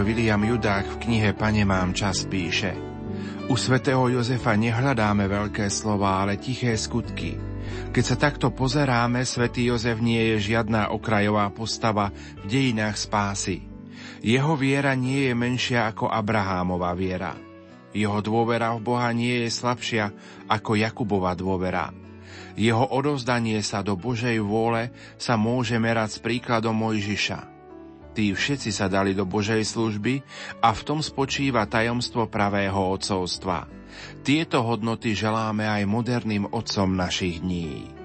Monsignor William Judák v knihe Pane mám čas píše U svätého Jozefa nehľadáme veľké slova, ale tiché skutky. Keď sa takto pozeráme, svätý Jozef nie je žiadna okrajová postava v dejinách spásy. Jeho viera nie je menšia ako Abrahámová viera. Jeho dôvera v Boha nie je slabšia ako Jakubova dôvera. Jeho odovzdanie sa do Božej vôle sa môže merať s príkladom Mojžiša. Tí všetci sa dali do Božej služby a v tom spočíva tajomstvo pravého otcovstva. Tieto hodnoty želáme aj moderným otcom našich dní.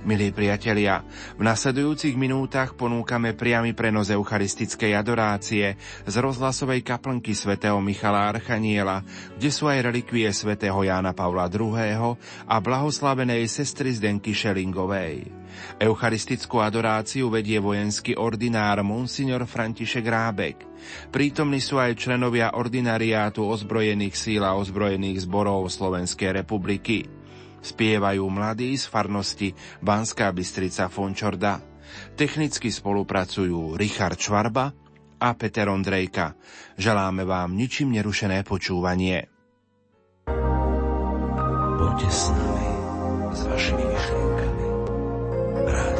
Milí priatelia, v nasledujúcich minútach ponúkame priamy prenos eucharistickej adorácie z rozhlasovej kaplnky svätého Michala Archaniela, kde sú aj relikvie svätého Jána Pavla II. a blahoslavenej sestry Zdenky Šelingovej. Eucharistickú adoráciu vedie vojenský ordinár Monsignor František Rábek. Prítomní sú aj členovia ordinariátu ozbrojených síl a ozbrojených zborov Slovenskej republiky. Spievajú mladí z farnosti Banská Bystrica Fončorda. Technicky spolupracujú Richard Čvarba a Peter Ondrejka. Želáme vám ničím nerušené počúvanie. Poďte s nami, s vašimi myšlienkami. Rádio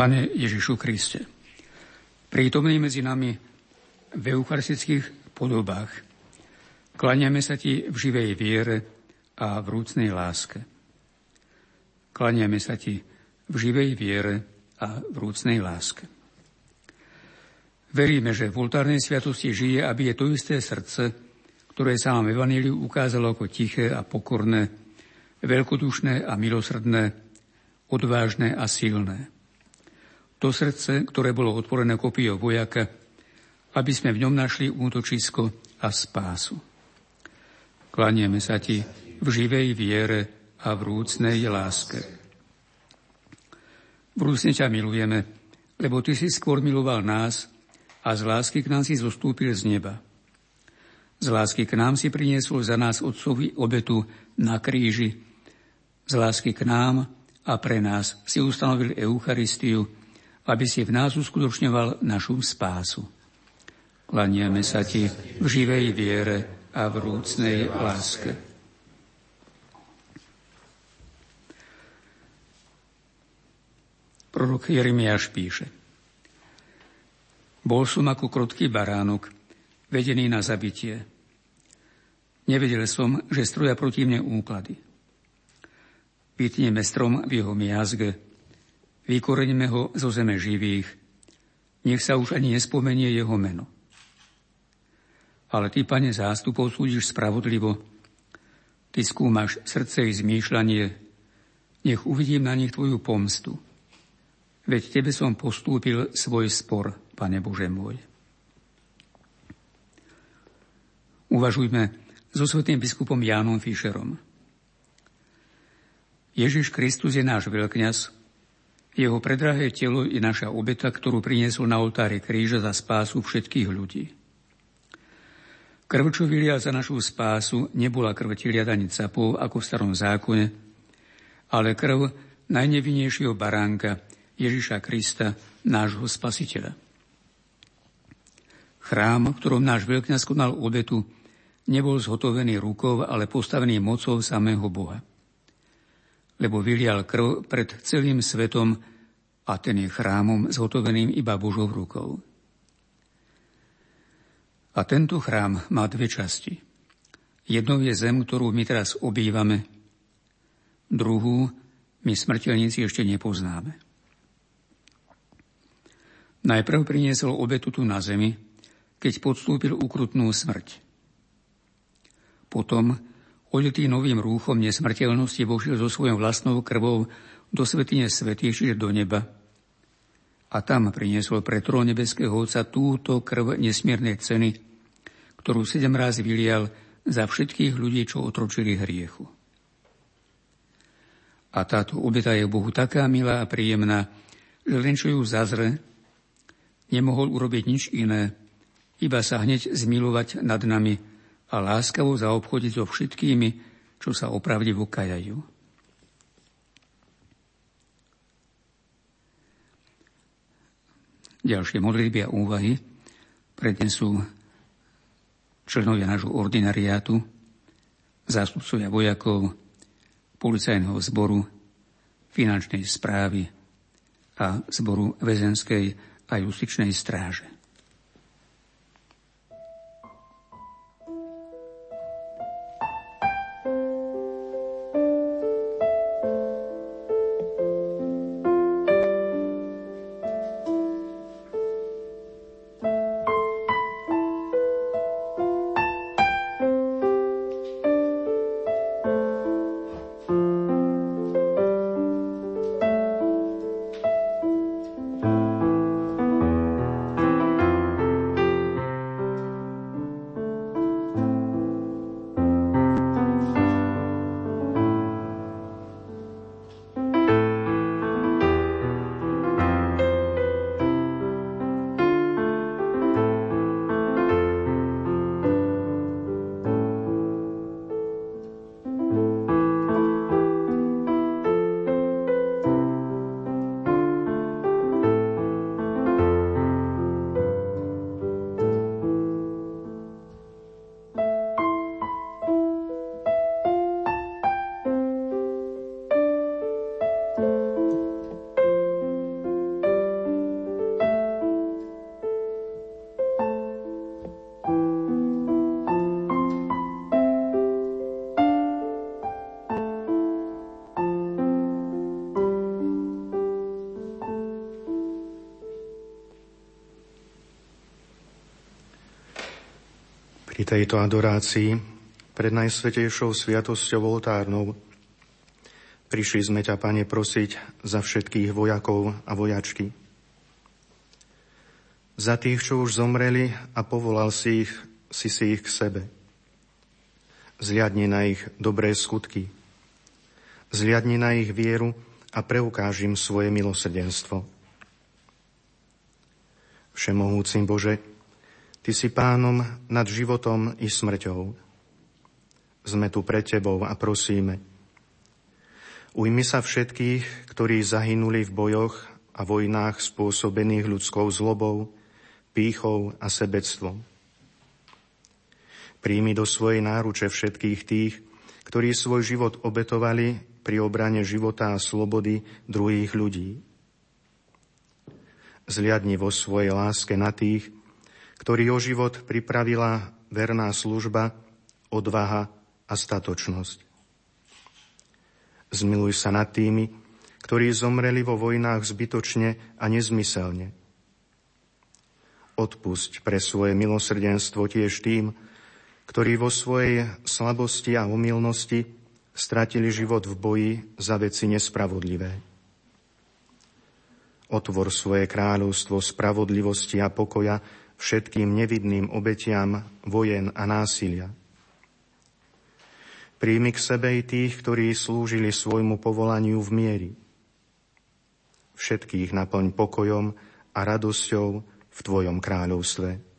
Pane Ježišu Kriste, prítomný medzi nami v eucharistických podobách, klaniame sa Ti v živej viere a v rúcnej láske. Klaniame sa Ti v živej viere a v rúcnej láske. Veríme, že v oltárnej sviatosti žije, aby je to isté srdce, ktoré sa nám Evaníliu ukázalo ako tiché a pokorné, veľkodušné a milosrdné, odvážne a silné to srdce, ktoré bolo otvorené kopijou vojaka, aby sme v ňom našli útočisko a spásu. Klanieme sa ti v živej viere a v rúcnej láske. Vrúcne ťa milujeme, lebo ty si skôr miloval nás a z lásky k nám si zostúpil z neba. Z lásky k nám si priniesol za nás Otcovi obetu na kríži. Z lásky k nám a pre nás si ustanovil Eucharistiu, aby si v nás uskutočňoval našu spásu. Klaniame sa ti v živej viere a v rúcnej láske. Prorok Jeremiáš píše Bol som ako krotký baránok, vedený na zabitie. Nevedel som, že stroja proti mne úklady. Vytneme strom v jeho miazge, vykoreňme ho zo zeme živých, nech sa už ani nespomenie jeho meno. Ale ty, pane zástupov, súdiš spravodlivo, ty skúmaš srdce i zmýšľanie, nech uvidím na nich tvoju pomstu. Veď tebe som postúpil svoj spor, pane Bože môj. Uvažujme so svetým biskupom Jánom Fischerom. Ježiš Kristus je náš veľkňaz, jeho predrahé telo je naša obeta, ktorú priniesol na oltári kríža za spásu všetkých ľudí. Krv, čo vylia za našu spásu, nebola krv tiliat ani capov, ako v starom zákone, ale krv najnevinnejšieho baránka Ježiša Krista, nášho spasiteľa. Chrám, ktorom náš veľkňaz konal obetu, nebol zhotovený rukou, ale postavený mocou samého Boha lebo vylial krv pred celým svetom a ten je chrámom zhotoveným iba Božou rukou. A tento chrám má dve časti. Jednou je zem, ktorú my teraz obývame, druhú my smrteľníci ešte nepoznáme. Najprv priniesol obetu tu na zemi, keď podstúpil ukrutnú smrť. Potom Odetý novým rúchom nesmrteľnosti vošiel so svojou vlastnou krvou do svetine svetých, čiže do neba. A tam priniesol pre trón nebeského Otca túto krv nesmiernej ceny, ktorú sedem raz vylial za všetkých ľudí, čo otročili hriechu. A táto obeta je Bohu taká milá a príjemná, že len čo ju zazre, nemohol urobiť nič iné, iba sa hneď zmilovať nad nami a láskavo zaobchodiť so všetkými, čo sa opravdivo kajajú. Ďalšie modlitby a úvahy prednesú členovia nášho ordinariátu, zástupcovia vojakov, policajného zboru, finančnej správy a zboru väzenskej a justičnej stráže. Tejto adorácii pred najsvetejšou sviatosťou oltárnou prišli sme ťa, Pane, prosiť za všetkých vojakov a vojačky. Za tých, čo už zomreli a povolal si ich, si si ich k sebe. Zliadni na ich dobré skutky. Zliadni na ich vieru a preukážim svoje milosrdenstvo. Všemohúcim Bože, Ty si pánom nad životom i smrťou. Sme tu pred Tebou a prosíme. Ujmi sa všetkých, ktorí zahynuli v bojoch a vojnách spôsobených ľudskou zlobou, pýchou a sebectvom. Príjmi do svojej náruče všetkých tých, ktorí svoj život obetovali pri obrane života a slobody druhých ľudí. Zliadni vo svojej láske na tých, ktorý o život pripravila verná služba, odvaha a statočnosť. Zmiluj sa nad tými, ktorí zomreli vo vojnách zbytočne a nezmyselne. Odpusť pre svoje milosrdenstvo tiež tým, ktorí vo svojej slabosti a umilnosti stratili život v boji za veci nespravodlivé. Otvor svoje kráľovstvo spravodlivosti a pokoja všetkým nevidným obetiam vojen a násilia. Príjmi k sebe i tých, ktorí slúžili svojmu povolaniu v miery. Všetkých naplň pokojom a radosťou v Tvojom kráľovstve.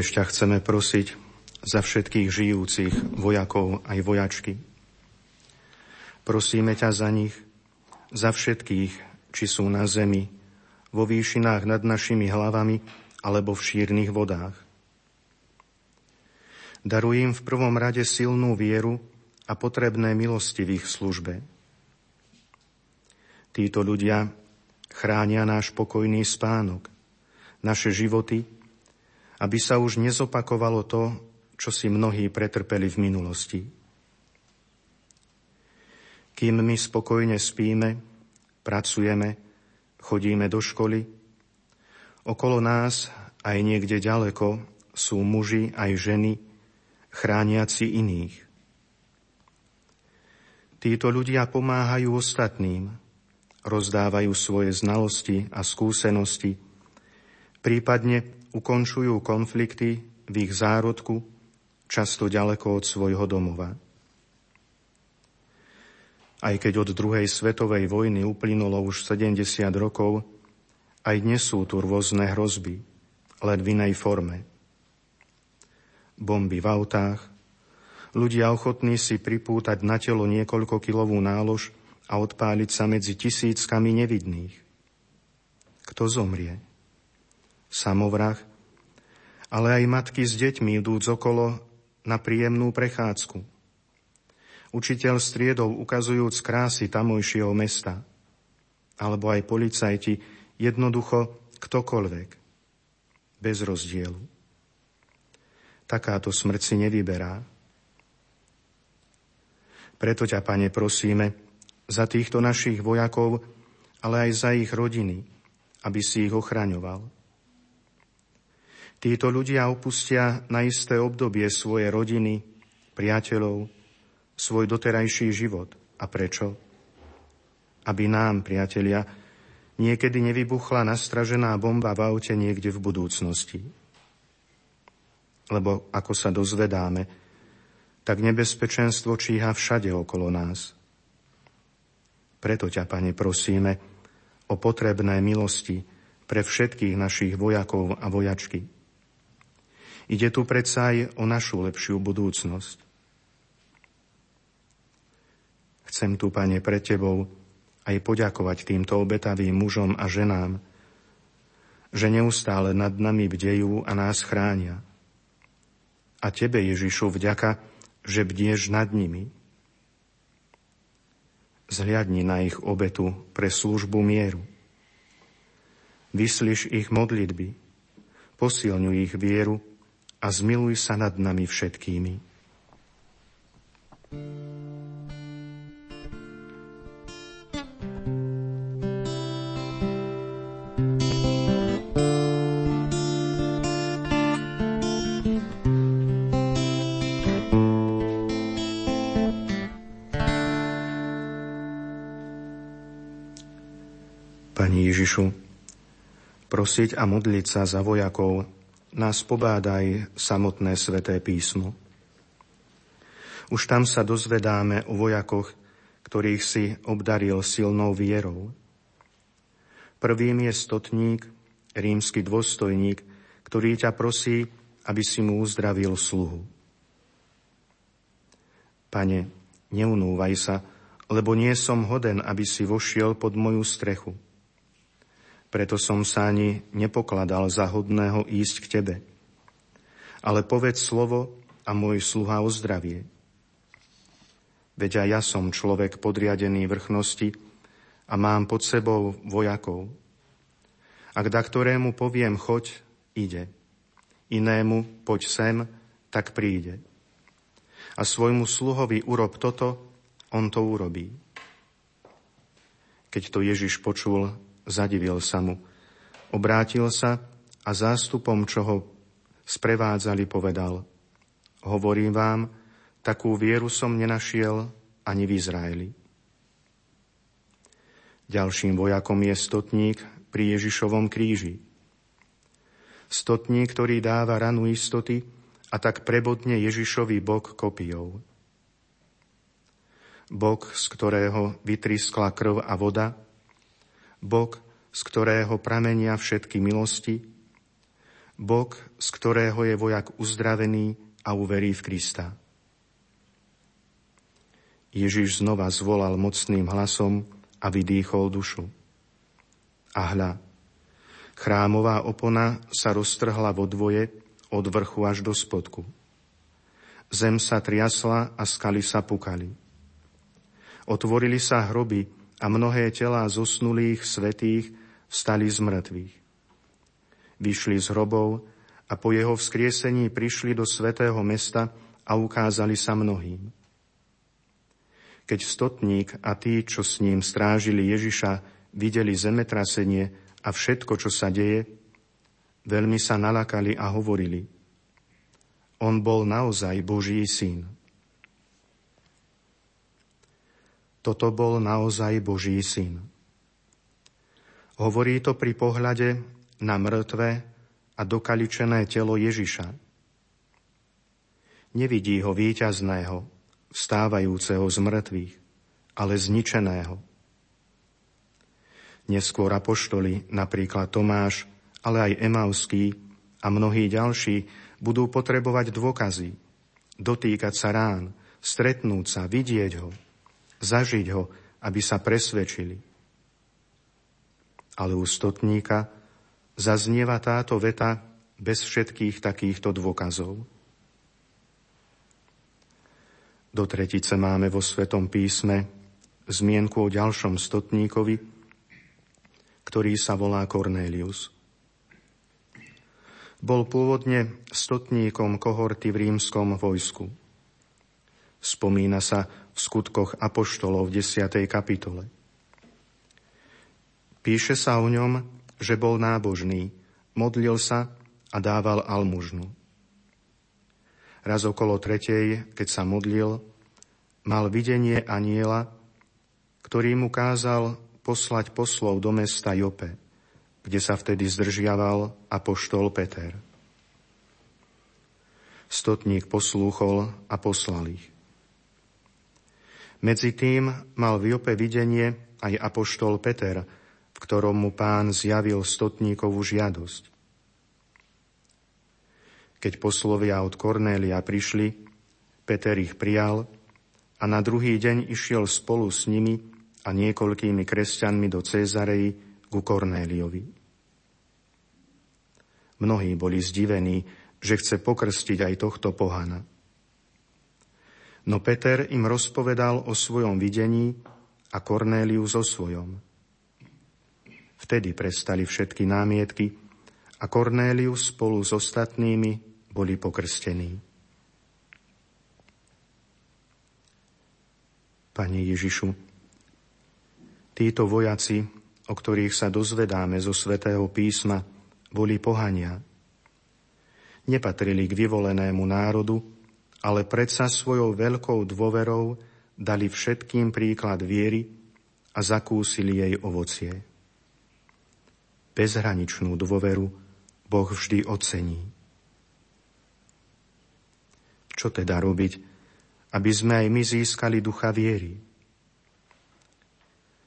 Tiež ťa chceme prosiť za všetkých žijúcich vojakov aj vojačky. Prosíme ťa za nich, za všetkých, či sú na zemi, vo výšinách nad našimi hlavami alebo v šírnych vodách. Daruj im v prvom rade silnú vieru a potrebné milosti v ich službe. Títo ľudia chránia náš pokojný spánok, naše životy aby sa už nezopakovalo to, čo si mnohí pretrpeli v minulosti. Kým my spokojne spíme, pracujeme, chodíme do školy, okolo nás aj niekde ďaleko sú muži aj ženy, chrániaci iných. Títo ľudia pomáhajú ostatným, rozdávajú svoje znalosti a skúsenosti, prípadne ukončujú konflikty v ich zárodku, často ďaleko od svojho domova. Aj keď od druhej svetovej vojny uplynulo už 70 rokov, aj dnes sú tu rôzne hrozby, len v inej forme. Bomby v autách, ľudia ochotní si pripútať na telo niekoľko kilovú nálož a odpáliť sa medzi tisíckami nevidných. Kto zomrie? Samovrah, ale aj matky s deťmi idúc okolo na príjemnú prechádzku. Učiteľ striedov ukazujúc krásy tamojšieho mesta, alebo aj policajti, jednoducho ktokoľvek, bez rozdielu. Takáto smrť si nevyberá. Preto ťa, Pane, prosíme za týchto našich vojakov, ale aj za ich rodiny, aby si ich ochraňoval Títo ľudia opustia na isté obdobie svoje rodiny, priateľov, svoj doterajší život. A prečo? Aby nám, priatelia, niekedy nevybuchla nastražená bomba v aute niekde v budúcnosti. Lebo, ako sa dozvedáme, tak nebezpečenstvo číha všade okolo nás. Preto ťa, Pane, prosíme o potrebné milosti pre všetkých našich vojakov a vojačky Ide tu predsa aj o našu lepšiu budúcnosť. Chcem tu, Pane, pre Tebou aj poďakovať týmto obetavým mužom a ženám, že neustále nad nami bdejú a nás chránia. A tebe, Ježišu, vďaka, že bdieš nad nimi. Zhliadni na ich obetu pre službu mieru. Vyslyš ich modlitby, posilňuj ich vieru a zmiluj sa nad nami všetkými. you Ježišu, prosiť a modliť sa za vojakov nás pobádaj samotné sveté písmo. Už tam sa dozvedáme o vojakoch, ktorých si obdaril silnou vierou. Prvým je stotník, rímsky dôstojník, ktorý ťa prosí, aby si mu uzdravil sluhu. Pane, neunúvaj sa, lebo nie som hoden, aby si vošiel pod moju strechu preto som sa ani nepokladal za hodného ísť k tebe. Ale povedz slovo a môj sluha o zdravie. Veď aj ja som človek podriadený vrchnosti a mám pod sebou vojakov. Ak da ktorému poviem choď, ide. Inému poď sem, tak príde. A svojmu sluhovi urob toto, on to urobí. Keď to Ježiš počul, zadivil sa mu. Obrátil sa a zástupom, čo ho sprevádzali, povedal Hovorím vám, takú vieru som nenašiel ani v Izraeli. Ďalším vojakom je stotník pri Ježišovom kríži. Stotník, ktorý dáva ranu istoty a tak prebodne Ježišový bok kopijou. Bok, z ktorého vytriskla krv a voda, Bok, z ktorého pramenia všetky milosti, Bok, z ktorého je vojak uzdravený a uverí v Krista. Ježiš znova zvolal mocným hlasom a vydýchol dušu. A hľa, chrámová opona sa roztrhla vo dvoje od vrchu až do spodku. Zem sa triasla a skaly sa pukali. Otvorili sa hroby a mnohé telá zosnulých svetých vstali z mŕtvych. Vyšli z hrobov a po jeho vzkriesení prišli do svetého mesta a ukázali sa mnohým. Keď stotník a tí, čo s ním strážili Ježiša, videli zemetrasenie a všetko, čo sa deje, veľmi sa nalakali a hovorili. On bol naozaj Boží syn. Toto bol naozaj Boží syn. Hovorí to pri pohľade na mŕtve a dokaličené telo Ježiša. Nevidí ho víťazného, vstávajúceho z mŕtvych, ale zničeného. Neskôr apoštoli, napríklad Tomáš, ale aj Emauský a mnohí ďalší budú potrebovať dôkazy, dotýkať sa rán, stretnúť sa, vidieť ho, zažiť ho, aby sa presvedčili. Ale u stotníka zaznieva táto veta bez všetkých takýchto dôkazov. Do tretice máme vo Svetom písme zmienku o ďalšom stotníkovi, ktorý sa volá Cornelius. Bol pôvodne stotníkom kohorty v rímskom vojsku. Spomína sa v skutkoch Apoštolov v 10. kapitole. Píše sa o ňom, že bol nábožný, modlil sa a dával almužnu. Raz okolo tretej, keď sa modlil, mal videnie aniela, ktorý mu kázal poslať poslov do mesta Jope, kde sa vtedy zdržiaval apoštol Peter. Stotník poslúchol a poslal ich. Medzi tým mal v Jope videnie aj apoštol Peter, v ktorom mu pán zjavil stotníkovú žiadosť. Keď poslovia od Kornélia prišli, Peter ich prijal a na druhý deň išiel spolu s nimi a niekoľkými kresťanmi do Cézarei ku Kornéliovi. Mnohí boli zdivení že chce pokrstiť aj tohto pohana. No Peter im rozpovedal o svojom videní a Kornélius o svojom. Vtedy prestali všetky námietky a Kornélius spolu s ostatnými boli pokrstení. Pane Ježišu, títo vojaci, o ktorých sa dozvedáme zo svätého písma, boli pohania. Nepatrili k vyvolenému národu, ale predsa svojou veľkou dôverou dali všetkým príklad viery a zakúsili jej ovocie. Bezhraničnú dôveru Boh vždy ocení. Čo teda robiť, aby sme aj my získali ducha viery?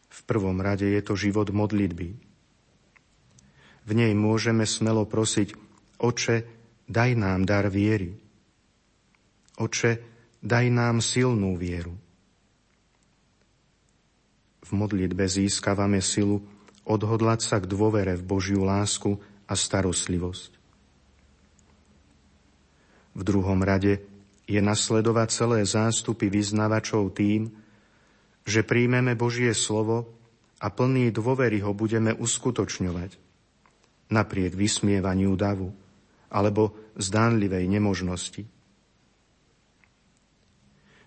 V prvom rade je to život modlitby. V nej môžeme smelo prosiť, Oče, daj nám dar viery. Oče, daj nám silnú vieru. V modlitbe získavame silu odhodlať sa k dôvere v Božiu lásku a starostlivosť. V druhom rade je nasledovať celé zástupy vyznavačov tým, že príjmeme Božie slovo a plný dôvery ho budeme uskutočňovať, napriek vysmievaniu davu alebo zdánlivej nemožnosti.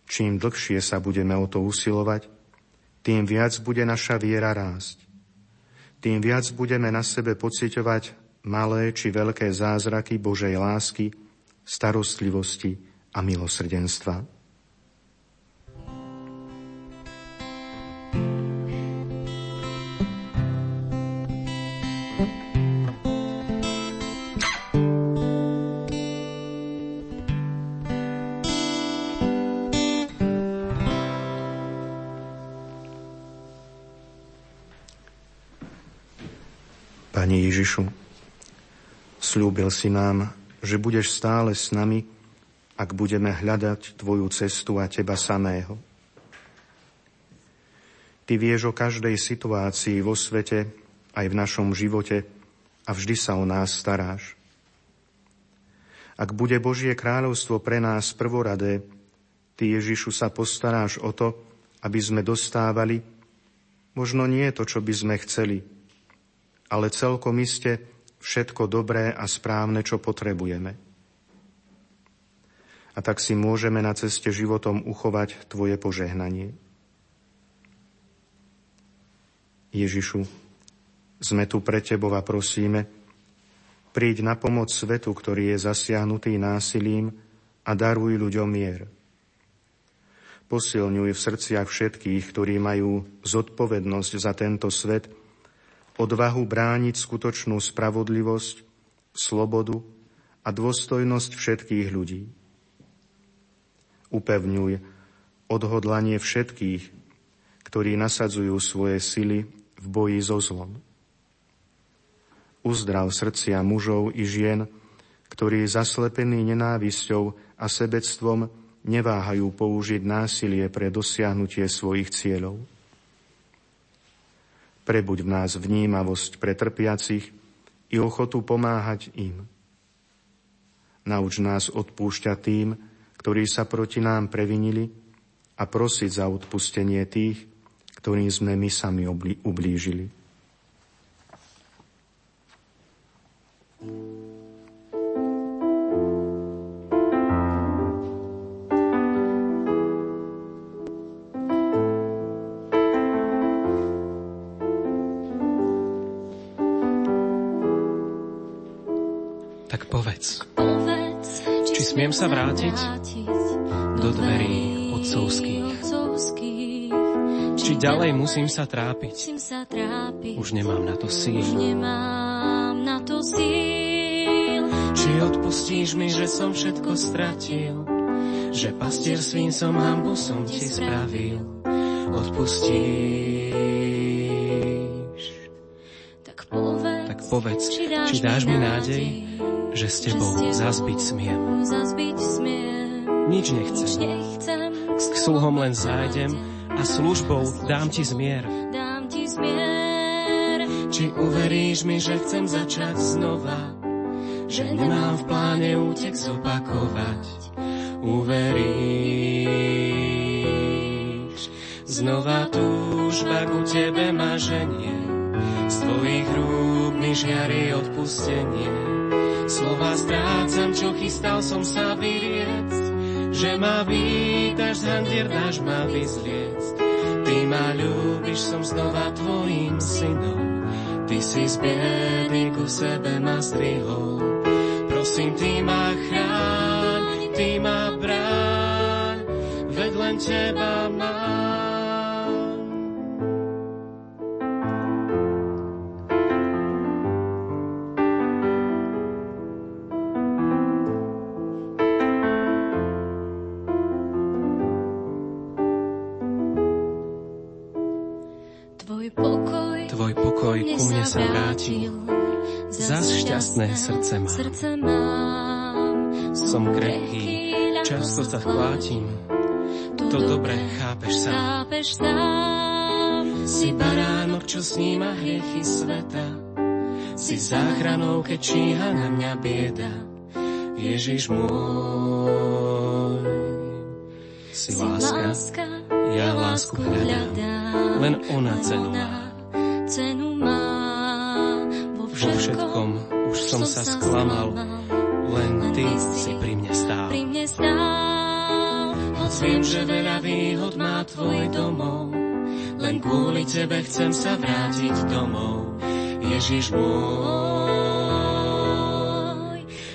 Čím dlhšie sa budeme o to usilovať, tým viac bude naša viera rásť. Tým viac budeme na sebe pociťovať malé či veľké zázraky Božej lásky, starostlivosti a milosrdenstva. Ježišu, slúbil si nám, že budeš stále s nami, ak budeme hľadať Tvoju cestu a Teba samého. Ty vieš o každej situácii vo svete, aj v našom živote a vždy sa o nás staráš. Ak bude Božie kráľovstvo pre nás prvoradé, Ty Ježišu sa postaráš o to, aby sme dostávali, možno nie to, čo by sme chceli, ale celkom iste všetko dobré a správne, čo potrebujeme. A tak si môžeme na ceste životom uchovať Tvoje požehnanie. Ježišu, sme tu pre Tebou a prosíme, príď na pomoc svetu, ktorý je zasiahnutý násilím a daruj ľuďom mier. Posilňuj v srdciach všetkých, ktorí majú zodpovednosť za tento svet, odvahu brániť skutočnú spravodlivosť, slobodu a dôstojnosť všetkých ľudí. Upevňuj odhodlanie všetkých, ktorí nasadzujú svoje sily v boji so zlom. Uzdrav srdcia mužov i žien, ktorí zaslepení nenávisťou a sebectvom neváhajú použiť násilie pre dosiahnutie svojich cieľov. Prebuď v nás vnímavosť pre trpiacich i ochotu pomáhať im. Nauč nás odpúšťať tým, ktorí sa proti nám previnili a prosiť za odpustenie tých, ktorým sme my sami ublížili. thank Smiem sa vrátiť do dverí otcovských. Či ďalej musím sa trápiť, už nemám na to síl. Či odpustíš mi, že som všetko stratil, že pastier svým som hambu som ti spravil. Odpustíš. Tak povedz, tak povedz či dáš mi nádej, že s tebou zazbiť smiem. Nič nechcem, k sluhom len zájdem a službou dám ti zmier. Či uveríš mi, že chcem začať znova, že nemám v pláne útek zopakovať. Uveríš, znova túžba ku tebe ma ženie, z tvojich rúk mi žiari odpustenie. Slova strácam, čo chystal som sa vyriec, že ma vítaš, z handier dáš ma vyzliecť. Ty ma ľúbiš, som znova tvojim synom, ty si z biedy ku sebe ma strihol. Prosím, ty ma chráň, ty ma bráň, len teba mám. Sa vrátil. Zas šťastné srdce mám. Som krehký, často sa chvátim. To dobre chápeš sám. Si baránok, čo sníma hriechy sveta. Si záchranou, keď číha na mňa bieda. Ježiš môj. Si láska, ja lásku hľadám. Len ona cenu sa sklamal, len ty si pri mne stál. Hoď viem, že veľa výhod má tvoj domov, len kvôli tebe chcem sa vrátiť domov. Ježiš môj,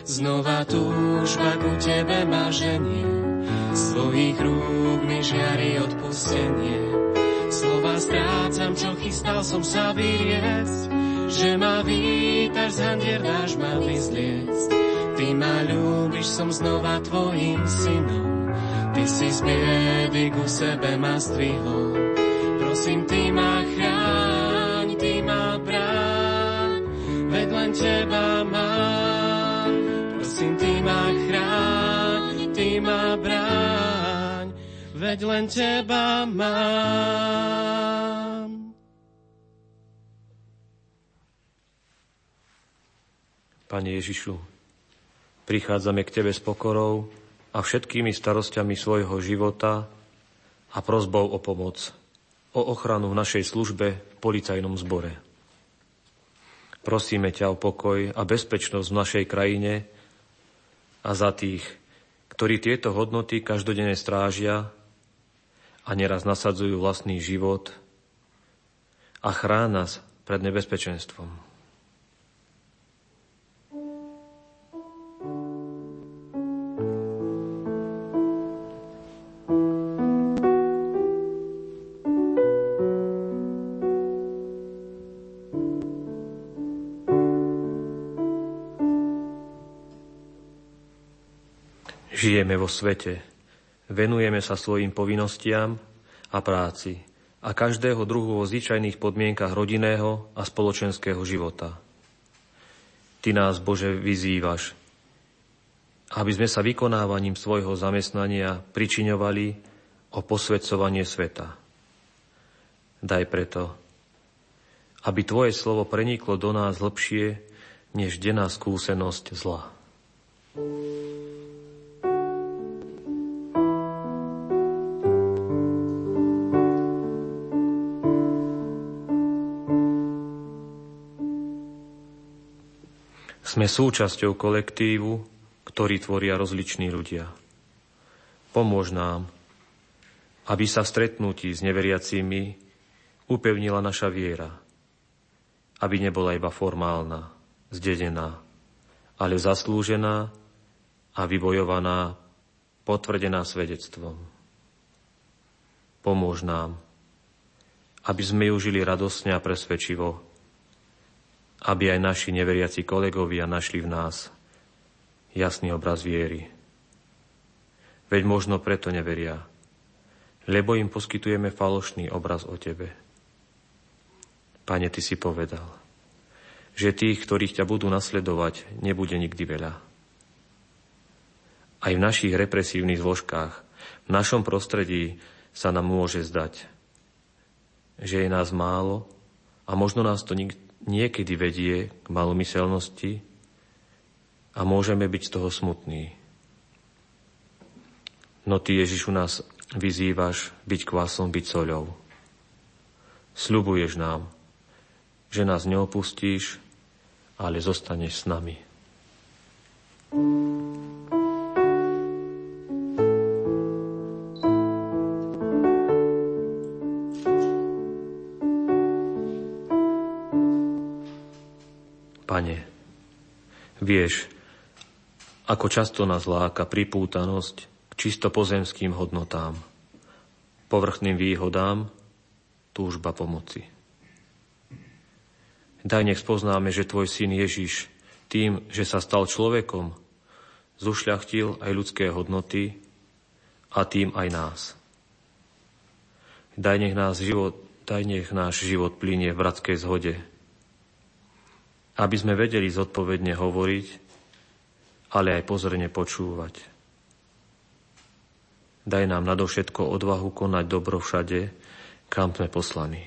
znova túžba ku tebe ma ženie, z tvojich rúk mi žiari odpustenie. Slova strácam, čo chystal som sa vyriesť, že ma vítaš, z handier dáš ma vyzliecť. Ty ma ľúbiš, som znova tvojim synom. Ty si z biedy ku sebe ma strihol. Prosím, ty ma chráň, ty ma bráň, veď len teba mám. Prosím, ty ma chráň, ty ma bráň, veď len teba mám. Pane Ježišu, prichádzame k Tebe s pokorou a všetkými starostiami svojho života a prozbou o pomoc, o ochranu v našej službe v policajnom zbore. Prosíme ťa o pokoj a bezpečnosť v našej krajine a za tých, ktorí tieto hodnoty každodenne strážia a neraz nasadzujú vlastný život a chrán nás pred nebezpečenstvom. Žijeme vo svete, venujeme sa svojim povinnostiam a práci a každého druhu vo zvyčajných podmienkach rodinného a spoločenského života. Ty nás, Bože, vyzývaš, aby sme sa vykonávaním svojho zamestnania pričiňovali o posvedcovanie sveta. Daj preto, aby Tvoje slovo preniklo do nás lepšie, než denná skúsenosť zla. Sme súčasťou kolektívu, ktorý tvoria rozliční ľudia. Pomôž nám, aby sa v stretnutí s neveriacimi upevnila naša viera, aby nebola iba formálna, zdedená, ale zaslúžená a vybojovaná, potvrdená svedectvom. Pomôž nám, aby sme ju žili radosne a presvedčivo, aby aj naši neveriaci kolegovia našli v nás jasný obraz viery. Veď možno preto neveria, lebo im poskytujeme falošný obraz o Tebe. Pane, Ty si povedal, že tých, ktorých ťa budú nasledovať, nebude nikdy veľa. Aj v našich represívnych zložkách, v našom prostredí sa nám môže zdať, že je nás málo a možno nás to nik- niekedy vedie k malomyselnosti, a môžeme byť z toho smutní. No Ty, Ježišu, nás vyzývaš byť kvasom, byť soľou. Sľubuješ nám, že nás neopustíš, ale zostaneš s nami. Pane, vieš, ako často nás láka pripútanosť k čisto pozemským hodnotám, povrchným výhodám, túžba pomoci. Daj nech spoznáme, že Tvoj syn Ježiš tým, že sa stal človekom, zušľachtil aj ľudské hodnoty a tým aj nás. Daj nech, nás život, daj nech náš život plinie v bratskej zhode, aby sme vedeli zodpovedne hovoriť, ale aj pozorne počúvať. Daj nám nadovšetko odvahu konať dobro všade, kam sme poslaní.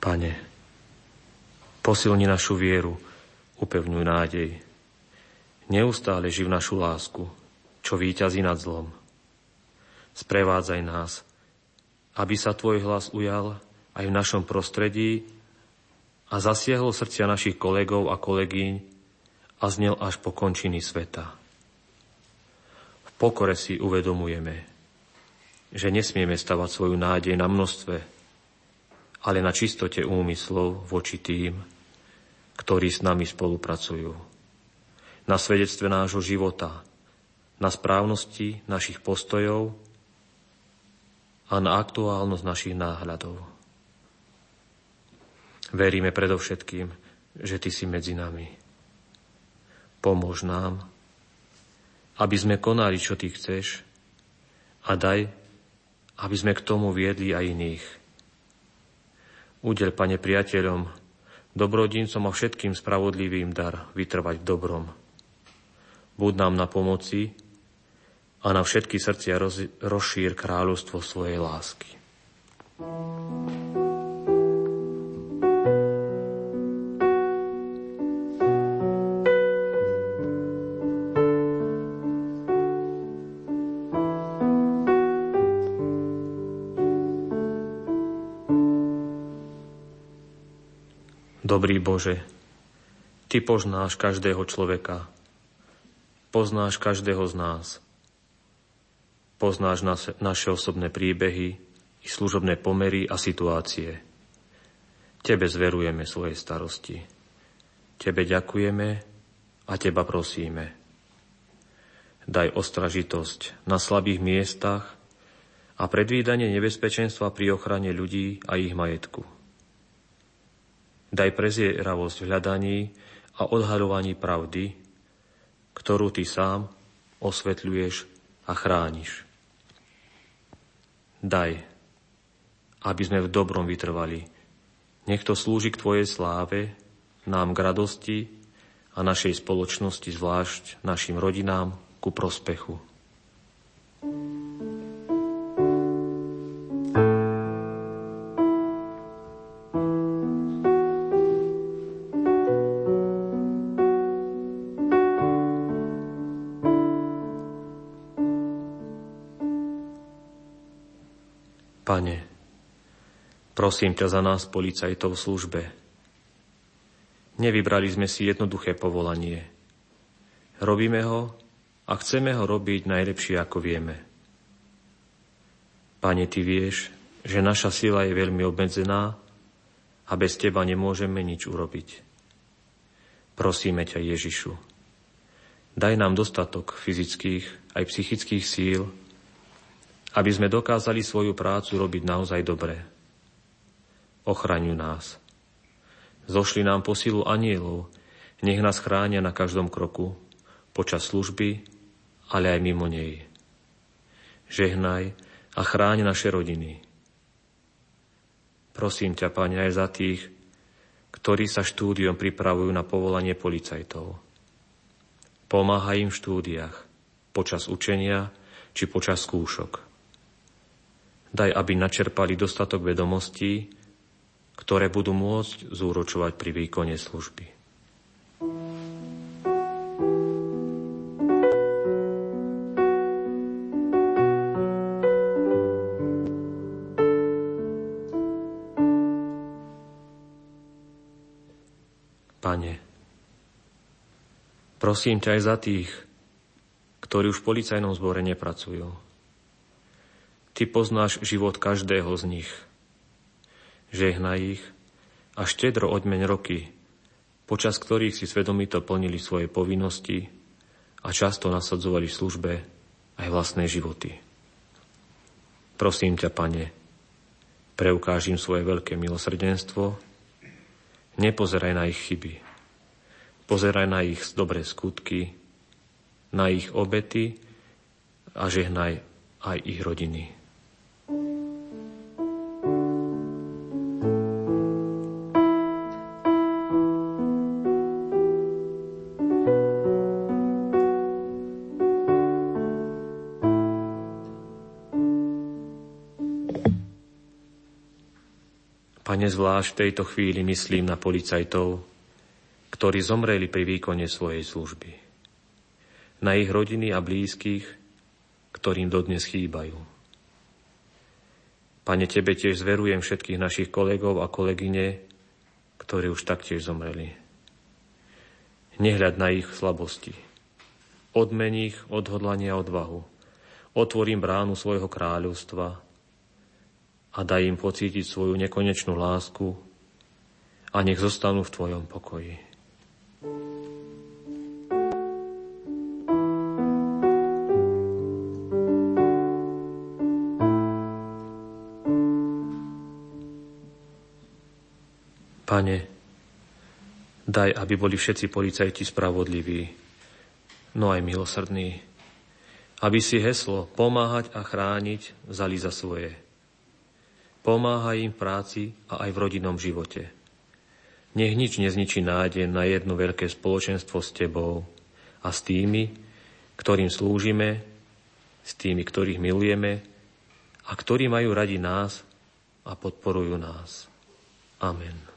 Pane, posilni našu vieru, upevňuj nádej. Neustále živ našu lásku, čo víťazí nad zlom. Sprevádzaj nás, aby sa Tvoj hlas ujal aj v našom prostredí a zasiahol srdcia našich kolegov a kolegyň a znel až po končiny sveta. V pokore si uvedomujeme, že nesmieme stavať svoju nádej na množstve, ale na čistote úmyslov voči tým, ktorí s nami spolupracujú. Na svedectve nášho života, na správnosti našich postojov a na aktuálnosť našich náhľadov. Veríme predovšetkým, že Ty si medzi nami. Pomôž nám, aby sme konali, čo Ty chceš a daj, aby sme k tomu viedli aj iných. Udel, Pane, priateľom, dobrodincom a všetkým spravodlivým dar vytrvať v dobrom. Buď nám na pomoci, a na všetky srdcia roz, rozšír kráľovstvo svojej lásky. Dobrý Bože, Ty poznáš každého človeka, poznáš každého z nás – Poznáš naše osobné príbehy i služobné pomery a situácie. Tebe zverujeme svoje starosti. Tebe ďakujeme a teba prosíme. Daj ostražitosť na slabých miestach a predvídanie nebezpečenstva pri ochrane ľudí a ich majetku. Daj prezieravosť v hľadaní a odhaľovaní pravdy, ktorú ty sám osvetľuješ a chrániš. Daj, aby sme v dobrom vytrvali. Nech to slúži k Tvojej sláve, nám k radosti a našej spoločnosti, zvlášť našim rodinám, ku prospechu. Pane, prosím ťa za nás, policajtov v službe. Nevybrali sme si jednoduché povolanie. Robíme ho a chceme ho robiť najlepšie, ako vieme. Pane, Ty vieš, že naša sila je veľmi obmedzená a bez Teba nemôžeme nič urobiť. Prosíme ťa, Ježišu, daj nám dostatok fyzických aj psychických síl, aby sme dokázali svoju prácu robiť naozaj dobre. Ochraňuj nás. Zošli nám posilu anielov, nech nás chránia na každom kroku, počas služby, ale aj mimo nej. Žehnaj a chráň naše rodiny. Prosím ťa, Pane, aj za tých, ktorí sa štúdiom pripravujú na povolanie policajtov. Pomáhaj im v štúdiách počas učenia či počas skúšok. Daj, aby načerpali dostatok vedomostí, ktoré budú môcť zúročovať pri výkone služby. Pane, prosím ťa aj za tých, ktorí už v policajnom zbore nepracujú. Ty poznáš život každého z nich. Žehnaj ich a štedro odmeň roky, počas ktorých si svedomito plnili svoje povinnosti a často nasadzovali v službe aj vlastné životy. Prosím ťa, Pane, preukážim svoje veľké milosrdenstvo Nepozeraj na ich chyby. Pozeraj na ich dobré skutky, na ich obety a žehnaj aj ich rodiny. Pane, zvlášť v tejto chvíli myslím na policajtov, ktorí zomreli pri výkone svojej služby. Na ich rodiny a blízkych, ktorým dodnes chýbajú. Pane, Tebe tiež zverujem všetkých našich kolegov a kolegyne, ktorí už taktiež zomreli. Nehľad na ich slabosti. Odmen ich odhodlanie a odvahu. Otvorím bránu svojho kráľovstva a daj im pocítiť svoju nekonečnú lásku a nech zostanú v Tvojom pokoji. Pane, daj, aby boli všetci policajti spravodliví, no aj milosrdní, aby si heslo pomáhať a chrániť vzali za svoje Pomáha im v práci a aj v rodinnom živote. Nech nič nezničí nádej na jedno veľké spoločenstvo s Tebou a s tými, ktorým slúžime, s tými, ktorých milujeme a ktorí majú radi nás a podporujú nás. Amen.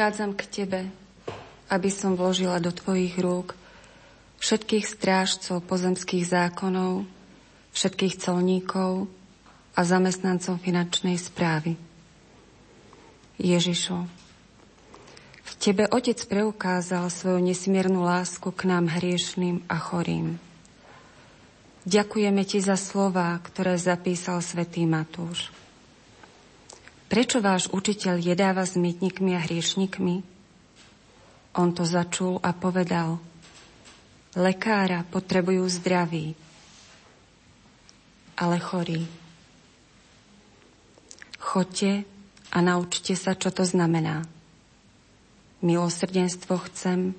Prichádzam k Tebe, aby som vložila do Tvojich rúk všetkých strážcov pozemských zákonov, všetkých colníkov a zamestnancov finančnej správy. Ježišu, v Tebe Otec preukázal svoju nesmiernu lásku k nám hriešným a chorým. Ďakujeme Ti za slova, ktoré zapísal svätý Matúš. Prečo váš učiteľ jedáva s mýtnikmi a hriešnikmi? On to začul a povedal, lekára potrebujú zdraví, ale chorí. Choďte a naučte sa, čo to znamená. Milosrdenstvo chcem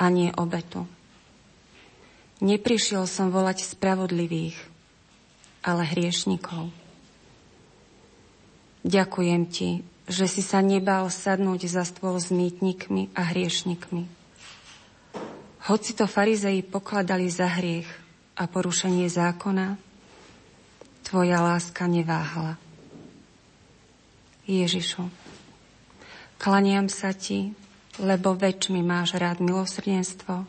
a nie obetu. Neprišiel som volať spravodlivých, ale hriešnikov. Ďakujem ti, že si sa nebal sadnúť za stôl s mýtnikmi a hriešnikmi. Hoci to farizei pokladali za hriech a porušenie zákona, tvoja láska neváhala. Ježišu, klaniam sa ti, lebo väčšmi máš rád milosrdenstvo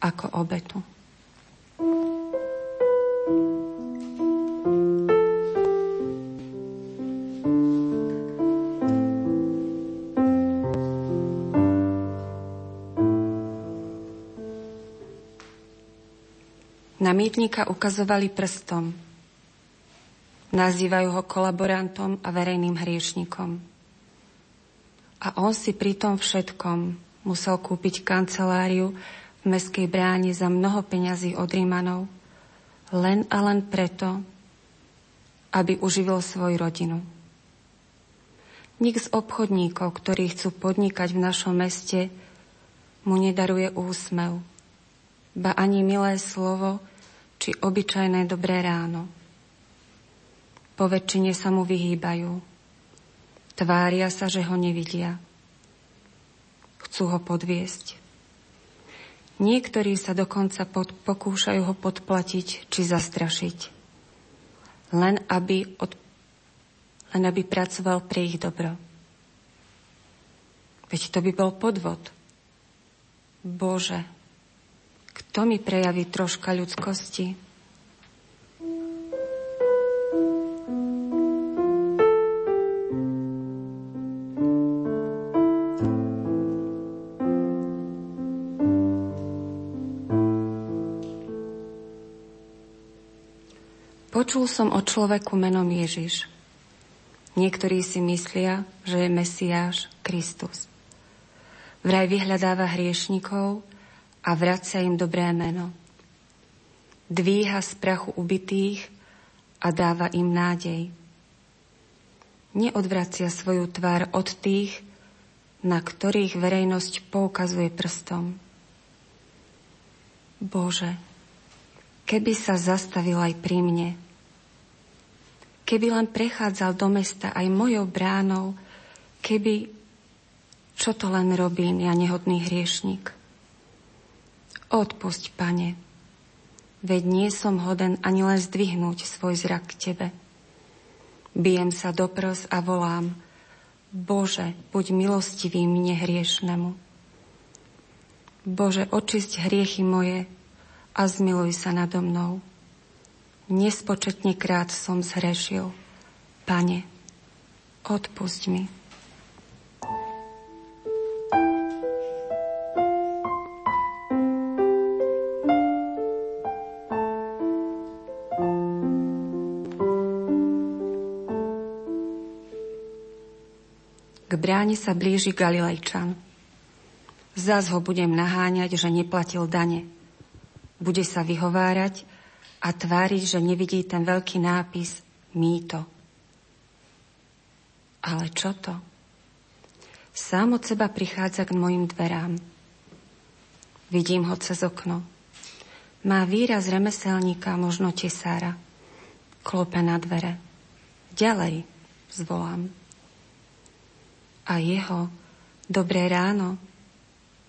ako obetu. Na mýtnika ukazovali prstom. Nazývajú ho kolaborantom a verejným hriešnikom. A on si pri tom všetkom musel kúpiť kanceláriu v meskej bráne za mnoho peňazí od Rímanov, len a len preto, aby uživil svoju rodinu. Nik z obchodníkov, ktorí chcú podnikať v našom meste, mu nedaruje úsmev, ba ani milé slovo, či obyčajné dobré ráno. Po väčšine sa mu vyhýbajú. Tvária sa, že ho nevidia. Chcú ho podviesť. Niektorí sa dokonca pod, pokúšajú ho podplatiť či zastrašiť. Len aby, od, len aby pracoval pre ich dobro. Veď to by bol podvod. Bože, kto mi prejaví troška ľudskosti? Počul som o človeku menom Ježiš. Niektorí si myslia, že je Mesiáš Kristus. Vraj vyhľadáva hriešnikov a vracia im dobré meno. Dvíha z prachu ubitých a dáva im nádej. Neodvracia svoju tvár od tých, na ktorých verejnosť poukazuje prstom. Bože, keby sa zastavil aj pri mne, keby len prechádzal do mesta aj mojou bránou, keby čo to len robím, ja nehodný hriešnik? Odpusť, pane, veď nie som hoden ani len zdvihnúť svoj zrak k Tebe. Bijem sa do pros a volám, Bože, buď milostivý mne hriešnemu. Bože, očisť hriechy moje a zmiluj sa nado mnou. Nespočetne krát som zhrešil. Pane, odpusť mi. Bráne sa blíži Galilejčan. Zas ho budem naháňať, že neplatil dane. Bude sa vyhovárať a tváriť, že nevidí ten veľký nápis mýto. Ale čo to? Sám od seba prichádza k mojim dverám. Vidím ho cez okno. Má výraz remeselníka, možno tesára. Klope na dvere. Ďalej, zvolám a jeho dobré ráno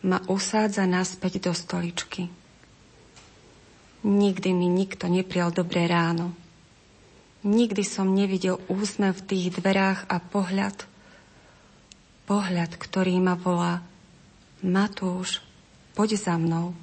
ma usádza naspäť do stoličky. Nikdy mi nikto neprial dobré ráno. Nikdy som nevidel úsmev v tých dverách a pohľad, pohľad, ktorý ma volá Matúš, poď za mnou.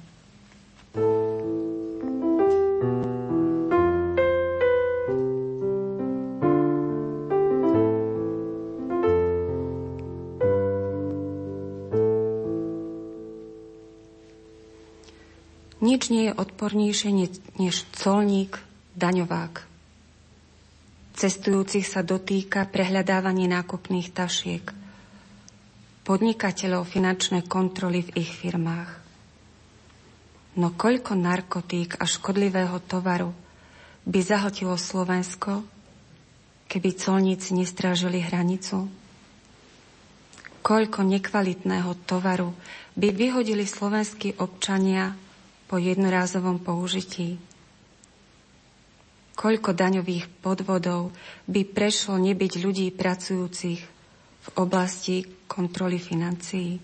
Nič nie je odpornejšie než colník, daňovák. Cestujúcich sa dotýka prehľadávanie nákupných tašiek, podnikateľov finančné kontroly v ich firmách. No koľko narkotík a škodlivého tovaru by zahltilo Slovensko, keby colníci nestrážili hranicu? Koľko nekvalitného tovaru by vyhodili slovenskí občania po jednorázovom použití. Koľko daňových podvodov by prešlo nebyť ľudí pracujúcich v oblasti kontroly financií.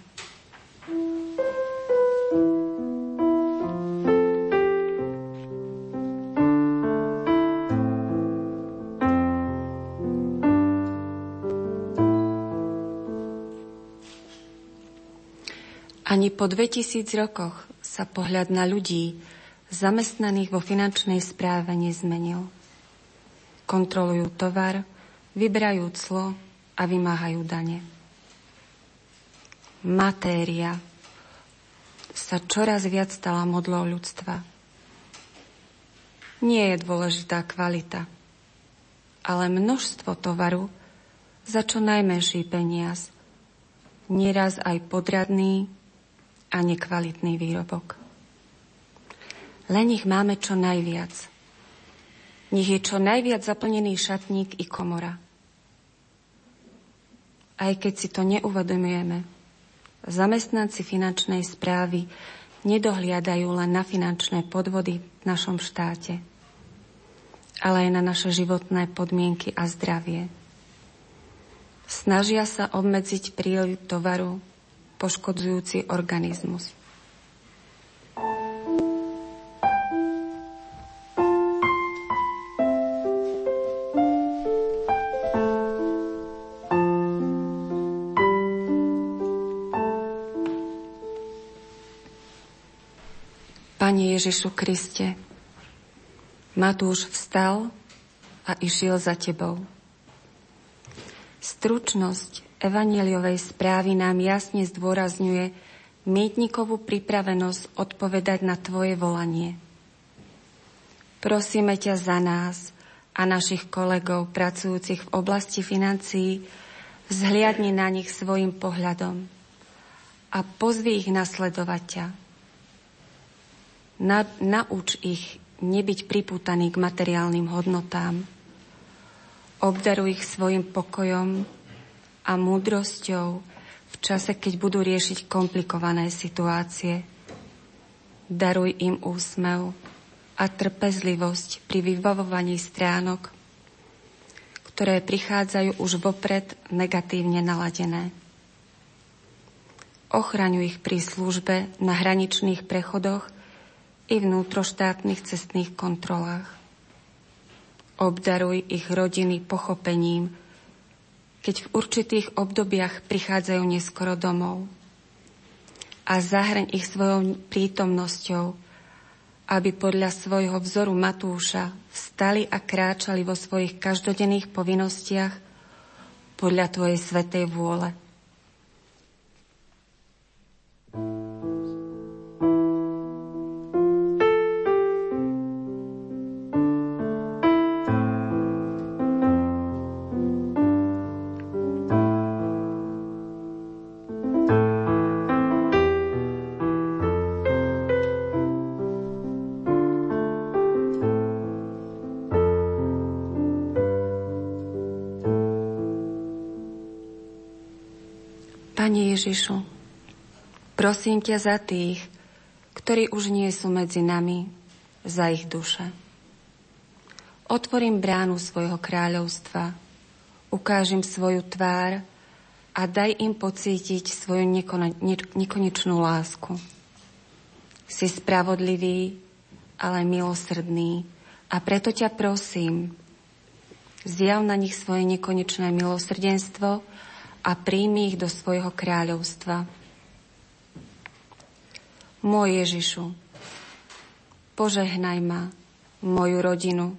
Ani po 2000 rokoch sa pohľad na ľudí zamestnaných vo finančnej správe nezmenil. Kontrolujú tovar, vyberajú clo a vymáhajú dane. Matéria sa čoraz viac stala modlou ľudstva. Nie je dôležitá kvalita, ale množstvo tovaru za čo najmenší peniaz, nieraz aj podradný a nekvalitný výrobok. Len ich máme čo najviac. Nech je čo najviac zaplnený šatník i komora. Aj keď si to neuvedomujeme, zamestnanci finančnej správy nedohliadajú len na finančné podvody v našom štáte, ale aj na naše životné podmienky a zdravie. Snažia sa obmedziť príliv tovaru poškodzujúci organizmus. Pane Ježišu Kriste, Matúš vstal a išiel za Tebou. Stručnosť Evangeliovej správy nám jasne zdôrazňuje mýtnikovú pripravenosť odpovedať na Tvoje volanie. Prosíme ťa za nás a našich kolegov pracujúcich v oblasti financií, vzhliadni na nich svojim pohľadom a pozvi ich nasledovať ťa. Na, nauč ich nebyť pripútaný k materiálnym hodnotám. Obdaruj ich svojim pokojom a múdrosťou v čase, keď budú riešiť komplikované situácie. Daruj im úsmev a trpezlivosť pri vybavovaní stránok, ktoré prichádzajú už vopred negatívne naladené. Ochraňuj ich pri službe na hraničných prechodoch i vnútroštátnych cestných kontrolách. Obdaruj ich rodiny pochopením, keď v určitých obdobiach prichádzajú neskoro domov. A zahraň ich svojou prítomnosťou, aby podľa svojho vzoru Matúša vstali a kráčali vo svojich každodenných povinnostiach podľa Tvojej svetej vôle. Pane Ježišu, prosím ťa za tých, ktorí už nie sú medzi nami, za ich duše. Otvorím bránu svojho kráľovstva, ukážem svoju tvár a daj im pocítiť svoju nekonečnú lásku. Si spravodlivý, ale milosrdný a preto ťa prosím, zjav na nich svoje nekonečné milosrdenstvo a príjmi ich do svojho kráľovstva. Môj Ježišu, požehnaj ma, moju rodinu,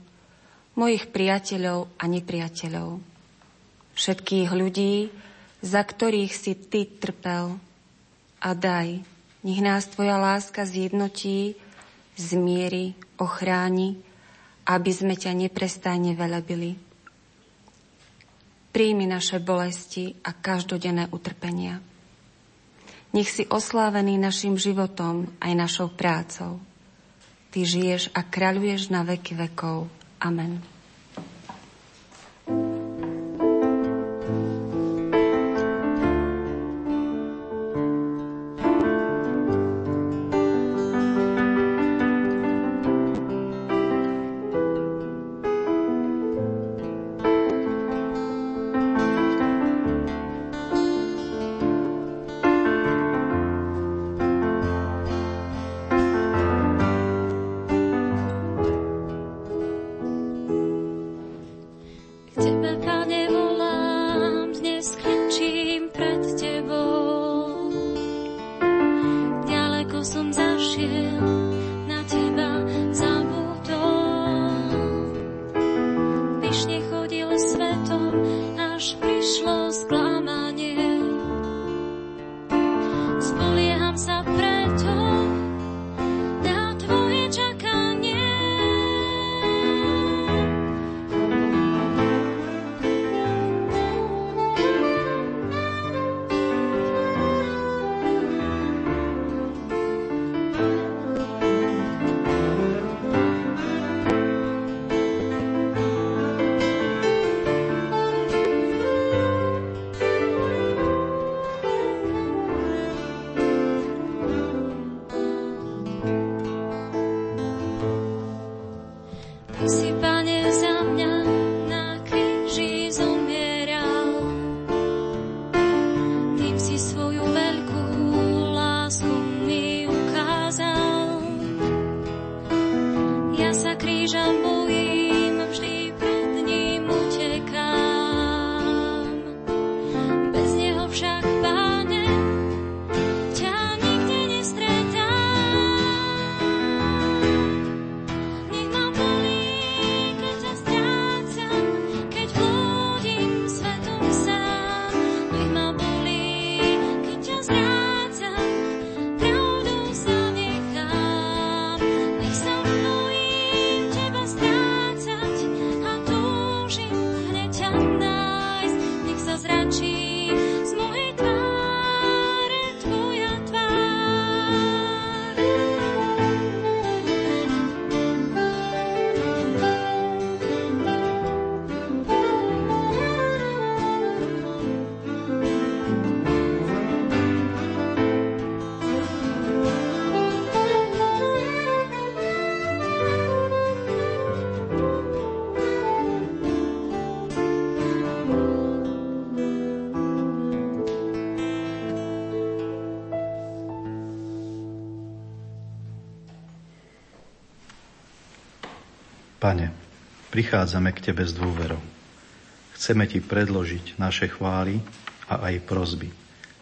mojich priateľov a nepriateľov, všetkých ľudí, za ktorých si Ty trpel a daj, nech nás Tvoja láska zjednotí, zmieri, ochráni, aby sme ťa neprestajne velebili príjmi naše bolesti a každodenné utrpenia. Nech si oslávený našim životom aj našou prácou. Ty žiješ a kráľuješ na veky vekov. Amen. Prichádzame k Tebe s dôverou. Chceme Ti predložiť naše chvály a aj prozby,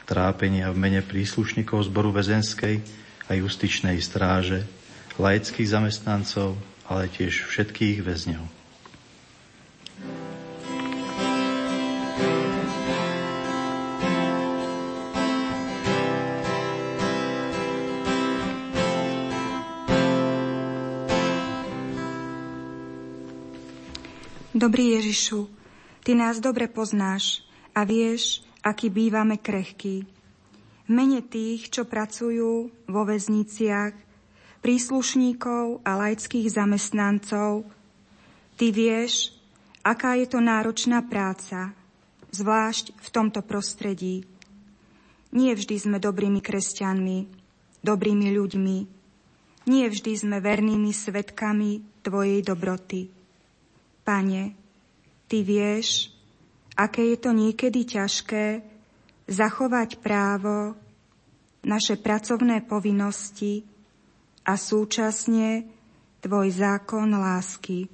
trápenia v mene príslušníkov zboru väzenskej a justičnej stráže, laických zamestnancov, ale tiež všetkých väzňov. Dobrý Ježišu, Ty nás dobre poznáš a vieš, aký bývame krehkí. V mene tých, čo pracujú vo väzniciach, príslušníkov a laických zamestnancov, Ty vieš, aká je to náročná práca, zvlášť v tomto prostredí. Nie vždy sme dobrými kresťanmi, dobrými ľuďmi, nie vždy sme vernými svetkami Tvojej dobroty. Pane, Ty vieš, aké je to niekedy ťažké zachovať právo, naše pracovné povinnosti a súčasne Tvoj zákon lásky.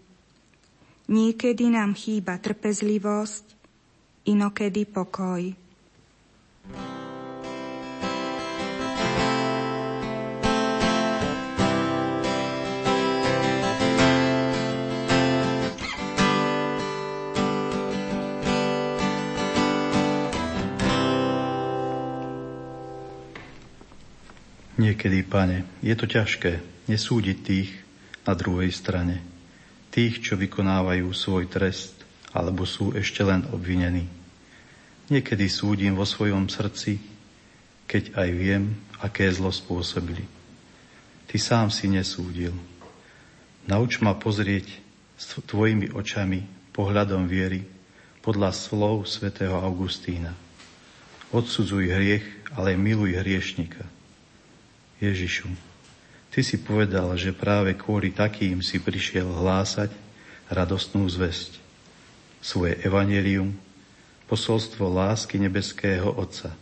Niekedy nám chýba trpezlivosť, inokedy pokoj. Niekedy, pane, je to ťažké nesúdiť tých na druhej strane. Tých, čo vykonávajú svoj trest, alebo sú ešte len obvinení. Niekedy súdim vo svojom srdci, keď aj viem, aké zlo spôsobili. Ty sám si nesúdil. Nauč ma pozrieť s tvojimi očami, pohľadom viery, podľa slov svätého Augustína. Odsudzuj hriech, ale miluj hriešnika. Ježišu, Ty si povedal, že práve kvôli takým si prišiel hlásať radostnú zväzť. Svoje evanelium, posolstvo lásky nebeského Otca.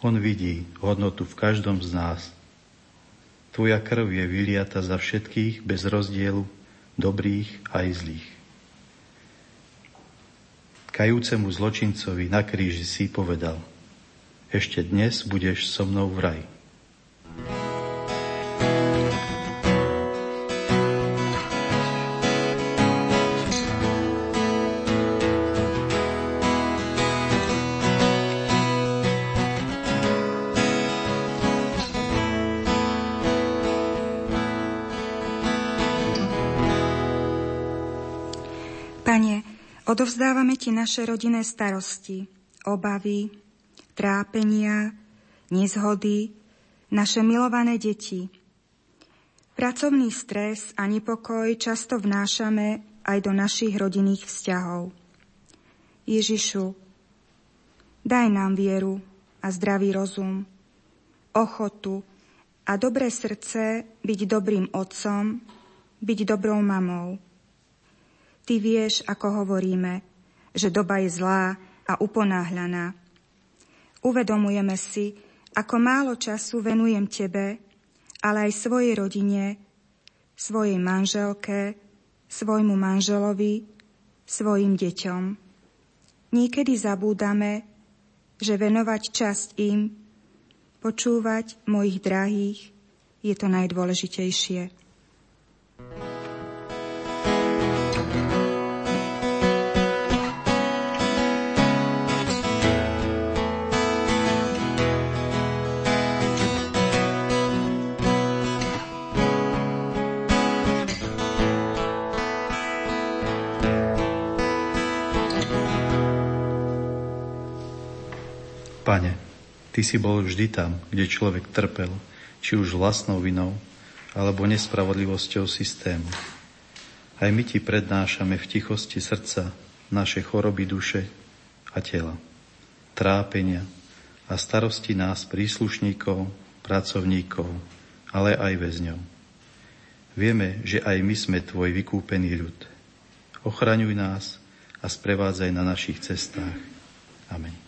On vidí hodnotu v každom z nás. Tvoja krv je vyliata za všetkých bez rozdielu, dobrých aj zlých. Kajúcemu zločincovi na kríži si povedal, ešte dnes budeš so mnou v raji. Odovzdávame Ti naše rodinné starosti, obavy, trápenia, nezhody, naše milované deti. Pracovný stres a nepokoj často vnášame aj do našich rodinných vzťahov. Ježišu, daj nám vieru a zdravý rozum, ochotu a dobré srdce byť dobrým otcom, byť dobrou mamou. Ty vieš, ako hovoríme, že doba je zlá a uponáhľaná. Uvedomujeme si, ako málo času venujem tebe, ale aj svojej rodine, svojej manželke, svojmu manželovi, svojim deťom. Niekedy zabúdame, že venovať časť im, počúvať mojich drahých, je to najdôležitejšie. Pane, Ty si bol vždy tam, kde človek trpel, či už vlastnou vinou, alebo nespravodlivosťou systému. Aj my Ti prednášame v tichosti srdca naše choroby duše a tela, trápenia a starosti nás príslušníkov, pracovníkov, ale aj väzňov. Vieme, že aj my sme Tvoj vykúpený ľud. Ochraňuj nás a sprevádzaj na našich cestách. Amen.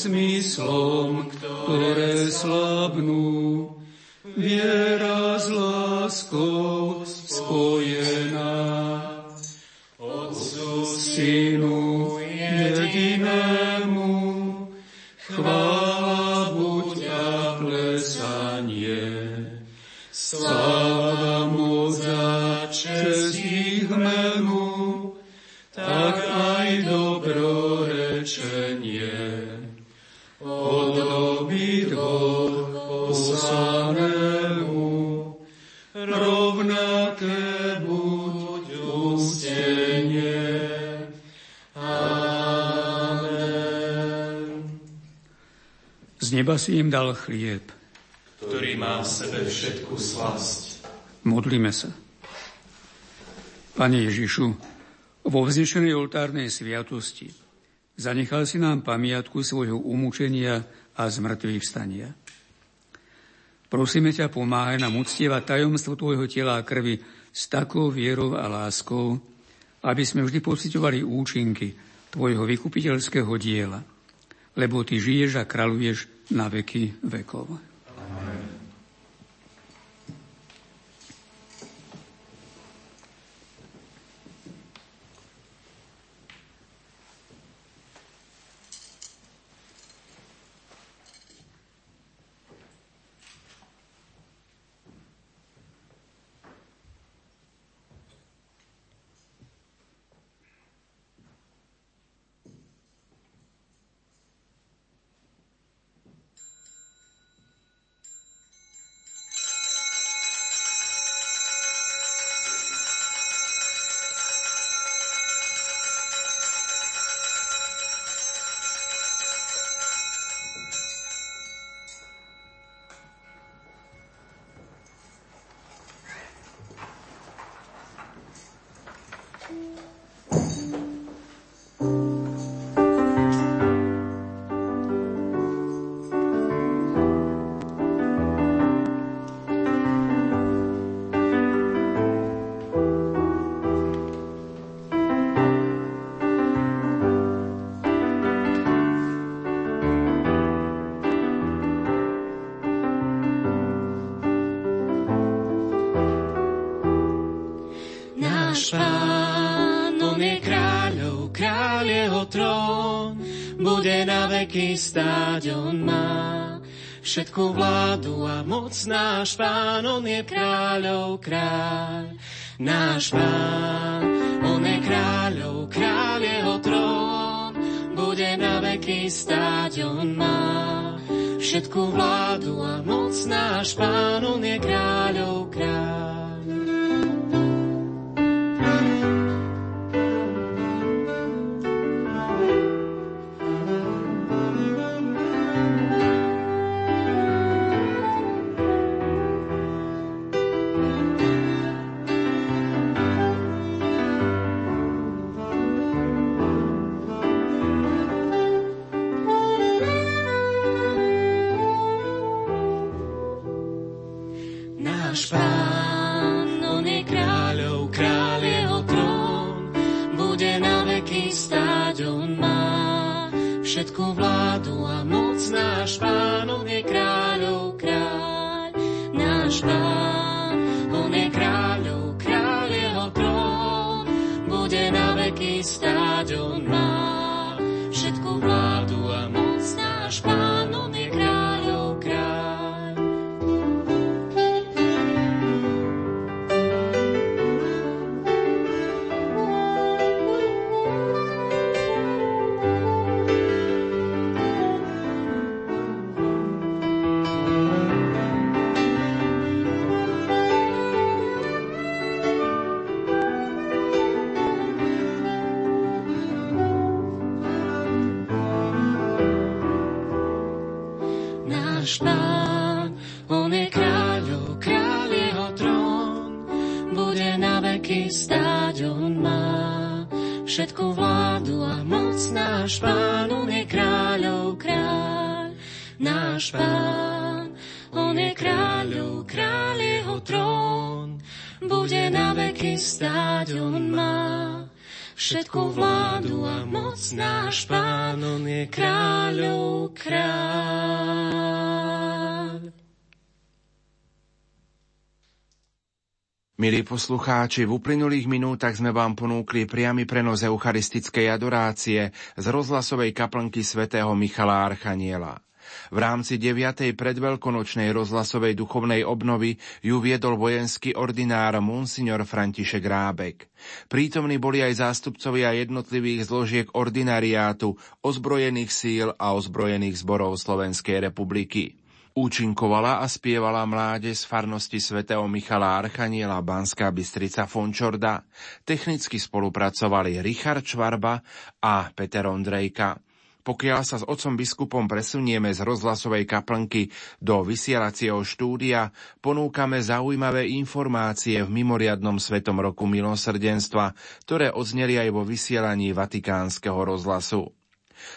Zmyslom, ktoré slabnú, viera s láskou spojená. Otcu, Synu, jedinému, chvála buď a plesanie. Sláva moc a čest ich menu, tak aj dobrorečenie. Neba si im dal chlieb, ktorý má v sebe všetku slasť. Modlíme sa. Pane Ježišu, vo vznešenej oltárnej sviatosti zanechal si nám pamiatku svojho umúčenia a zmrtvých vstania. Prosíme ťa, pomáhaj nám uctievať tajomstvo Tvojho tela a krvi s takou vierou a láskou, aby sme vždy pocitovali účinky Tvojho vykupiteľského diela, lebo Ty žiješ a kráľuješ na veky vekov. Veky stáť on má. Všetku vládu a moc náš pán, on je kráľov kráľ. Náš pán, on je kráľov kráľ, jeho trón bude na veky stáť on má. Všetku vládu a moc náš pán, on je kráľov kráľ. Milí poslucháči, v uplynulých minútach sme vám ponúkli priamy prenos eucharistickej adorácie z rozhlasovej kaplnky svätého Michala Archaniela. V rámci 9. predveľkonočnej rozhlasovej duchovnej obnovy ju viedol vojenský ordinár Monsignor František Rábek. Prítomní boli aj zástupcovia jednotlivých zložiek ordinariátu, ozbrojených síl a ozbrojených zborov Slovenskej republiky. Účinkovala a spievala mláde z farnosti svätého Michala Archaniela Banská Bystrica Fončorda. Technicky spolupracovali Richard Čvarba a Peter Ondrejka. Pokiaľ sa s otcom biskupom presunieme z rozhlasovej kaplnky do vysielacieho štúdia, ponúkame zaujímavé informácie v mimoriadnom Svetom roku milosrdenstva, ktoré odzneli aj vo vysielaní Vatikánskeho rozhlasu.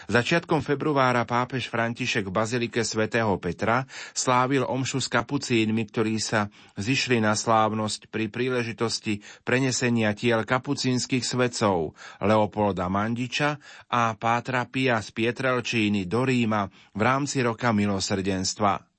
Začiatkom februára pápež František v Bazilike svätého Petra slávil omšu s kapucínmi, ktorí sa zišli na slávnosť pri príležitosti prenesenia tiel kapucínskych svetcov Leopolda Mandiča a Pátra Pia z Pietrelčíny do Ríma v rámci roka milosrdenstva.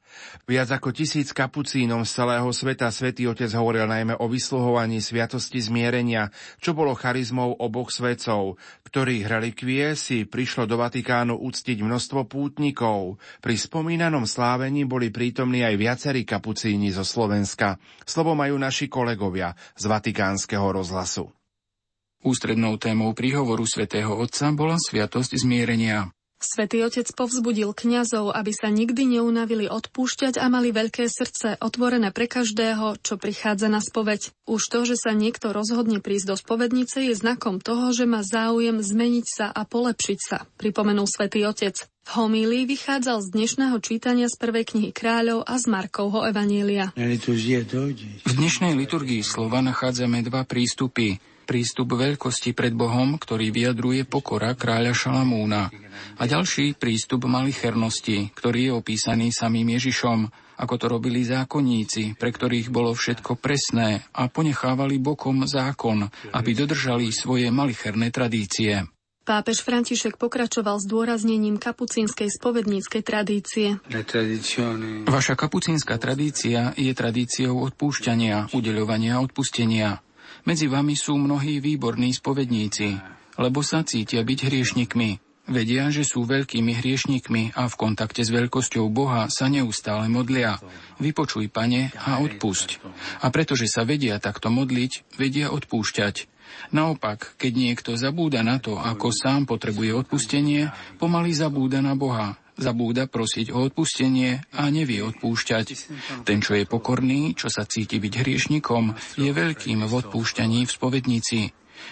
Viac ako tisíc kapucínom z celého sveta svätý Otec hovoril najmä o vysluhovaní sviatosti zmierenia, čo bolo charizmou oboch svetcov, ktorých relikvie si prišlo do Vatikánu uctiť množstvo pútnikov. Pri spomínanom slávení boli prítomní aj viacerí kapucíni zo Slovenska. Slovo majú naši kolegovia z Vatikánskeho rozhlasu. Ústrednou témou príhovoru svätého Otca bola sviatosť zmierenia. Svetý otec povzbudil kňazov, aby sa nikdy neunavili odpúšťať a mali veľké srdce, otvorené pre každého, čo prichádza na spoveď. Už to, že sa niekto rozhodne prísť do spovednice, je znakom toho, že má záujem zmeniť sa a polepšiť sa, pripomenul svätý otec. V homílii vychádzal z dnešného čítania z prvej knihy kráľov a z Markovho evanielia. V dnešnej liturgii slova nachádzame dva prístupy prístup veľkosti pred Bohom, ktorý vyjadruje pokora kráľa Šalamúna a ďalší prístup malichernosti, ktorý je opísaný samým Ježišom, ako to robili zákonníci, pre ktorých bolo všetko presné a ponechávali bokom zákon, aby dodržali svoje malicherné tradície. Pápež František pokračoval s dôraznením kapucínskej spovedníckej tradície. Vaša kapucínska tradícia je tradíciou odpúšťania, udeľovania a odpustenia. Medzi vami sú mnohí výborní spovedníci, lebo sa cítia byť hriešnikmi. Vedia, že sú veľkými hriešnikmi a v kontakte s veľkosťou Boha sa neustále modlia. Vypočuj, pane, a odpusť. A pretože sa vedia takto modliť, vedia odpúšťať. Naopak, keď niekto zabúda na to, ako sám potrebuje odpustenie, pomaly zabúda na Boha, zabúda prosiť o odpustenie a nevie odpúšťať. Ten, čo je pokorný, čo sa cíti byť hriešnikom, je veľkým v odpúšťaní v spovednici.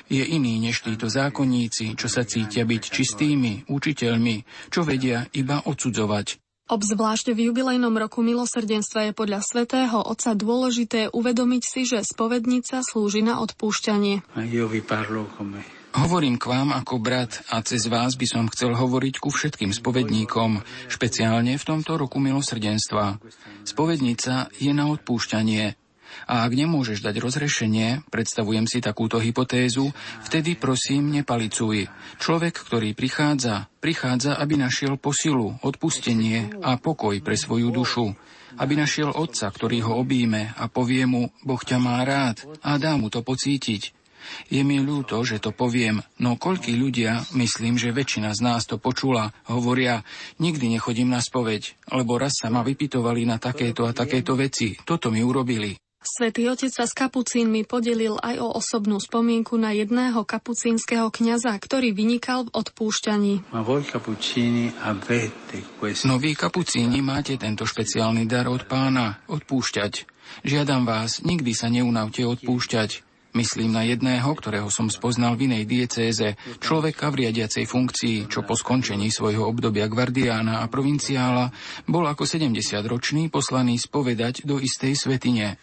Je iný než títo zákonníci, čo sa cítia byť čistými, učiteľmi, čo vedia iba odsudzovať. Obzvlášť v jubilejnom roku milosrdenstva je podľa svätého Otca dôležité uvedomiť si, že spovednica slúži na odpúšťanie. Hovorím k vám ako brat a cez vás by som chcel hovoriť ku všetkým spovedníkom, špeciálne v tomto roku milosrdenstva. Spovednica je na odpúšťanie. A ak nemôžeš dať rozrešenie, predstavujem si takúto hypotézu, vtedy prosím nepalicuj. Človek, ktorý prichádza, prichádza, aby našiel posilu, odpustenie a pokoj pre svoju dušu. Aby našiel otca, ktorý ho obíme a povie mu, Boh ťa má rád a dá mu to pocítiť Je mi ľúto, že to poviem, no koľkí ľudia, myslím, že väčšina z nás to počula, hovoria, nikdy nechodím na spoveď, lebo raz sa ma vypitovali na takéto a takéto veci, toto mi urobili. Svetý otec sa s kapucínmi podelil aj o osobnú spomienku na jedného kapucínskeho kňaza, ktorý vynikal v odpúšťaní. No vy, kapucíni, máte tento špeciálny dar od pána, odpúšťať. Žiadam vás, nikdy sa neunavte odpúšťať. Myslím na jedného, ktorého som spoznal v inej diecéze, človeka v riadiacej funkcii, čo po skončení svojho obdobia gvardiána a provinciála bol ako 70-ročný poslaný spovedať do istej svetine.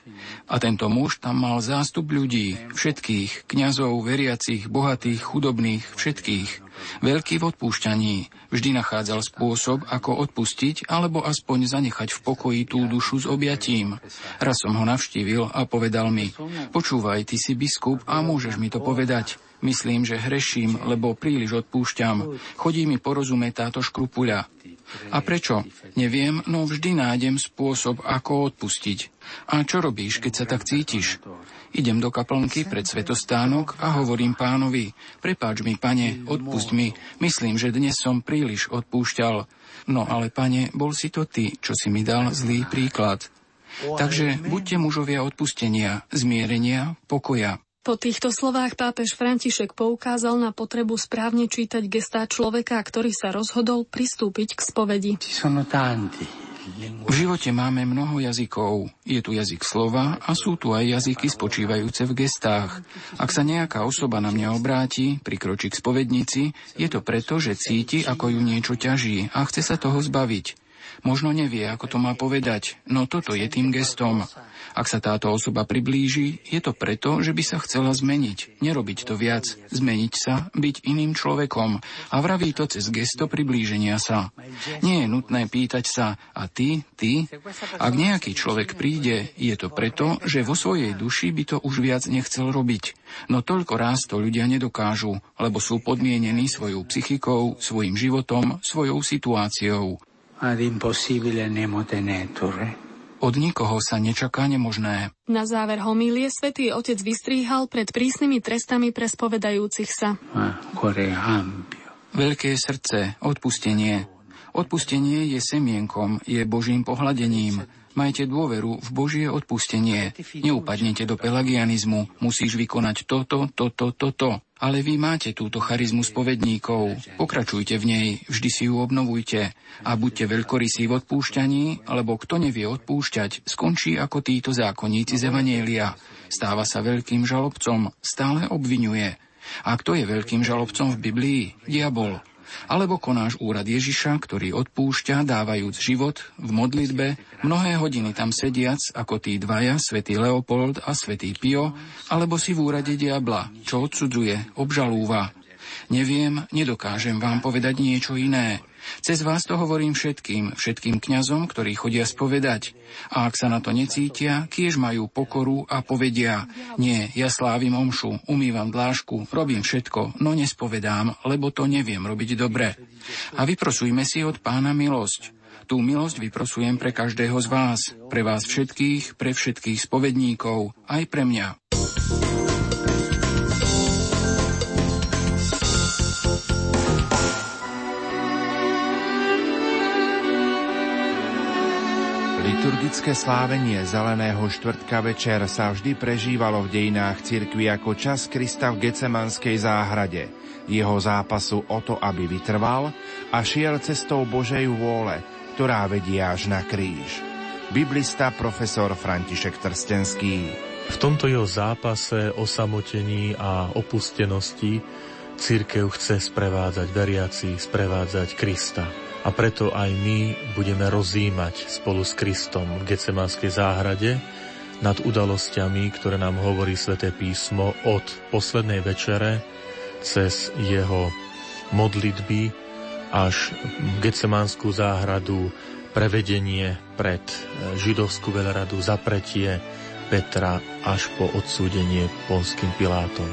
A tento muž tam mal zástup ľudí, všetkých, kňazov, veriacich, bohatých, chudobných, všetkých. Veľký v odpúšťaní. Vždy nachádzal spôsob, ako odpustiť, alebo aspoň zanechať v pokoji tú dušu s objatím. Raz som ho navštívil a povedal mi, počúvaj, ty si biskup a môžeš mi to povedať. Myslím, že hreším, lebo príliš odpúšťam. Chodí mi porozumieť táto škrupuľa. A prečo? Neviem, no vždy nájdem spôsob, ako odpustiť. A čo robíš, keď sa tak cítiš? Idem do kaplnky pred svetostánok a hovorím pánovi, prepáč mi, pane, odpust mi, myslím, že dnes som príliš odpúšťal. No ale, pane, bol si to ty, čo si mi dal zlý príklad. Takže buďte mužovia odpustenia, zmierenia, pokoja. Po týchto slovách pápež František poukázal na potrebu správne čítať gestá človeka, ktorý sa rozhodol pristúpiť k spovedi. V živote máme mnoho jazykov. Je tu jazyk slova a sú tu aj jazyky spočívajúce v gestách. Ak sa nejaká osoba na mňa obráti, prikročí k spovednici, je to preto, že cíti, ako ju niečo ťaží a chce sa toho zbaviť. Možno nevie, ako to má povedať, no toto je tým gestom. Ak sa táto osoba priblíži, je to preto, že by sa chcela zmeniť, nerobiť to viac, zmeniť sa, byť iným človekom a vraví to cez gesto priblíženia sa. Nie je nutné pýtať sa, a ty, ty? Ak nejaký človek príde, je to preto, že vo svojej duši by to už viac nechcel robiť. No toľko ráz to ľudia nedokážu, lebo sú podmienení svojou psychikou, svojim životom, svojou situáciou. Ad impossibile nemo tenetur. Od nikoho sa nečaká nemožné. Na záver homílie svätý Otec vystríhal pred prísnymi trestami pre spovedajúcich sa. Veľké srdce, odpustenie. Odpustenie je semienkom, je Božím pohľadením. Majte dôveru v Božie odpustenie. Neupadnete do pelagianizmu. Musíš vykonať toto, toto, toto. Ale vy máte túto charizmu spovedníkov. Pokračujte v nej, vždy si ju obnovujte. A buďte veľkorysí v odpúšťaní, lebo kto nevie odpúšťať, skončí ako títo zákonníci z Evanielia. Stáva sa veľkým žalobcom, stále obvinuje. A kto je veľkým žalobcom v Biblii? Diabol. Alebo konáš úrad Ježiša, ktorý odpúšťa, dávajúc život v modlitbe, mnohé hodiny tam sediac, ako tí dvaja, svätý Leopold a svätý Pio, alebo si v úrade diabla, čo odsudzuje, obžalúva. Neviem, nedokážem vám povedať niečo iné. Cez vás to hovorím všetkým, všetkým kňazom, ktorí chodia spovedať. A ak sa na to necítia, kiež majú pokoru a povedia, nie, ja slávim omšu, umývam dlášku, robím všetko, no nespovedám, lebo to neviem robiť dobre. A vyprosujme si od pána milosť. Tú milosť vyprosujem pre každého z vás, pre vás všetkých, pre všetkých spovedníkov, aj pre mňa. Liturgické slávenie Zeleného štvrtka večer sa vždy prežívalo v dejinách cirkvi ako čas Krista v Gecemanskej záhrade, jeho zápasu o to, aby vytrval a šiel cestou Božej vôle, ktorá vedie až na kríž. Biblista profesor František Trstenský. V tomto jeho zápase o samotení a opustenosti církev chce sprevádzať veriaci, sprevádzať Krista a preto aj my budeme rozímať spolu s Kristom v Gecemanskej záhrade nad udalosťami, ktoré nám hovorí sväté písmo od poslednej večere cez jeho modlitby až v Gecemanskú záhradu, prevedenie pred židovskú veľradu, zapretie Petra až po odsúdenie ponským Pilátom.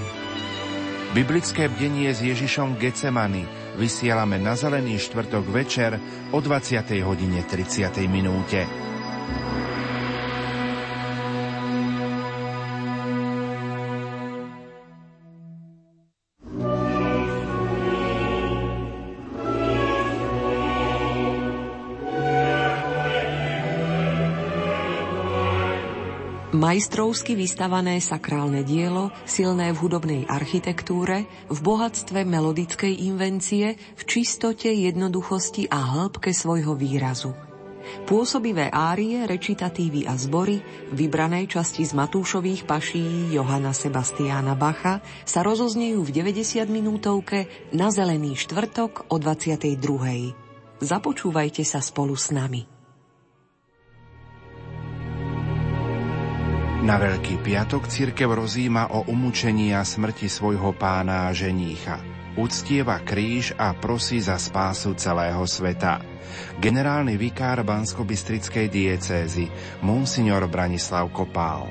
Biblické bdenie s Ježišom Gecemany vysielame na Zelený štvrtok večer o 20. hodine 30. minúte. Majstrovsky vystavané sakrálne dielo, silné v hudobnej architektúre, v bohatstve melodickej invencie, v čistote, jednoduchosti a hĺbke svojho výrazu. Pôsobivé árie, recitatívy a zbory, vybranej časti z Matúšových paší Johana Sebastiána Bacha sa rozoznejú v 90 minútovke na Zelený štvrtok o 22. Započúvajte sa spolu s nami. Na Veľký piatok církev rozíma o umúčení a smrti svojho pána a ženícha. Uctieva kríž a prosí za spásu celého sveta. Generálny vikár Bansko-Bystrickej diecézy, monsignor Branislav Kopál.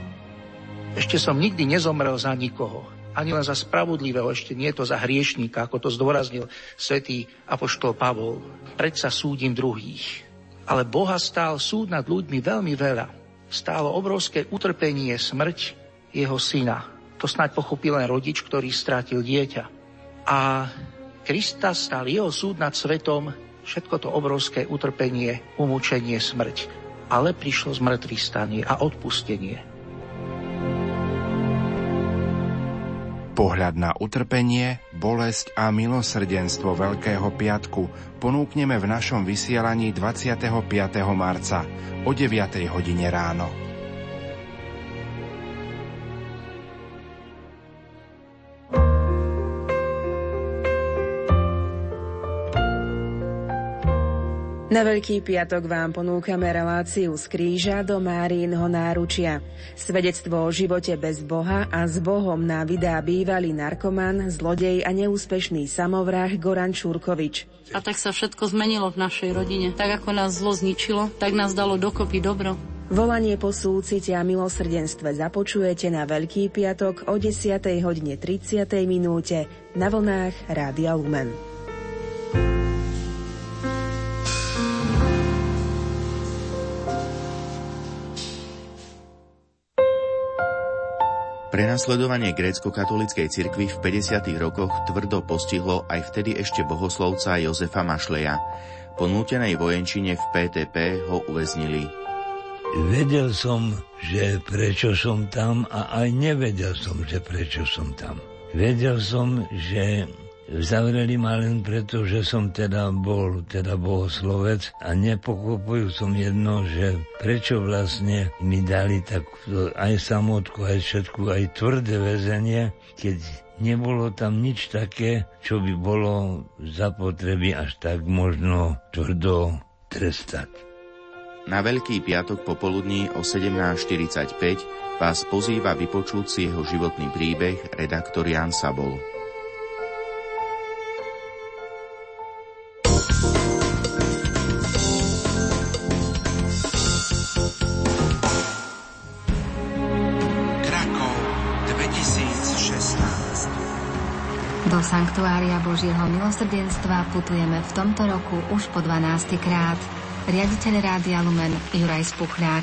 Ešte som nikdy nezomrel za nikoho. Ani len za spravodlivého, ešte nie to za hriešníka, ako to zdôraznil svätý apoštol Pavol. Predsa súdim druhých. Ale Boha stál súd nad ľuďmi veľmi veľa stálo obrovské utrpenie, smrť jeho syna. To snáď pochopil len rodič, ktorý strátil dieťa. A Krista stal jeho súd nad svetom, všetko to obrovské utrpenie, umúčenie, smrť. Ale prišlo zmrtvý stanie a odpustenie. Pohľad na utrpenie, bolesť a milosrdenstvo Veľkého piatku ponúkneme v našom vysielaní 25. marca o 9. hodine ráno. Na Veľký piatok vám ponúkame reláciu z kríža do Márínho náručia. Svedectvo o živote bez Boha a s Bohom na vydá bývalý narkoman, zlodej a neúspešný samovrah Goran Čurkovič. A tak sa všetko zmenilo v našej rodine. Tak ako nás zlo zničilo, tak nás dalo dokopy dobro. Volanie po súcite a milosrdenstve započujete na Veľký piatok o 10. hodine 30. minúte na vlnách Rádia Lumen. Prenasledovanie grécko-katolíckej cirkvi v 50. rokoch tvrdo postihlo aj vtedy ešte bohoslovca Jozefa Mašleja. Po nútenej vojenčine v PTP ho uväznili. Vedel som, že prečo som tam a aj nevedel som, že prečo som tam. Vedel som, že Zavreli ma len preto, že som teda bol teda bohoslovec a nepochopujú som jedno, že prečo vlastne mi dali tak aj samotku, aj všetku, aj tvrdé väzenie, keď nebolo tam nič také, čo by bolo zapotreby až tak možno tvrdo trestať. Na Veľký piatok popoludní o 17.45 vás pozýva vypočuť si jeho životný príbeh redaktor Jan Sabol. Sanktuária Božieho milosrdenstva putujeme v tomto roku už po 12. krát. Riaditeľ Rádia Lumen Juraj Spuchľák.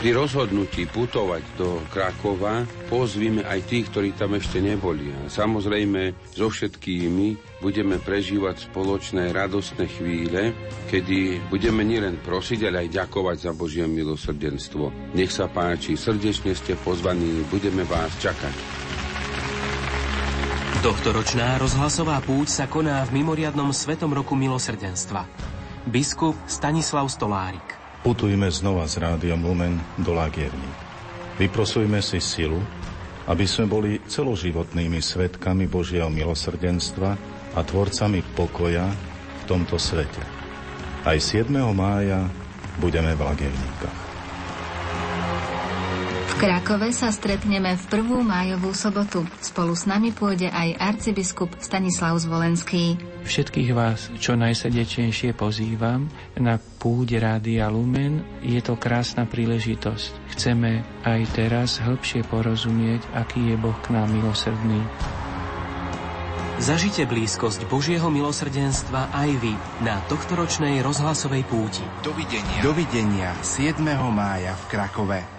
Pri rozhodnutí putovať do Krakova pozvíme aj tých, ktorí tam ešte neboli. A samozrejme so všetkými budeme prežívať spoločné radostné chvíle, kedy budeme nielen prosiť, ale aj ďakovať za Božie milosrdenstvo. Nech sa páči, srdečne ste pozvaní, budeme vás čakať. Tohtoročná rozhlasová púť sa koná v mimoriadnom Svetom roku milosrdenstva. Biskup Stanislav Stolárik. Putujme znova s rádiom Lumen do Lagierník. Vyprosujme si silu, aby sme boli celoživotnými svetkami Božieho milosrdenstva a tvorcami pokoja v tomto svete. Aj 7. mája budeme v Lagierníkach. V Krakove sa stretneme v prvú májovú sobotu. Spolu s nami pôjde aj arcibiskup Stanislav Zvolenský. Všetkých vás čo najsrdečnejšie pozývam na púde Rádia Lumen. Je to krásna príležitosť. Chceme aj teraz hĺbšie porozumieť, aký je Boh k nám milosrdný. Zažite blízkosť Božieho milosrdenstva aj vy na tohtoročnej rozhlasovej púti. Dovidenia. Dovidenia 7. mája v Krakove.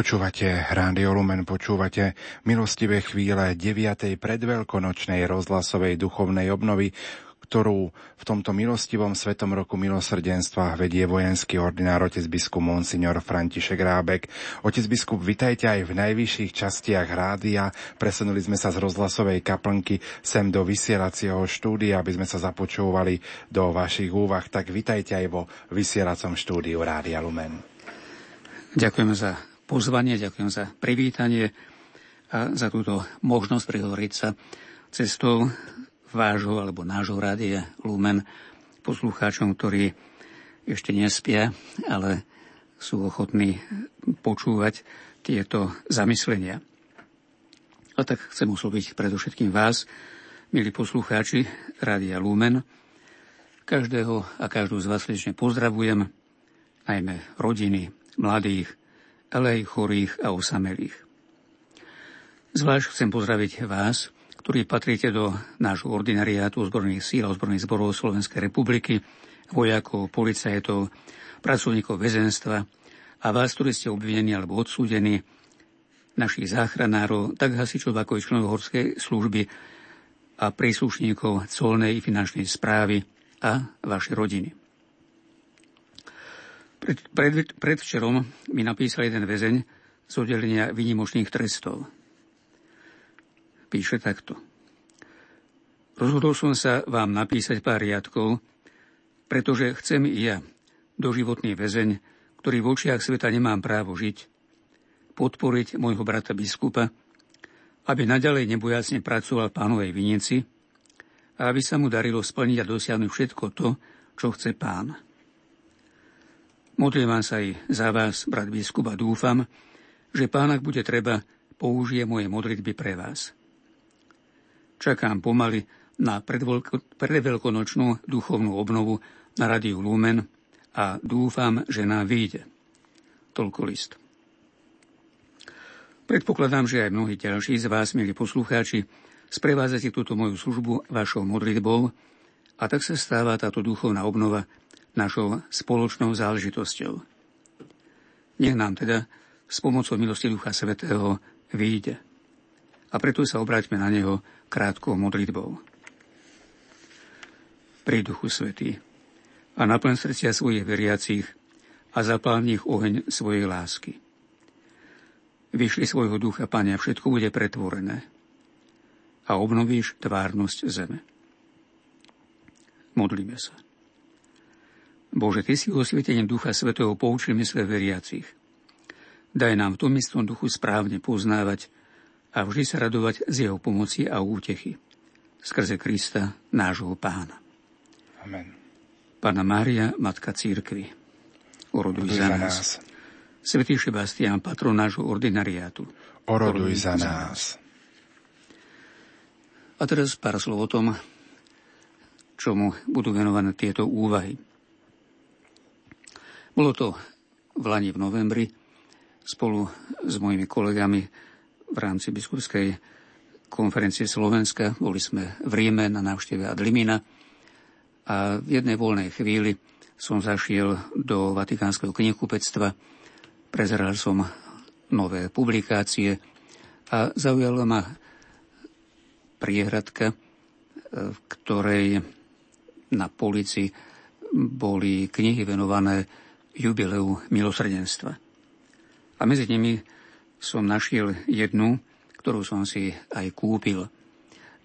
Počúvate Rádio Lumen, počúvate milostivé chvíle 9. predveľkonočnej rozhlasovej duchovnej obnovy, ktorú v tomto milostivom svetom roku milosrdenstva vedie vojenský ordinár otec biskup Monsignor František Rábek. Otec biskup, vitajte aj v najvyšších častiach rádia. Presunuli sme sa z rozhlasovej kaplnky sem do vysielacieho štúdia, aby sme sa započúvali do vašich úvah. Tak vitajte aj vo vysielacom štúdiu Rádia Lumen. Ďakujem za pozvanie, ďakujem za privítanie a za túto možnosť prihovoriť sa cestou vášho alebo nášho rádia Lumen poslucháčom, ktorí ešte nespia, ale sú ochotní počúvať tieto zamyslenia. A tak chcem osloviť predovšetkým vás, milí poslucháči Rádia Lumen. Každého a každú z vás srdečne pozdravujem, najmä rodiny, mladých, ale aj chorých a osamelých. Zvlášť chcem pozdraviť vás, ktorí patríte do nášho ordinariátu ozbrojených síl a ozbrojených zborov Slovenskej republiky, vojakov, policajtov, pracovníkov väzenstva a vás, ktorí ste obvinení alebo odsúdení, našich záchranárov, tak hasičov ako i členov horskej služby a príslušníkov colnej finančnej správy a vaše rodiny. Pred, pred, predvčerom mi napísal jeden väzeň z oddelenia výnimočných trestov – píše takto. Rozhodol som sa vám napísať pár riadkov, pretože chcem i ja, doživotný väzeň, ktorý v očiach sveta nemám právo žiť, podporiť môjho brata biskupa, aby naďalej nebojacne pracoval pánovej vinici a aby sa mu darilo splniť a dosiahnuť všetko to, čo chce pán. Modlím sa aj za vás, brat biskup, a dúfam, že pán, ak bude treba, použije moje modlitby pre vás. Čakám pomaly na predveľkonočnú duchovnú obnovu na Radiu Lumen a dúfam, že nám vyjde. Toľko list. Predpokladám, že aj mnohí ďalší z vás, milí poslucháči, sprevádzate túto moju službu vašou modlitbou a tak sa stáva táto duchovná obnova našou spoločnou záležitosťou. Nech nám teda s pomocou milosti Ducha Svetého vyjde. A preto sa obráťme na Neho krátkou modlitbou. Pri Duchu Svetý a naplň srdcia svojich veriacich a zapál v oheň svojej lásky. Vyšli svojho ducha, Pane, všetko bude pretvorené a obnovíš tvárnosť zeme. Modlíme sa. Bože, Ty si osvietením Ducha Svetého poučil mysle veriacich. Daj nám v tom istom duchu správne poznávať a vždy sa radovať z jeho pomoci a útechy. Skrze Krista, nášho pána. Amen. Pána Mária, Matka Církvy, oroduj za, za nás. nás. Svetý Šebastián, patron nášho ordinariátu, oroduj za nás. A teraz pár slov o tom, čomu budú venované tieto úvahy. Bolo to v Lani v novembri spolu s mojimi kolegami v rámci biskupskej konferencie Slovenska. Boli sme v Ríme na návšteve Adlimina a v jednej voľnej chvíli som zašiel do Vatikánskeho knihkupectva, prezeral som nové publikácie a zaujala ma priehradka, v ktorej na polici boli knihy venované jubileu milosrdenstva. A medzi nimi som našiel jednu, ktorú som si aj kúpil.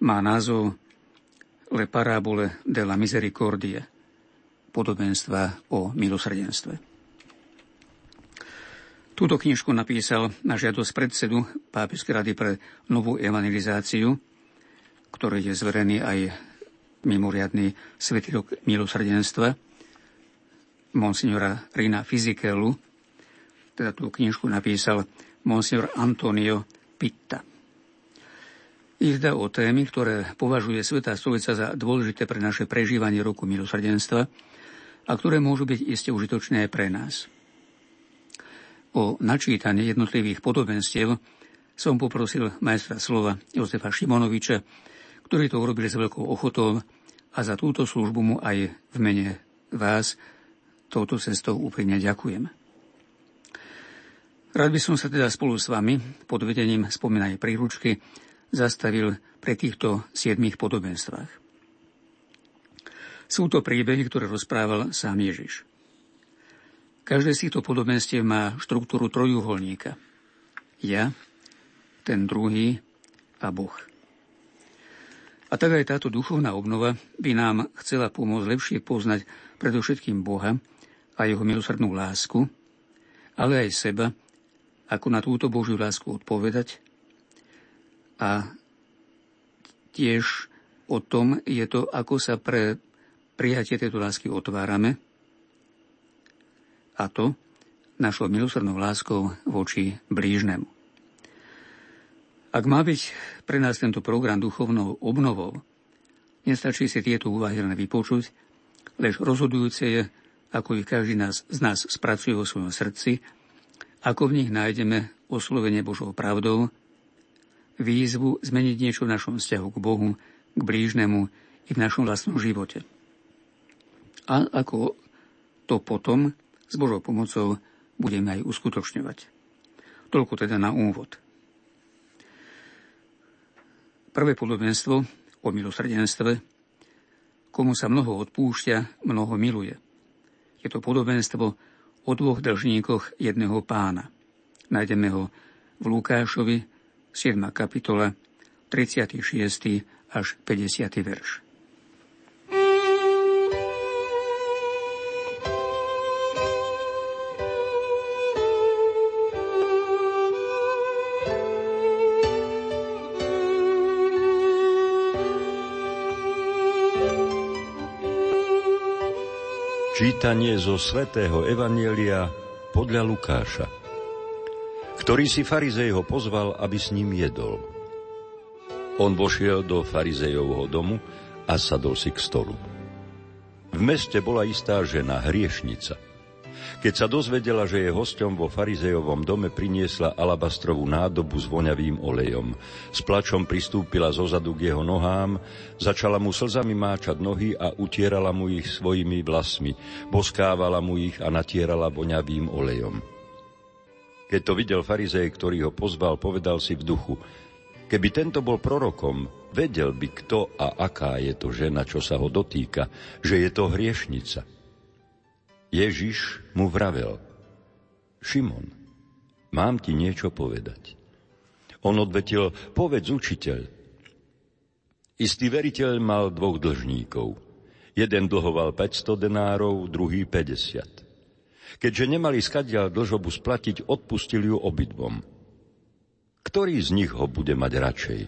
Má názov Le parabole della misericordia, podobenstva o milosrdenstve. Túto knižku napísal na žiadosť predsedu Pápežskej rady pre novú evangelizáciu, ktorý je zverený aj mimoriadný svetý rok milosrdenstva, monsignora Rina Fizikelu, teda tú knižku napísal monsignor Antonio Pitta. Ide o témy, ktoré považuje Svetá stolica za dôležité pre naše prežívanie roku milosrdenstva a ktoré môžu byť iste užitočné aj pre nás. O načítanie jednotlivých podobenstiev som poprosil majstra slova Jozefa Šimonoviča, ktorý to urobil s veľkou ochotou a za túto službu mu aj v mene vás touto cestou úprimne ďakujem. Rád by som sa teda spolu s vami pod vedením spomínanej príručky zastavil pre týchto siedmých podobenstvách. Sú to príbehy, ktoré rozprával sám Ježiš. Každé z týchto podobenstiev má štruktúru trojuholníka. Ja, ten druhý a Boh. A tak aj táto duchovná obnova by nám chcela pomôcť lepšie poznať predovšetkým Boha a jeho milosrdnú lásku, ale aj seba, ako na túto Božiu lásku odpovedať a tiež o tom je to, ako sa pre prijatie tejto lásky otvárame a to našou milosrdnou láskou voči blížnemu. Ak má byť pre nás tento program duchovnou obnovou, nestačí si tieto úvahy len vypočuť, lež rozhodujúce je, ako ich každý nás, z nás spracuje vo svojom srdci ako v nich nájdeme oslovenie Božou pravdou, výzvu zmeniť niečo v našom vzťahu k Bohu, k blížnemu i v našom vlastnom živote. A ako to potom s Božou pomocou budeme aj uskutočňovať. Toľko teda na úvod. Prvé podobenstvo o milosrdenstve, komu sa mnoho odpúšťa, mnoho miluje. Je to podobenstvo o dvoch dlžníkoch jedného pána. Nájdeme ho v Lukášovi, 7. kapitola, 36. až 50. verš. Čítanie zo svätého Evanielia podľa Lukáša, ktorý si farizejho pozval, aby s ním jedol. On vošiel do farizejovho domu a sadol si k stolu. V meste bola istá žena, hriešnica – keď sa dozvedela, že je hosťom vo farizejovom dome, priniesla alabastrovú nádobu s voňavým olejom. S plačom pristúpila zozadu k jeho nohám, začala mu slzami máčať nohy a utierala mu ich svojimi vlasmi, boskávala mu ich a natierala voňavým olejom. Keď to videl farizej, ktorý ho pozval, povedal si v duchu, keby tento bol prorokom, vedel by kto a aká je to žena, čo sa ho dotýka, že je to hriešnica – Ježiš mu vravel, Šimon, mám ti niečo povedať. On odvetil, povedz učiteľ. Istý veriteľ mal dvoch dlžníkov. Jeden dlhoval 500 denárov, druhý 50. Keďže nemali skadiaľ dlžobu splatiť, odpustili ju obidvom. Ktorý z nich ho bude mať radšej?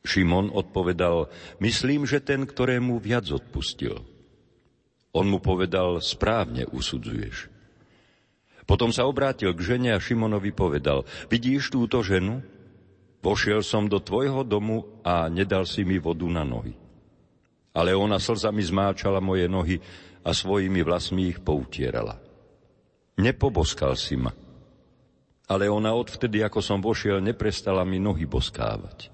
Šimon odpovedal, myslím, že ten, ktorému viac odpustil. On mu povedal, správne usudzuješ. Potom sa obrátil k žene a Šimonovi povedal, vidíš túto ženu? Vošiel som do tvojho domu a nedal si mi vodu na nohy. Ale ona slzami zmáčala moje nohy a svojimi vlasmi ich poutierala. Nepoboskal si ma. Ale ona odvtedy, ako som vošiel, neprestala mi nohy boskávať.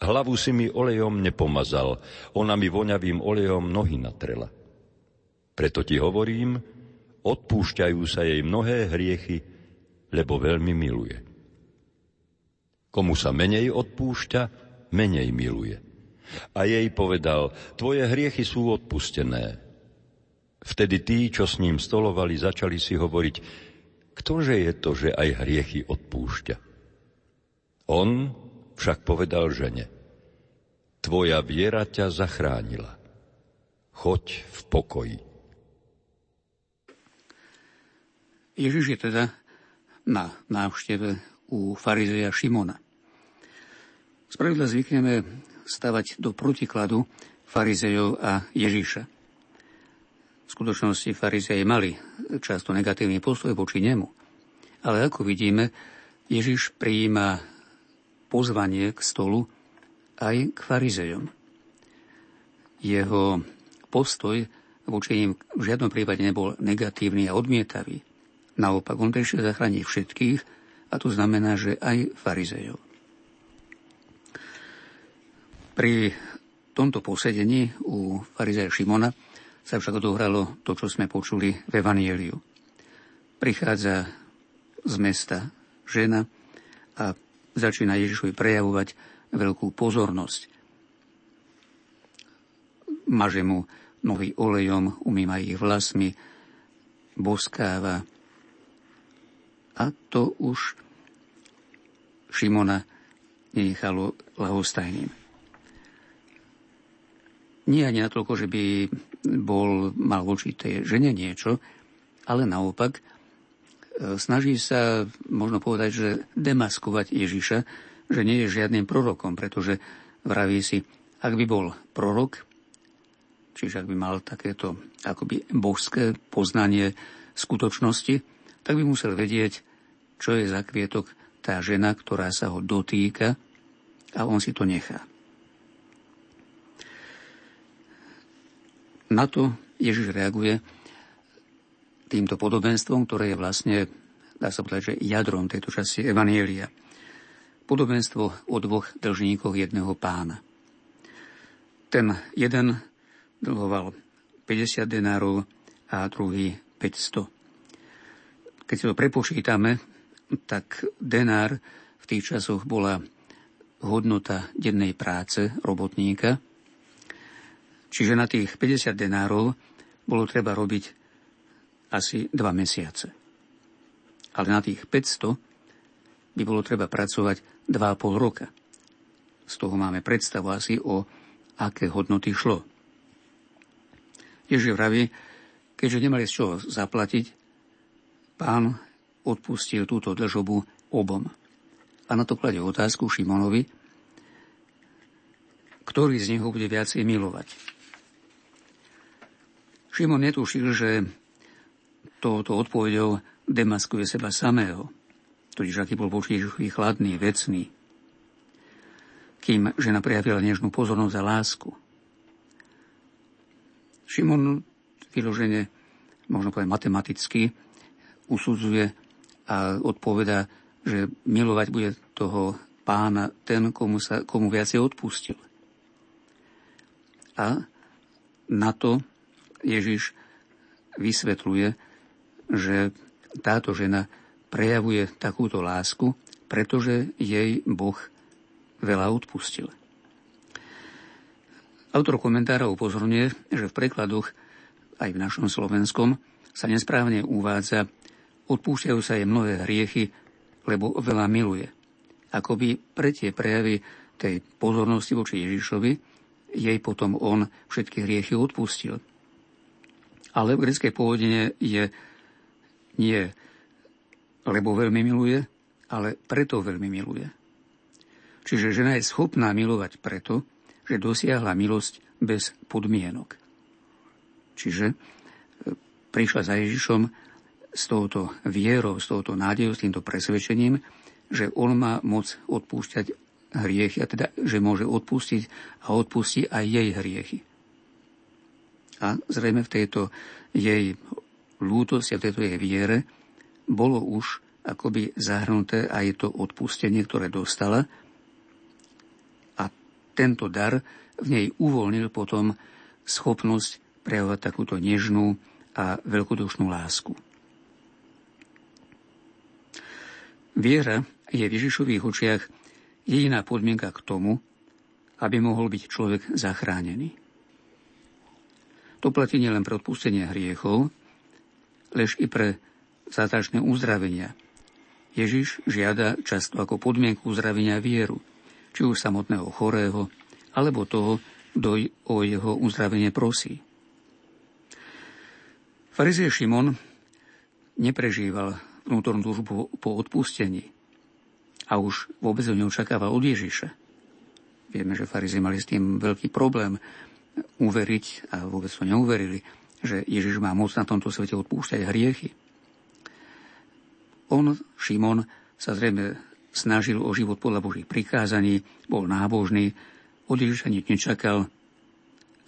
Hlavu si mi olejom nepomazal, ona mi voňavým olejom nohy natrela. Preto ti hovorím, odpúšťajú sa jej mnohé hriechy, lebo veľmi miluje. Komu sa menej odpúšťa, menej miluje. A jej povedal, tvoje hriechy sú odpustené. Vtedy tí, čo s ním stolovali, začali si hovoriť, ktože je to, že aj hriechy odpúšťa. On však povedal žene, tvoja viera ťa zachránila. Choď v pokoji. Ježiš je teda na návšteve u farizeja Šimona. Spravidla zvykneme stavať do protikladu farizejov a Ježiša. V skutočnosti farizeji mali často negatívny postoj voči nemu. Ale ako vidíme, Ježiš prijíma pozvanie k stolu aj k farizejom. Jeho postoj voči ním v žiadnom prípade nebol negatívny a odmietavý. Naopak, on prišiel zachrániť všetkých, a to znamená, že aj farizejov. Pri tomto posedení u farizeja Šimona sa však odohralo to, čo sme počuli v Evanieliu. Prichádza z mesta žena a začína Ježišovi prejavovať veľkú pozornosť. Maže mu nohy olejom, umýma ich vlasmi, boskáva. A to už Šimona nenechalo lahostajným. Nie ani natoľko, že by bol, mal voči tej žene niečo, ale naopak e, snaží sa, možno povedať, že demaskovať Ježiša, že nie je žiadnym prorokom, pretože vraví si, ak by bol prorok, čiže ak by mal takéto akoby božské poznanie skutočnosti, tak by musel vedieť, čo je za kvietok tá žena, ktorá sa ho dotýka a on si to nechá. Na to Ježiš reaguje týmto podobenstvom, ktoré je vlastne, dá sa povedať, že jadrom tejto časti Evanielia. Podobenstvo o dvoch dlžníkoch jedného pána. Ten jeden dlhoval 50 denárov a druhý 500. Keď si to prepočítame, tak denár v tých časoch bola hodnota dennej práce robotníka – Čiže na tých 50 denárov bolo treba robiť asi 2 mesiace. Ale na tých 500 by bolo treba pracovať 2,5 roka. Z toho máme predstavu asi o aké hodnoty šlo. Ježiš vraví, keďže nemali z čoho zaplatiť, pán odpustil túto dlžobu obom. A na to kladie otázku Šimonovi, ktorý z nich ho bude viacej milovať. Šimon netušil, že touto odpovedou demaskuje seba samého, totiž aký bol voči Ježišovi chladný, vecný, kým žena prejavila nežnú pozornosť a lásku. Šimon vyložene, možno povedať matematicky, usudzuje a odpoveda, že milovať bude toho pána ten, komu, sa, komu viacej odpustil. A na to Ježiš vysvetľuje, že táto žena prejavuje takúto lásku, pretože jej Boh veľa odpustil. Autor komentára upozorňuje, že v prekladoch aj v našom slovenskom sa nesprávne uvádza odpúšťajú sa jej mnohé hriechy, lebo veľa miluje. Akoby pre tie prejavy tej pozornosti voči Ježišovi jej potom on všetky hriechy odpustil ale v greckej pôvodine je nie lebo veľmi miluje, ale preto veľmi miluje. Čiže žena je schopná milovať preto, že dosiahla milosť bez podmienok. Čiže e, prišla za Ježišom s touto vierou, s touto nádejou, s týmto presvedčením, že on má moc odpúšťať hriechy, a teda, že môže odpustiť a odpustí aj jej hriechy. A zrejme v tejto jej lútosti a v tejto jej viere bolo už akoby zahrnuté aj to odpustenie, ktoré dostala. A tento dar v nej uvoľnil potom schopnosť prejavovať takúto nežnú a veľkodušnú lásku. Viera je v Ježišových očiach jediná podmienka k tomu, aby mohol byť človek zachránený. To platí nielen pre odpustenie hriechov, lež i pre zátačné uzdravenia. Ježiš žiada často ako podmienku uzdravenia vieru, či už samotného chorého, alebo toho, kto o jeho uzdravenie prosí. Farizej Šimon neprežíval vnútornú túžbu po odpustení a už vôbec ho neočakával od Ježiša. Vieme, že farizej mali s tým veľký problém, uveriť, a vôbec to neuverili, že Ježiš má moc na tomto svete odpúšťať hriechy. On, Šimon, sa zrejme snažil o život podľa Božích prikázaní, bol nábožný, od Ježiša nič nečakal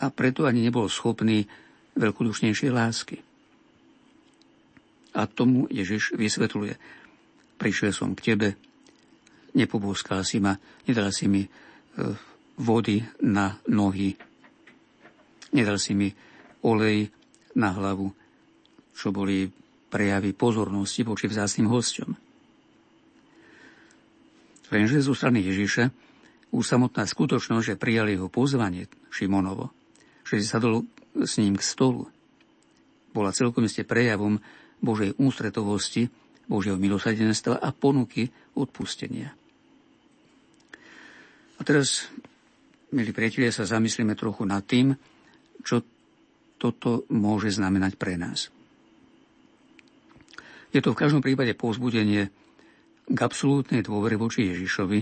a preto ani nebol schopný veľkodušnejšej lásky. A tomu Ježiš vysvetľuje. Prišiel som k tebe, nepobúskal si ma, nedal si mi e, vody na nohy, Nedal si mi olej na hlavu, čo boli prejavy pozornosti voči vzácným hosťom. Lenže zo strany Ježiša už samotná skutočnosť, že prijali jeho pozvanie Šimonovo, že si sadol s ním k stolu, bola celkom ste prejavom Božej ústretovosti, Božieho milosadenstva a ponuky odpustenia. A teraz, milí priatelia, sa zamyslíme trochu nad tým, čo toto môže znamenať pre nás. Je to v každom prípade povzbudenie k absolútnej dôvere voči Ježišovi,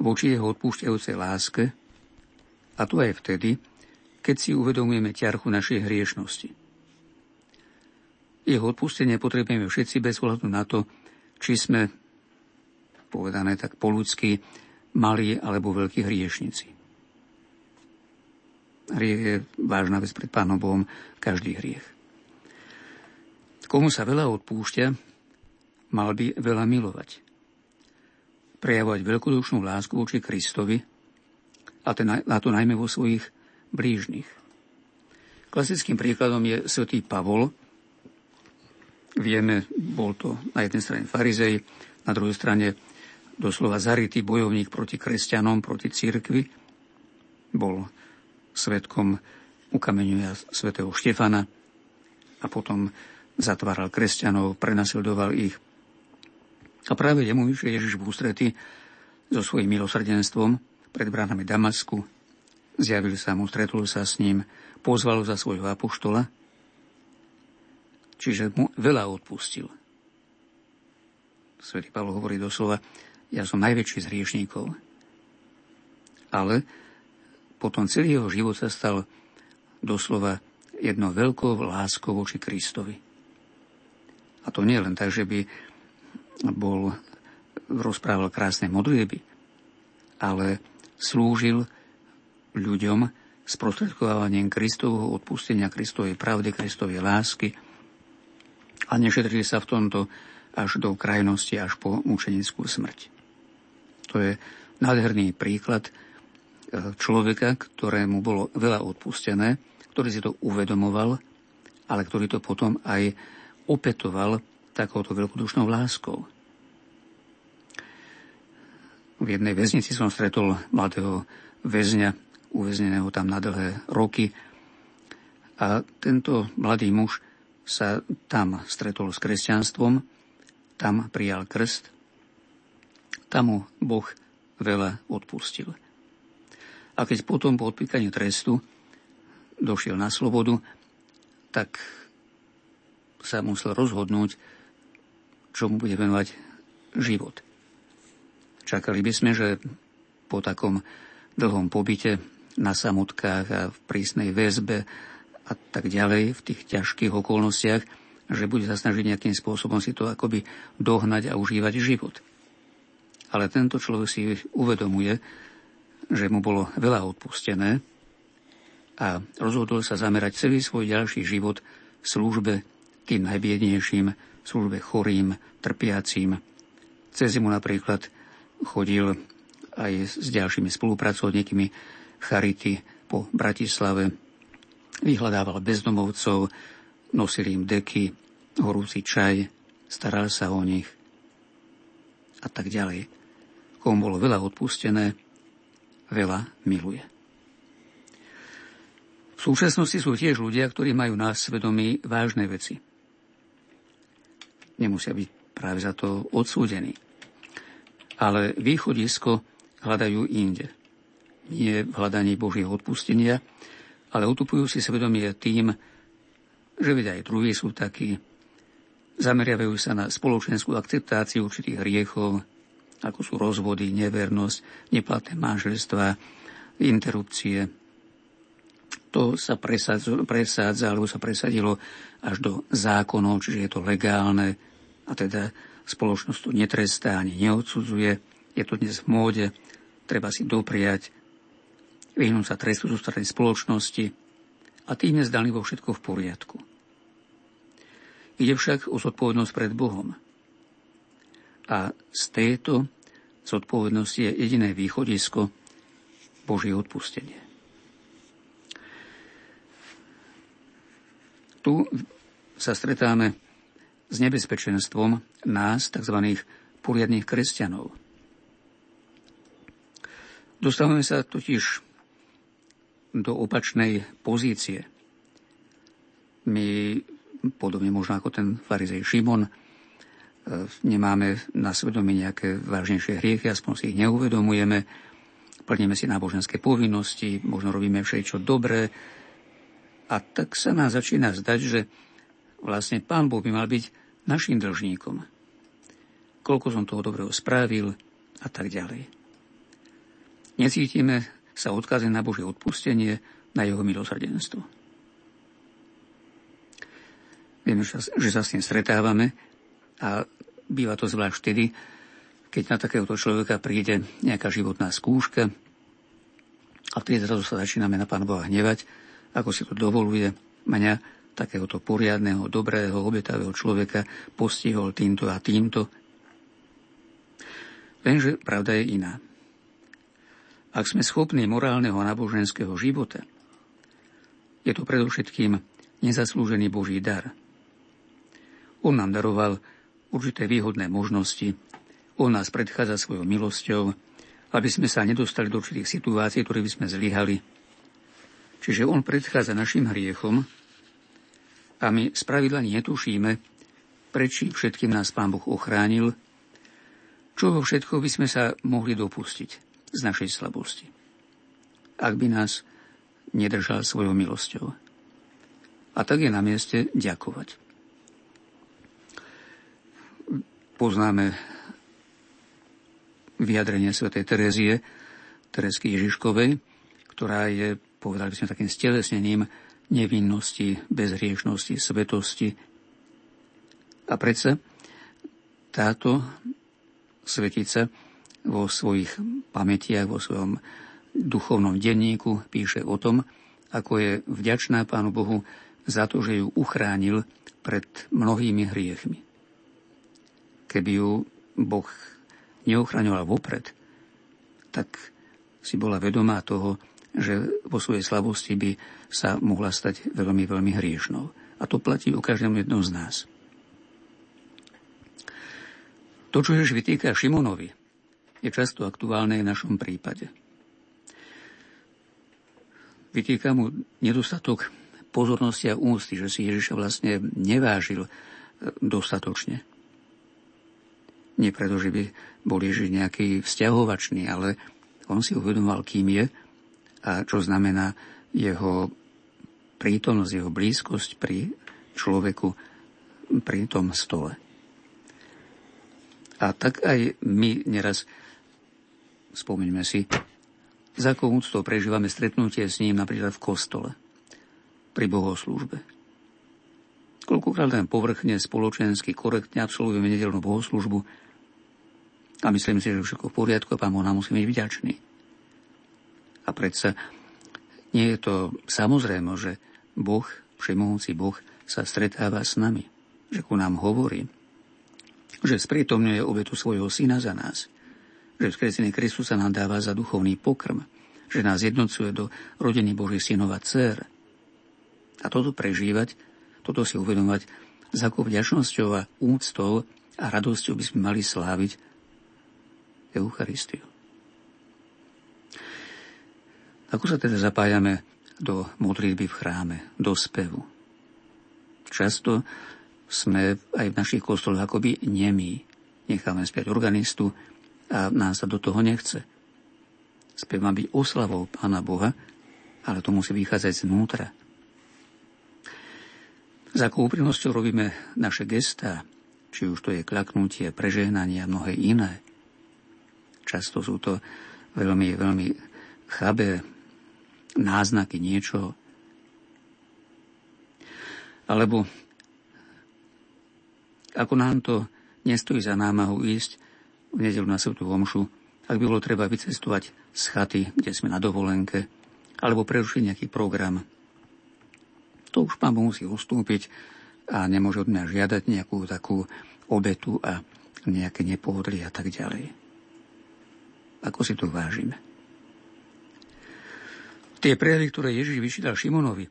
voči jeho odpúšťajúcej láske, a to aj vtedy, keď si uvedomujeme ťarchu našej hriešnosti. Jeho odpustenie potrebujeme všetci bez ohľadu na to, či sme, povedané tak po ľudsky, malí alebo veľkí hriešnici. Hriech je vážna vec pred Pánom Bohom, každý hriech. Komu sa veľa odpúšťa, mal by veľa milovať. Prejavovať veľkodušnú lásku voči Kristovi, a, to najmä vo svojich blížnych. Klasickým príkladom je svätý Pavol. Vieme, bol to na jednej strane farizej, na druhej strane doslova zarytý bojovník proti kresťanom, proti církvi. Bol svetkom ukameňuja svätého Štefana a potom zatváral kresťanov, prenasledoval ich. A práve jemu vyšiel Ježiš v ústrety so svojím milosrdenstvom pred bránami Damasku. Zjavil sa mu, stretol sa s ním, pozval za svojho apoštola, čiže mu veľa odpustil. Svetý Pavol hovorí doslova, ja som najväčší z hriešníkov. Ale potom celý jeho život sa stal doslova jednou veľkou láskou voči Kristovi. A to nie len tak, že by bol, rozprával krásne modlieby, ale slúžil ľuďom sprostredkovávaním Kristovho odpustenia, Kristovej pravdy, Kristovej lásky a nešetrili sa v tomto až do krajnosti, až po mučenickú smrť. To je nádherný príklad e, človeka, ktorému bolo veľa odpustené, ktorý si to uvedomoval, ale ktorý to potom aj opetoval takouto veľkodušnou láskou. V jednej väznici som stretol mladého väzňa, uväzneného tam na dlhé roky. A tento mladý muž sa tam stretol s kresťanstvom, tam prijal krst, tam mu Boh veľa odpustil. A keď potom po odpíkaní trestu došiel na slobodu, tak sa musel rozhodnúť, čo mu bude venovať život. Čakali by sme, že po takom dlhom pobyte na samotkách a v prísnej väzbe a tak ďalej, v tých ťažkých okolnostiach, že bude sa snažiť nejakým spôsobom si to akoby dohnať a užívať život. Ale tento človek si uvedomuje, že mu bolo veľa odpustené a rozhodol sa zamerať celý svoj ďalší život v službe tým najbiednejším, službe chorým, trpiacím. Cez zimu napríklad chodil aj s ďalšími spolupracovníkmi Charity po Bratislave. Vyhľadával bezdomovcov, nosil im deky, horúci čaj, staral sa o nich a tak ďalej. Komu bolo veľa odpustené, veľa miluje. V súčasnosti sú tiež ľudia, ktorí majú na svedomí vážne veci nemusia byť práve za to odsúdení. Ale východisko hľadajú inde. Nie v hľadaní Božieho odpustenia, ale utupujú si svedomie tým, že veď aj druhí sú takí. Zameriavajú sa na spoločenskú akceptáciu určitých hriechov, ako sú rozvody, nevernosť, neplatné manželstva, interrupcie. To sa presádza, alebo sa presadilo až do zákonov, čiže je to legálne a teda spoločnosť to netrestá ani neodsudzuje. Je to dnes v móde, treba si dopriať, vyhnúť sa trestu zo strany spoločnosti a tým je vo všetko v poriadku. Ide však o zodpovednosť pred Bohom. A z tejto zodpovednosti je jediné východisko Božie odpustenie. Tu sa stretáme s nebezpečenstvom nás, tzv. poriadných kresťanov. Dostávame sa totiž do opačnej pozície. My, podobne možno ako ten farizej Šimon, e, nemáme na svedomí nejaké vážnejšie hriechy, aspoň si ich neuvedomujeme, plníme si náboženské povinnosti, možno robíme všetko dobré, a tak sa nás začína zdať, že vlastne Pán Boh by mal byť našim dlžníkom. Koľko som toho dobrého spravil a tak ďalej. Necítime sa odkazy na Božie odpustenie, na jeho milosrdenstvo. Vieme, že sa s tým stretávame a býva to zvlášť vtedy, keď na takéhoto človeka príde nejaká životná skúška a vtedy zrazu sa začíname na Pána Boha hnevať, ako si to dovoluje mňa, takéhoto poriadného, dobrého, obetavého človeka postihol týmto a týmto. Lenže pravda je iná. Ak sme schopní morálneho náboženského života, je to predovšetkým nezaslúžený Boží dar. On nám daroval určité výhodné možnosti, on nás predchádza svojou milosťou, aby sme sa nedostali do určitých situácií, ktoré by sme zlyhali, Čiže on predchádza našim hriechom a my spravidla netušíme, prečí všetkým nás Pán Boh ochránil, čoho všetko by sme sa mohli dopustiť z našej slabosti, ak by nás nedržal svojou milosťou. A tak je na mieste ďakovať. Poznáme vyjadrenie svätej Terezie, Teresky Ježiškovej, ktorá je povedali by sme takým stelesnením nevinnosti, bezhriešnosti, svetosti. A predsa táto svetica vo svojich pamätiach, vo svojom duchovnom denníku píše o tom, ako je vďačná Pánu Bohu za to, že ju uchránil pred mnohými hriechmi. Keby ju Boh neuchraňoval vopred, tak si bola vedomá toho, že vo svojej slabosti by sa mohla stať veľmi, veľmi hriešnou. A to platí o každom jednom z nás. To, čo Ježiš vytýka Šimonovi, je často aktuálne v našom prípade. Vytýka mu nedostatok pozornosti a ústy, že si Ježiša vlastne nevážil e, dostatočne. Nie preto, že by bol Ježiš nejaký vzťahovačný, ale on si uvedomoval, kým je a čo znamená jeho prítomnosť, jeho blízkosť pri človeku pri tom stole. A tak aj my neraz, spomeňme si, za akou úctou prežívame stretnutie s ním napríklad v kostole, pri bohoslúžbe. Koľkokrát len povrchne, spoločensky, korektne absolvujeme nedelnú bohoslúžbu a myslím si, že všetko v poriadku a pán Boh nám musí byť vďačný. A predsa nie je to samozrejme, že Boh, všemohúci Boh, sa stretáva s nami, že ku nám hovorí, že sprítomňuje obetu svojho syna za nás, že vzkresený Kristus sa nám dáva za duchovný pokrm, že nás jednocuje do rodiny Božích synov a dcer. A toto prežívať, toto si uvedomať, s akou vďačnosťou a úctou a radosťou by sme mali sláviť Eucharistiu. Ako sa teda zapájame do modlitby v chráme, do spevu? Často sme aj v našich kostoloch akoby nemí. Necháme spiať organistu a nám sa do toho nechce. Spev má byť oslavou Pána Boha, ale to musí vychádzať znútra. Za akou úprimnosťou robíme naše gestá, či už to je klaknutie, prežehnanie a mnohé iné. Často sú to veľmi, veľmi chabé náznaky niečoho. Alebo ako nám to nestojí za námahu ísť v nedelu na Svetú Homšu, ak by bolo treba vycestovať z chaty, kde sme na dovolenke, alebo prerušiť nejaký program. To už pán musí ustúpiť a nemôže od mňa žiadať nejakú takú obetu a nejaké nepohodlie a tak ďalej. Ako si to vážime? Tie prejavy, ktoré Ježiš vyčítal Šimonovi,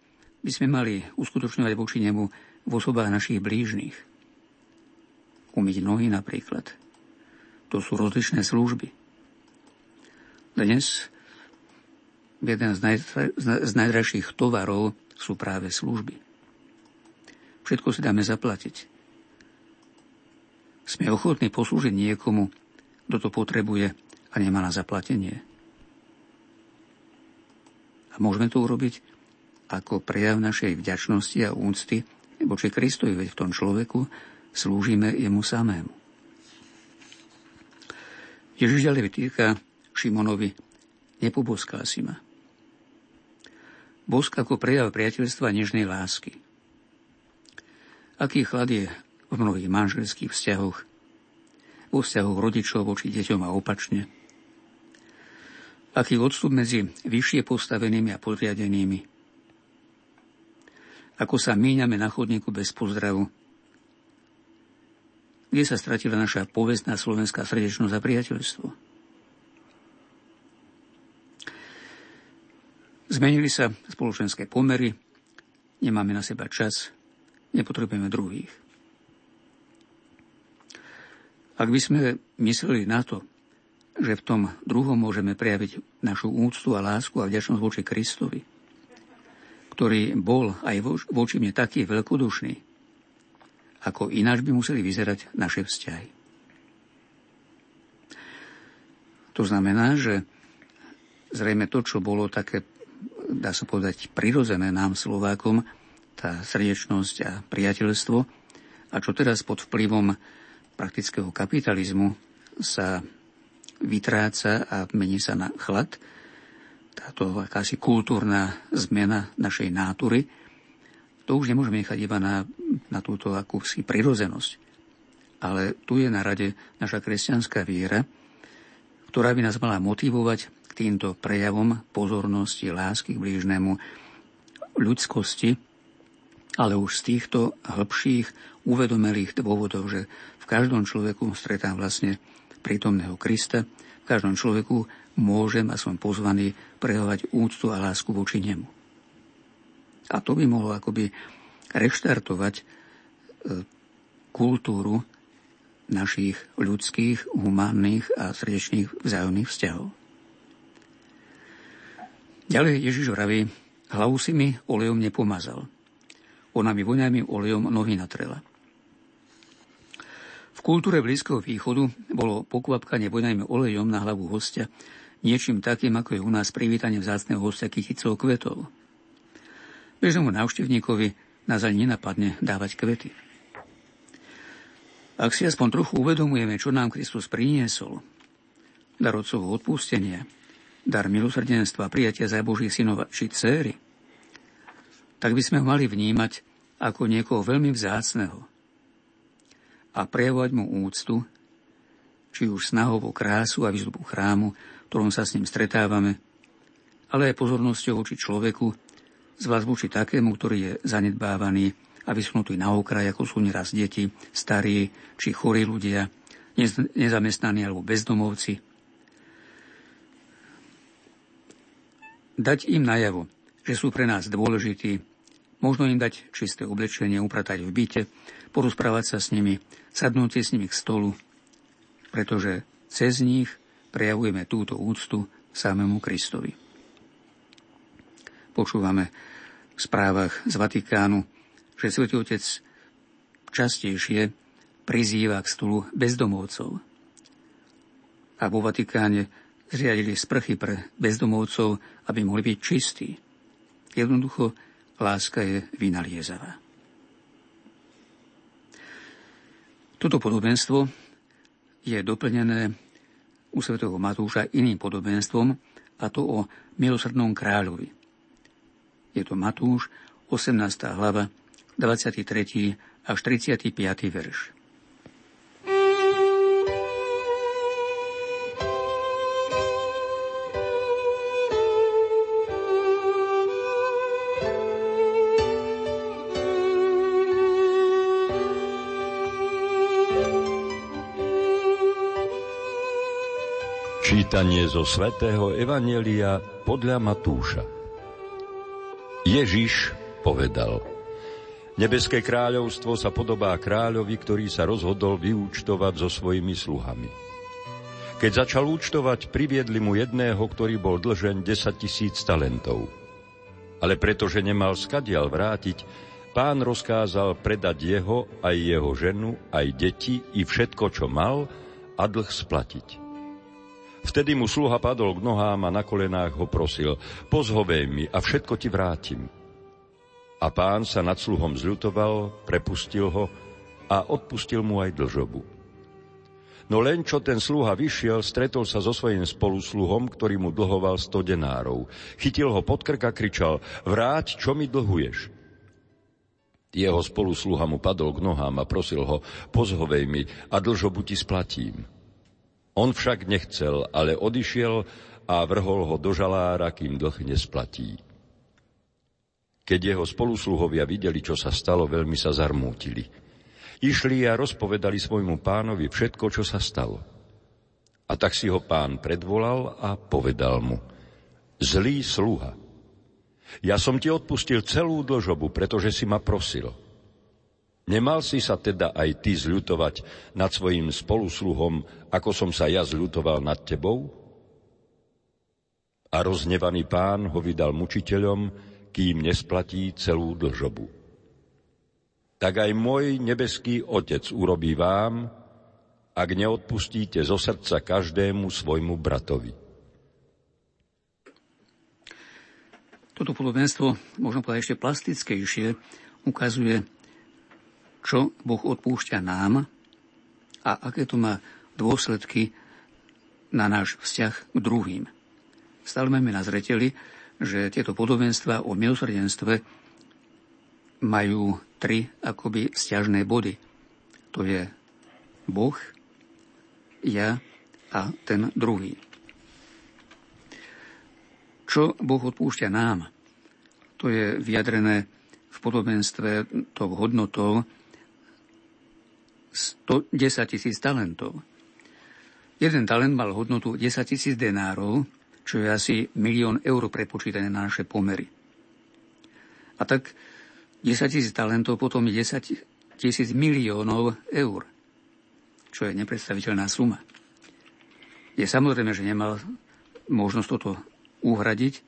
by sme mali uskutočňovať voči nemu v osobách našich blížnych. Umyť nohy napríklad. To sú rozličné služby. Dnes jeden z, naj, z najdražších tovarov sú práve služby. Všetko si dáme zaplatiť. Sme ochotní poslúžiť niekomu, kto to potrebuje a nemá na zaplatenie. A môžeme to urobiť ako prejav našej vďačnosti a úcty voči Kristovi, veď v tom človeku slúžime jemu samému. Ježiš ďalej vytýka Šimonovi, nepoboskal si ma. Bosk ako prejav priateľstva nežnej lásky. Aký chlad je v mnohých manželských vzťahoch, vo vzťahoch rodičov voči deťom a opačne. Aký odstup medzi vyššie postavenými a podriadenými. Ako sa míňame na chodníku bez pozdravu. Kde sa stratila naša povestná slovenská srdečnosť a priateľstvo. Zmenili sa spoločenské pomery, nemáme na seba čas, nepotrebujeme druhých. Ak by sme mysleli na to, že v tom druhom môžeme prejaviť našu úctu a lásku a vďačnosť voči Kristovi, ktorý bol aj voči mne taký veľkodušný, ako ináč by museli vyzerať naše vzťahy. To znamená, že zrejme to, čo bolo také, dá sa povedať, prirodzené nám Slovákom, tá srdečnosť a priateľstvo, a čo teraz pod vplyvom praktického kapitalizmu sa vytráca a mení sa na chlad, táto akási kultúrna zmena našej nátury, to už nemôžeme nechať iba na, na túto akúsi prirozenosť. Ale tu je na rade naša kresťanská viera, ktorá by nás mala motivovať k týmto prejavom pozornosti, lásky k blížnemu, ľudskosti, ale už z týchto hĺbších uvedomelých dôvodov, že v každom človeku stretám vlastne prítomného Krista, v každom človeku môžem a som pozvaný prejavovať úctu a lásku voči nemu. A to by mohlo akoby reštartovať e, kultúru našich ľudských, humánnych a srdečných vzájomných vzťahov. Ďalej Ježiš vraví, hlavu si mi olejom nepomazal. Ona mi voňajmi olejom nohy natrela. V kultúre Blízkeho východu bolo pokvapkanie voňajmi olejom na hlavu hostia niečím takým, ako je u nás privítanie vzácného hostia kyticou kvetov. Bežnému návštevníkovi nás ani nenapadne dávať kvety. Ak si aspoň trochu uvedomujeme, čo nám Kristus priniesol, dar otcovho odpustenia, dar milosrdenstva, prijatia za Božích synov či céry, tak by sme ho mali vnímať ako niekoho veľmi vzácného a prejavovať mu úctu, či už snahou o krásu a výzdobu chrámu, v ktorom sa s ním stretávame, ale aj pozornosťou voči človeku, zvlášť voči takému, ktorý je zanedbávaný a vysunutý na okraj, ako sú neraz deti, starí či chorí ľudia, nezamestnaní alebo bezdomovci. Dať im najavo, že sú pre nás dôležití. Možno im dať čisté oblečenie, upratať v byte, porozprávať sa s nimi, sadnúť s nimi k stolu, pretože cez nich prejavujeme túto úctu samému Kristovi. Počúvame v správach z Vatikánu, že Svetý Otec častejšie prizýva k stolu bezdomovcov. A vo Vatikáne zriadili sprchy pre bezdomovcov, aby mohli byť čistí. Jednoducho, láska je vynaliezavá. Toto podobenstvo je doplnené u svätého Matúša iným podobenstvom, a to o milosrdnom kráľovi. Je to Matúš, 18. hlava, 23. až 35. verš. Čítanie zo svätého Evanelia podľa Matúša. Ježiš povedal Nebeské kráľovstvo sa podobá kráľovi, ktorý sa rozhodol vyúčtovať so svojimi sluhami. Keď začal účtovať, priviedli mu jedného, ktorý bol dlžen 10 tisíc talentov. Ale pretože nemal skadial vrátiť, pán rozkázal predať jeho, aj jeho ženu, aj deti i všetko, čo mal, a dlh splatiť. Vtedy mu sluha padol k nohám a na kolenách ho prosil, pozhovej mi a všetko ti vrátim. A pán sa nad sluhom zľutoval, prepustil ho a odpustil mu aj dlžobu. No len čo ten sluha vyšiel, stretol sa so svojím spolusluhom, ktorý mu dlhoval 100 denárov. Chytil ho pod krk a kričal, vráť, čo mi dlhuješ. Jeho spolusluha mu padol k nohám a prosil ho, pozhovej mi a dlžobu ti splatím. On však nechcel, ale odišiel a vrhol ho do žalára, kým dlh nesplatí. Keď jeho spolusluhovia videli, čo sa stalo, veľmi sa zarmútili. Išli a rozpovedali svojmu pánovi všetko, čo sa stalo. A tak si ho pán predvolal a povedal mu, zlý sluha, ja som ti odpustil celú dlžobu, pretože si ma prosil – Nemal si sa teda aj ty zľutovať nad svojim spolusluhom, ako som sa ja zľutoval nad tebou? A roznevaný pán ho vydal mučiteľom, kým nesplatí celú dlžobu. Tak aj môj nebeský Otec urobí vám, ak neodpustíte zo srdca každému svojmu bratovi. Toto podobenstvo, možno povedať ešte plastickejšie, ukazuje čo Boh odpúšťa nám a aké to má dôsledky na náš vzťah k druhým. Stále máme na zreteli, že tieto podobenstva o milosrdenstve majú tri akoby vzťažné body. To je Boh, ja a ten druhý. Čo Boh odpúšťa nám, to je vyjadrené v podobenstve tou hodnotou, 110 tisíc talentov. Jeden talent mal hodnotu 10 tisíc denárov, čo je asi milión eur prepočítané na naše pomery. A tak 10 tisíc talentov potom je 10 tisíc miliónov eur, čo je nepredstaviteľná suma. Je samozrejme, že nemal možnosť toto uhradiť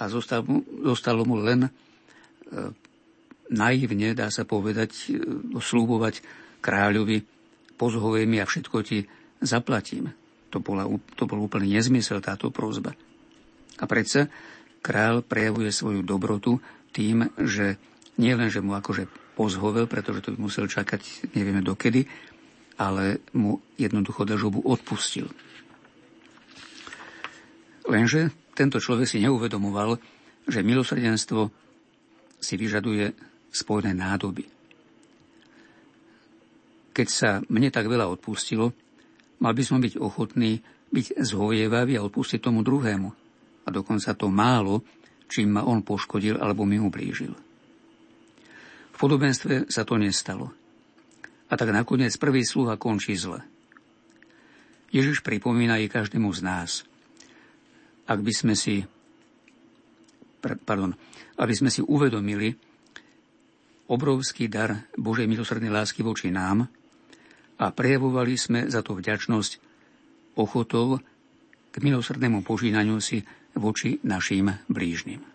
a zostalo mu len e, naivne, dá sa povedať, e, slúbovať kráľovi, pozhovej mi a všetko ti zaplatím. To, bola, to bol úplný nezmysel táto prozba. A predsa král prejavuje svoju dobrotu tým, že nie len, že mu akože pozhovel, pretože to by musel čakať nevieme dokedy, ale mu jednoducho držobu odpustil. Lenže tento človek si neuvedomoval, že milosrdenstvo si vyžaduje spojené nádoby. Keď sa mne tak veľa odpustilo, mal by som byť ochotný byť zhovievavý a odpustiť tomu druhému. A dokonca to málo, čím ma on poškodil alebo mi ublížil. V podobenstve sa to nestalo. A tak nakoniec prvý sluha končí zle. Ježiš pripomína i každému z nás. Ak by sme si pardon, aby sme si uvedomili obrovský dar Božej milosrdnej lásky voči nám, a prejavovali sme za to vďačnosť ochotou k milosrdnému požínaniu si voči našim blížnym.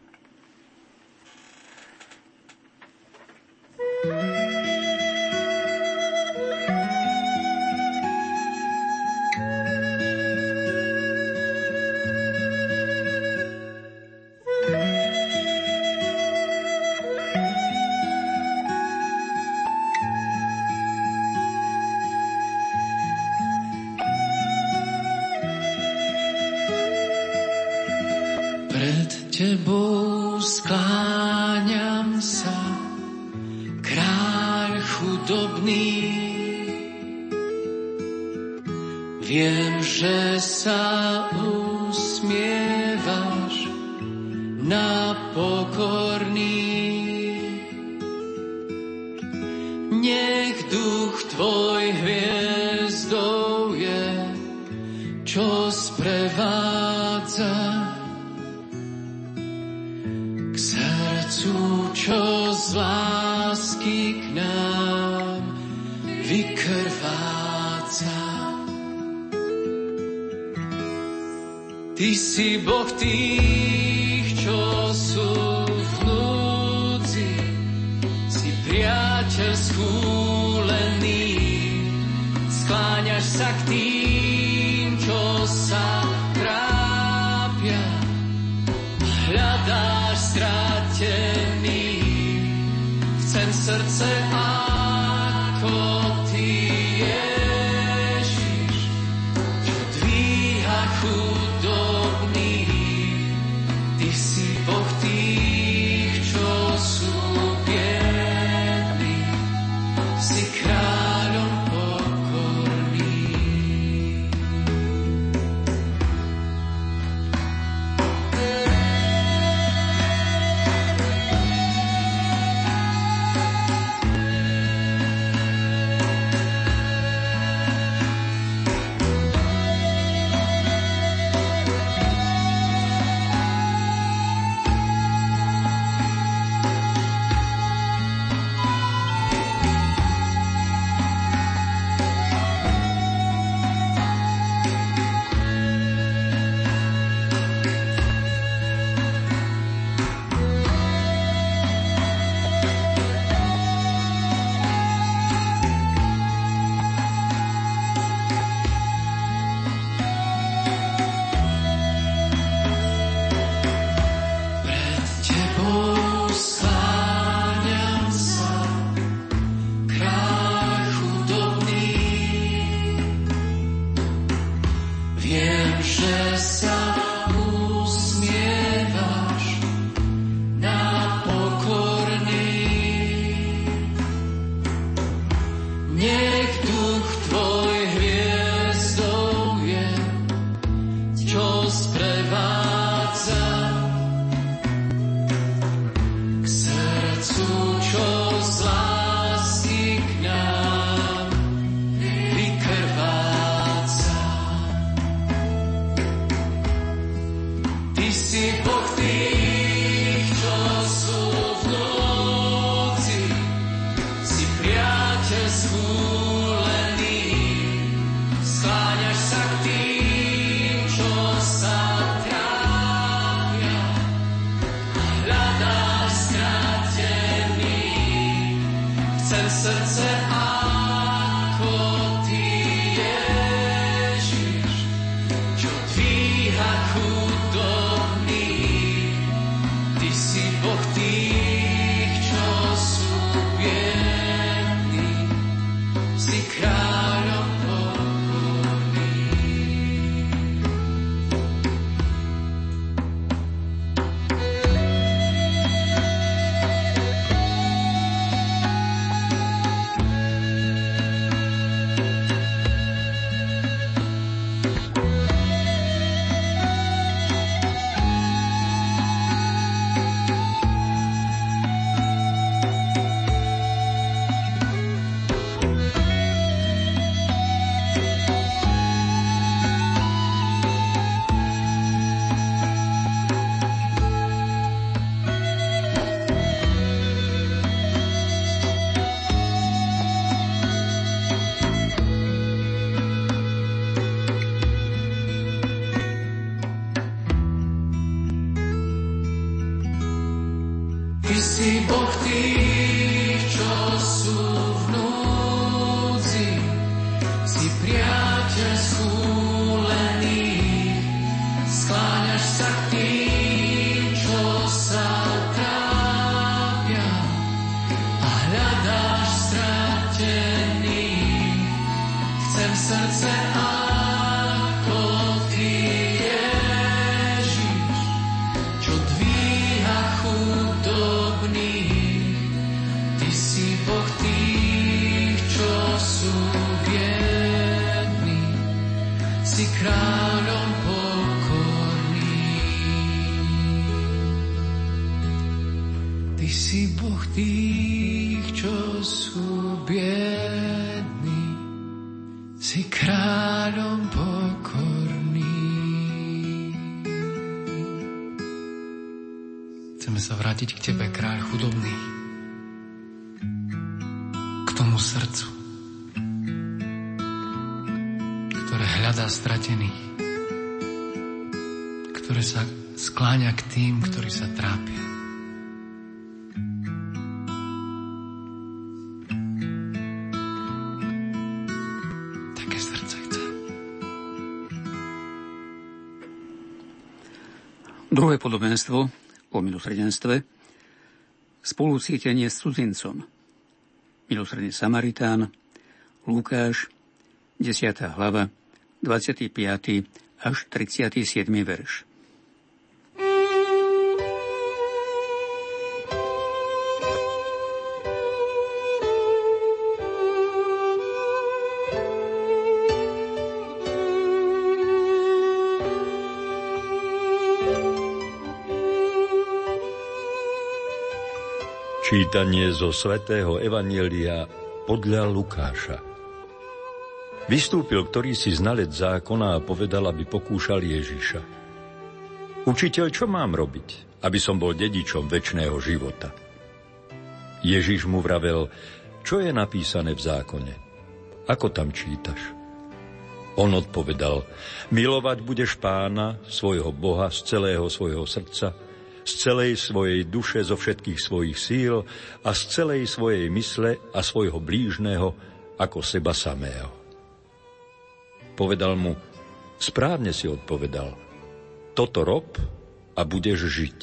sú biední, si kráľom pokorný. Chceme sa vrátiť k Tebe, kráľ chudobný, k tomu srdcu, ktoré hľadá stratených, ktoré sa skláňa k tým, ktorí sa trápia. Druhé podobenstvo o milosrdenstve spolucítenie s cudzincom. Milosrdný Samaritán, Lukáš, 10. hlava, 25. až 37. verš. Čítanie zo svätého Evanielia podľa Lukáša. Vystúpil ktorý si znalec zákona a povedal, aby pokúšal Ježiša. Učiteľ, čo mám robiť, aby som bol dedičom väčšného života? Ježiš mu vravel, čo je napísané v zákone? Ako tam čítaš? On odpovedal, milovať budeš pána, svojho Boha z celého svojho srdca, z celej svojej duše, zo všetkých svojich síl a z celej svojej mysle a svojho blížneho ako seba samého. Povedal mu, správne si odpovedal, toto rob a budeš žiť.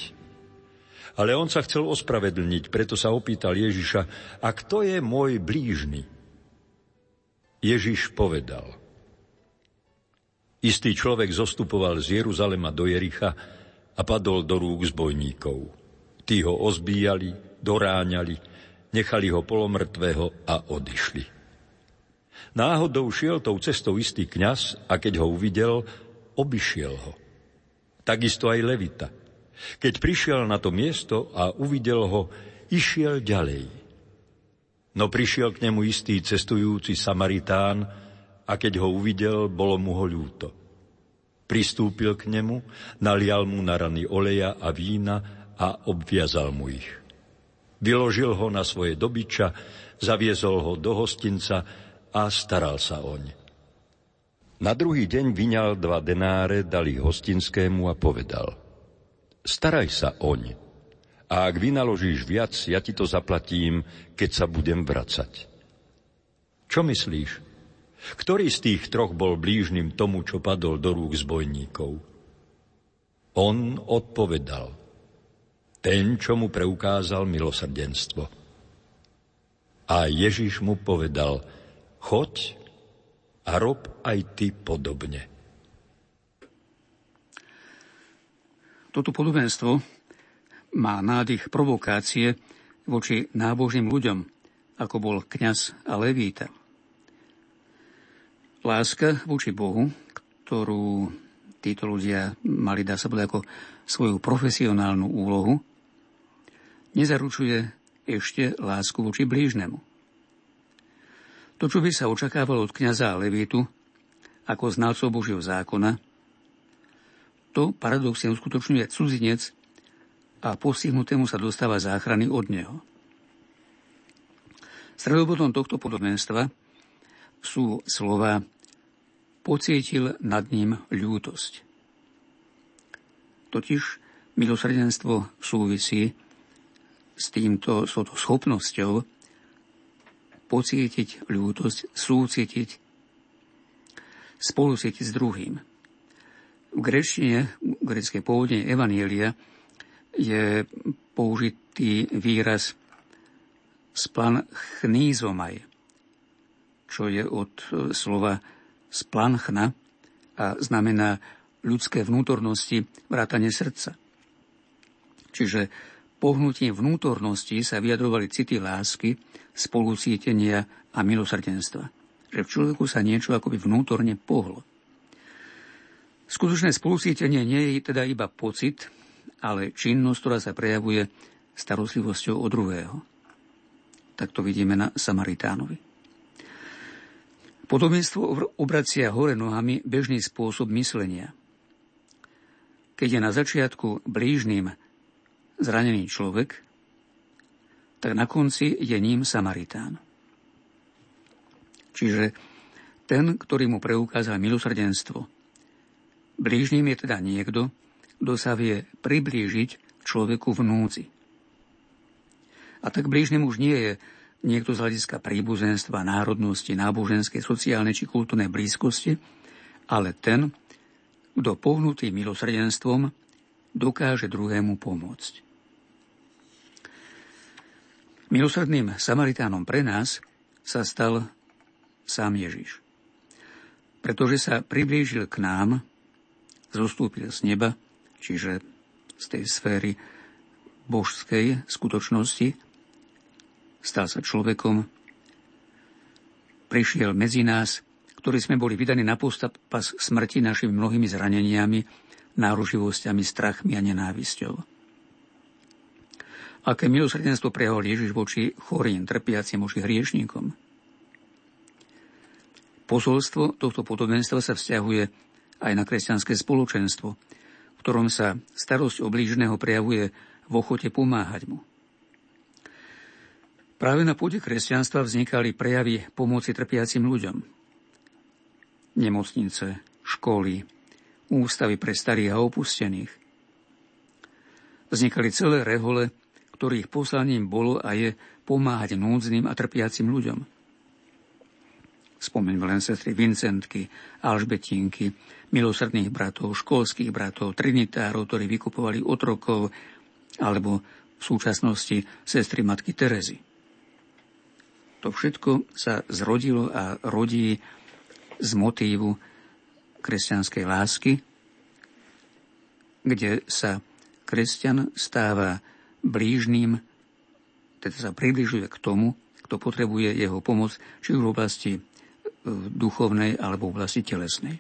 Ale on sa chcel ospravedlniť, preto sa opýtal Ježiša, a kto je môj blížny? Ježiš povedal, istý človek zostupoval z Jeruzalema do Jericha, a padol do rúk zbojníkov. Tí ho ozbíjali, doráňali, nechali ho polomrtvého a odišli. Náhodou šiel tou cestou istý kňaz a keď ho uvidel, obišiel ho. Takisto aj Levita. Keď prišiel na to miesto a uvidel ho, išiel ďalej. No prišiel k nemu istý cestujúci Samaritán a keď ho uvidel, bolo mu ho ľúto. Pristúpil k nemu, nalial mu na rany oleja a vína a obviazal mu ich. Vyložil ho na svoje dobyča, zaviezol ho do hostinca a staral sa oň. Na druhý deň vyňal dva denáre, dal ich hostinskému a povedal Staraj sa oň a ak vynaložíš viac, ja ti to zaplatím, keď sa budem vracať. Čo myslíš? Ktorý z tých troch bol blížnym tomu, čo padol do rúk zbojníkov? On odpovedal, ten, čo mu preukázal milosrdenstvo. A Ježiš mu povedal, choď a rob aj ty podobne. Toto podobenstvo má nádych provokácie voči nábožným ľuďom, ako bol kňaz a levíta. Láska voči Bohu, ktorú títo ľudia mali, dá sa povedať, ako svoju profesionálnu úlohu, nezaručuje ešte lásku voči blížnemu. To, čo by sa očakávalo od kniaza a levítu, ako znalcov Božieho zákona, to paradoxne uskutočňuje cudzinec a postihnutému sa dostáva záchrany od neho. Stredobodom tohto podobenstva sú slova pocítil nad ním ľútosť. Totiž milosrdenstvo súvisí s týmto, s touto schopnosťou pocítiť ľútosť, súcitiť, spolucítiť s druhým. V grečtine, v greckej pôvodne Evanielia je použitý výraz splan chnízomaj, čo je od slova splanchna a znamená ľudské vnútornosti, vrátane srdca. Čiže pohnutím vnútornosti sa vyjadrovali city lásky, spolucítenia a milosrdenstva. Že v človeku sa niečo akoby vnútorne pohlo. Skutočné spolucítenie nie je teda iba pocit, ale činnosť, ktorá sa prejavuje starostlivosťou o druhého. Tak to vidíme na Samaritánovi. Podobenstvo obracia hore nohami bežný spôsob myslenia. Keď je na začiatku blížnym zranený človek, tak na konci je ním Samaritán. Čiže ten, ktorý mu preukázal milosrdenstvo. Blížným je teda niekto, kto sa vie priblížiť človeku v núdzi. A tak blížnym už nie je niekto z hľadiska príbuzenstva, národnosti, náboženskej, sociálnej či kultúrnej blízkosti, ale ten, kto pohnutý milosrdenstvom dokáže druhému pomôcť. Milosrdným Samaritánom pre nás sa stal sám Ježiš. Pretože sa priblížil k nám, zostúpil z neba, čiže z tej sféry božskej skutočnosti, stal sa človekom, prišiel medzi nás, ktorí sme boli vydaní na postapas smrti našimi mnohými zraneniami, náruživosťami, strachmi a nenávisťou. Aké milosrdenstvo prehol Ježiš voči chorým, trpiacim, voči hriešníkom. Posolstvo tohto podobenstva sa vzťahuje aj na kresťanské spoločenstvo, v ktorom sa starosť o prejavuje v ochote pomáhať mu. Práve na pôde kresťanstva vznikali prejavy pomoci trpiacim ľuďom. Nemocnice, školy, ústavy pre starých a opustených. Vznikali celé rehole, ktorých poslaním bolo a je pomáhať núdznym a trpiacim ľuďom. Spomeňme len sestry Vincentky, Alžbetinky, milosrdných bratov, školských bratov, trinitárov, ktorí vykupovali otrokov, alebo v súčasnosti sestry matky Terezy. To všetko sa zrodilo a rodí z motívu kresťanskej lásky, kde sa kresťan stáva blížným, teda sa približuje k tomu, kto potrebuje jeho pomoc, či v oblasti e, duchovnej alebo v oblasti telesnej.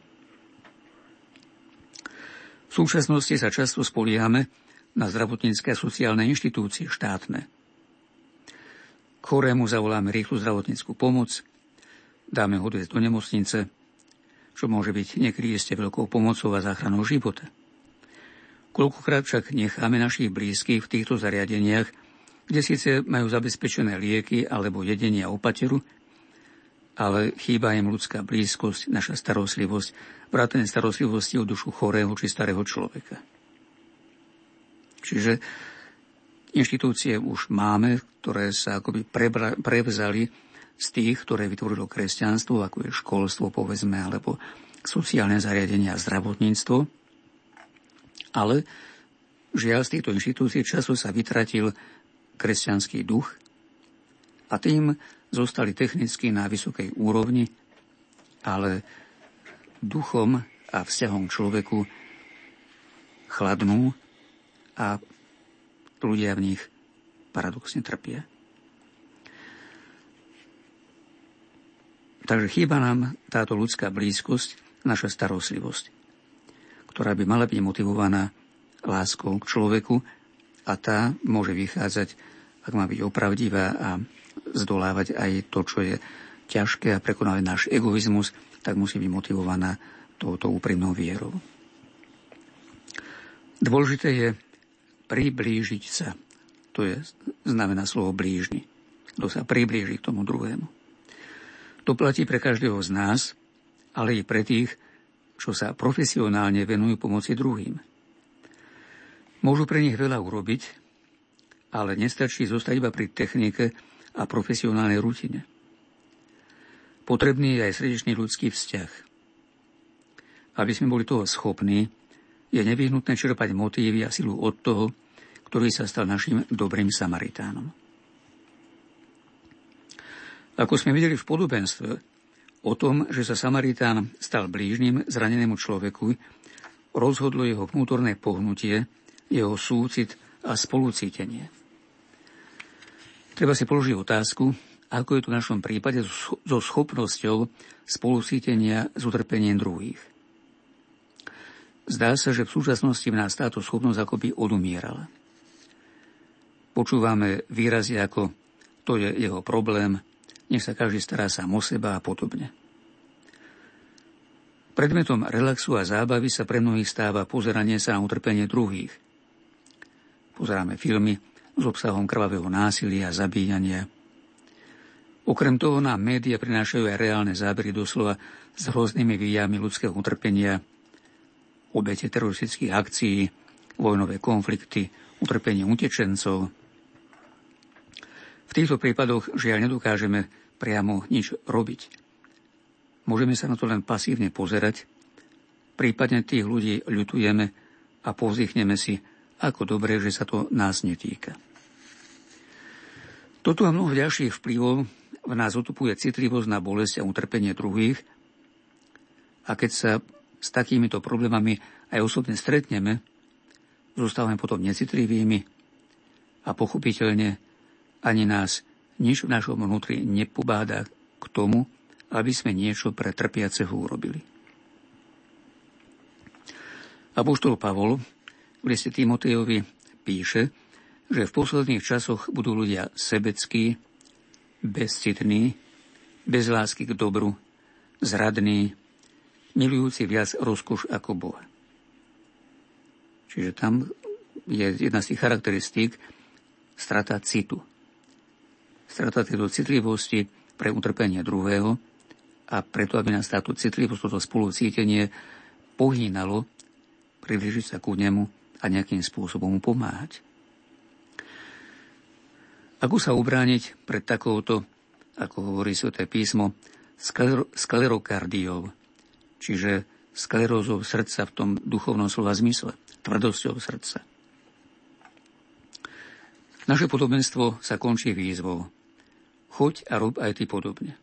V súčasnosti sa často spoliehame na zdravotnícke a sociálne inštitúcie štátne – chorému zavoláme rýchlu zdravotníckú pomoc, dáme ho do nemocnice, čo môže byť niekedy ste veľkou pomocou a záchranou života. Koľkokrát však necháme našich blízkych v týchto zariadeniach, kde síce majú zabezpečené lieky alebo jedenie a opateru, ale chýba im ľudská blízkosť, naša starostlivosť, vrátane starostlivosti o dušu chorého či starého človeka. Čiže Inštitúcie už máme, ktoré sa akoby prebra, prevzali z tých, ktoré vytvorilo kresťanstvo, ako je školstvo, povedzme, alebo sociálne zariadenia a zdravotníctvo. Ale žiaľ z týchto inštitúcií času sa vytratil kresťanský duch a tým zostali technicky na vysokej úrovni, ale duchom a vzťahom človeku chladnú a ľudia v nich paradoxne trpia. Takže chýba nám táto ľudská blízkosť, naša starostlivosť, ktorá by mala byť motivovaná láskou k človeku a tá môže vychádzať, ak má byť opravdivá a zdolávať aj to, čo je ťažké a prekonávať náš egoizmus, tak musí byť motivovaná touto úprimnou vierou. Dôležité je priblížiť sa. To je, znamená slovo blížny. Kto sa priblíži k tomu druhému. To platí pre každého z nás, ale i pre tých, čo sa profesionálne venujú pomoci druhým. Môžu pre nich veľa urobiť, ale nestačí zostať iba pri technike a profesionálnej rutine. Potrebný je aj srdečný ľudský vzťah. Aby sme boli toho schopní, je nevyhnutné čerpať motívy a silu od toho, ktorý sa stal našim dobrým Samaritánom. Ako sme videli v podobenstve o tom, že sa Samaritán stal blížnym zranenému človeku, rozhodlo jeho vnútorné pohnutie, jeho súcit a spolucítenie. Treba si položiť otázku, ako je to v našom prípade so schopnosťou spolucítenia s utrpením druhých. Zdá sa, že v súčasnosti v nás táto schopnosť akoby odumierala. Počúvame výrazy ako to je jeho problém, nech sa každý stará sám o seba a podobne. Predmetom relaxu a zábavy sa pre mnohých stáva pozeranie sa na utrpenie druhých. Pozeráme filmy s obsahom krvavého násilia a zabíjania. Okrem toho nám médiá prinášajú aj reálne zábery doslova s hroznými výjami ľudského utrpenia, obete teroristických akcií, vojnové konflikty, utrpenie utečencov. V týchto prípadoch žiaľ nedokážeme priamo nič robiť. Môžeme sa na to len pasívne pozerať, prípadne tých ľudí ľutujeme a povzdychneme si, ako dobre, že sa to nás netýka. Toto a mnoho ďalších vplyvov v nás utupuje citlivosť na bolesť a utrpenie druhých a keď sa s takýmito problémami aj osobne stretneme, zostávame potom necitlivými a pochopiteľne ani nás nič v našom vnútri nepobáda k tomu, aby sme niečo pre trpiaceho urobili. Apoštol Pavol v liste Timotejovi píše, že v posledných časoch budú ľudia sebeckí, bezcitní, bez lásky k dobru, zradní, milujúci viac rozkoš ako Boha. Čiže tam je jedna z tých charakteristík strata citu. Strata tejto citlivosti pre utrpenie druhého a preto, aby nás táto citlivosť, toto spolucítenie pohýnalo približiť sa ku nemu a nejakým spôsobom mu pomáhať. Ako sa ubrániť pred takouto, ako hovorí Sveté písmo, sklerokardiou, čiže sklerózou srdca v tom duchovnom slova zmysle, tvrdosťou srdca. Naše podobenstvo sa končí výzvou. Choď a rob aj ty podobne.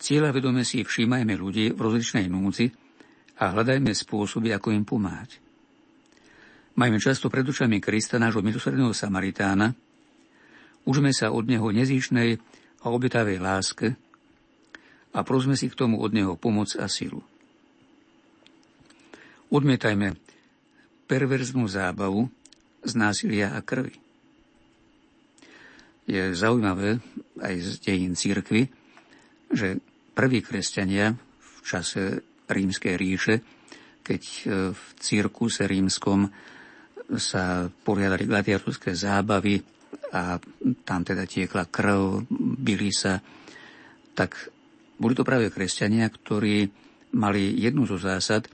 Cieľa vedome si všímajme ľudí v rozličnej núdzi, a hľadajme spôsoby, ako im pomáhať. Majme často pred očami Krista, nášho milosrdného Samaritána, užme sa od Neho nezíšnej a obetavej láske a prosme si k tomu od Neho pomoc a silu. Odmietajme perverznú zábavu z násilia a krvi. Je zaujímavé aj z dejín církvy, že prví kresťania v čase rímskej ríše, keď e, v cirkuse rímskom sa poriadali gladiatorské zábavy a tam teda tiekla krv, byli sa, tak boli to práve kresťania, ktorí mali jednu zo zásad,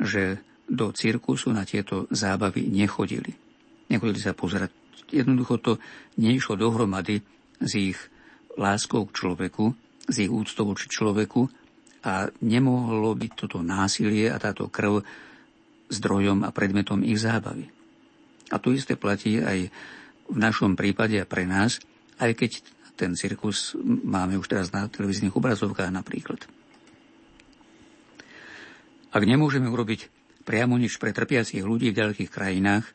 že do cirkusu na tieto zábavy nechodili. Nechodili sa pozerať. Jednoducho to neišlo dohromady s ich láskou k človeku, s ich úctou voči človeku a nemohlo byť toto násilie a táto krv zdrojom a predmetom ich zábavy. A to isté platí aj v našom prípade a pre nás, aj keď ten cirkus máme už teraz na televíznych obrazovkách napríklad. Ak nemôžeme urobiť priamo nič pre trpiacich ľudí v ďalekých krajinách,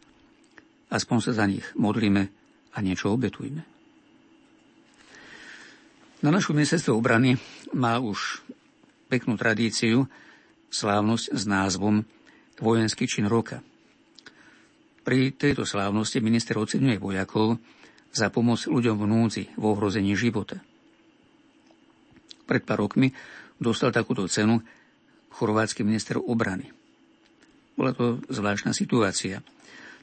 aspoň sa za nich modlíme a niečo obetujme. Na našu ministerstvo obrany má už peknú tradíciu, slávnosť s názvom Vojenský čin roka. Pri tejto slávnosti minister oceňuje vojakov za pomoc ľuďom v núdzi, v ohrození života. Pred pár rokmi dostal takúto cenu chorvátsky minister obrany. Bola to zvláštna situácia.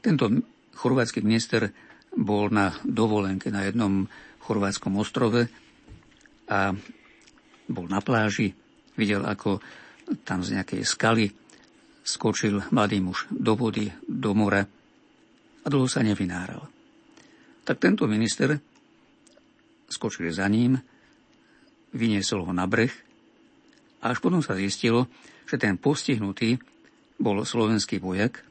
Tento chorvátsky minister bol na dovolenke na jednom chorvátskom ostrove a bol na pláži Videl, ako tam z nejakej skaly skočil mladý muž do vody, do mora a dlho sa nevynáral. Tak tento minister skočil za ním, vyniesol ho na breh a až potom sa zistilo, že ten postihnutý bol slovenský vojak.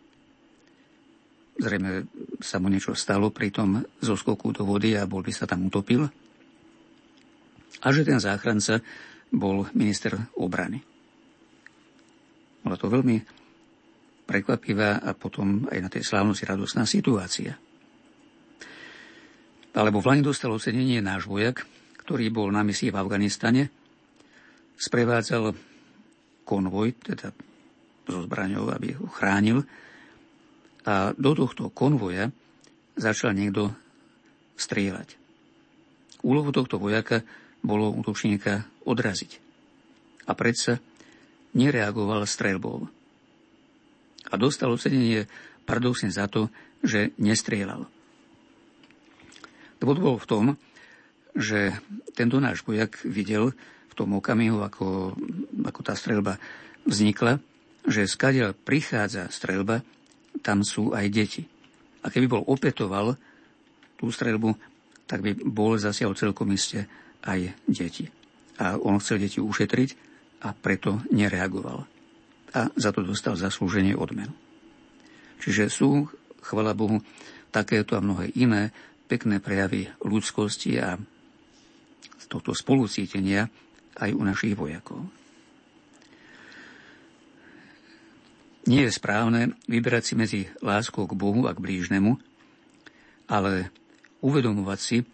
Zrejme sa mu niečo stalo pri tom zoskoku do vody a bol by sa tam utopil. A že ten záchranca bol minister obrany. Bola to veľmi prekvapivá a potom aj na tej slávnosti radostná situácia. Alebo v Lani dostal ocenenie náš vojak, ktorý bol na misii v Afganistane, sprevádzal konvoj, teda so zbraňou, aby ho chránil. A do tohto konvoja začal niekto strieľať. Úlohu tohto vojaka bolo útočníka odraziť. A predsa nereagoval streľbou. A dostal ocenenie paradoxne za to, že nestrieľal. Dôvod bol v tom, že tento náš vojak videl v tom okamihu, ako, ako tá streľba vznikla, že skadiaľ prichádza streľba, tam sú aj deti. A keby bol opetoval tú streľbu, tak by bol zasiahol celkom iste aj deti. A on chcel deti ušetriť a preto nereagoval. A za to dostal zaslúženie odmenu. Čiže sú, chvala Bohu, takéto a mnohé iné pekné prejavy ľudskosti a tohto spolucítenia aj u našich vojakov. Nie je správne vyberať si medzi láskou k Bohu a k blížnemu, ale uvedomovať si,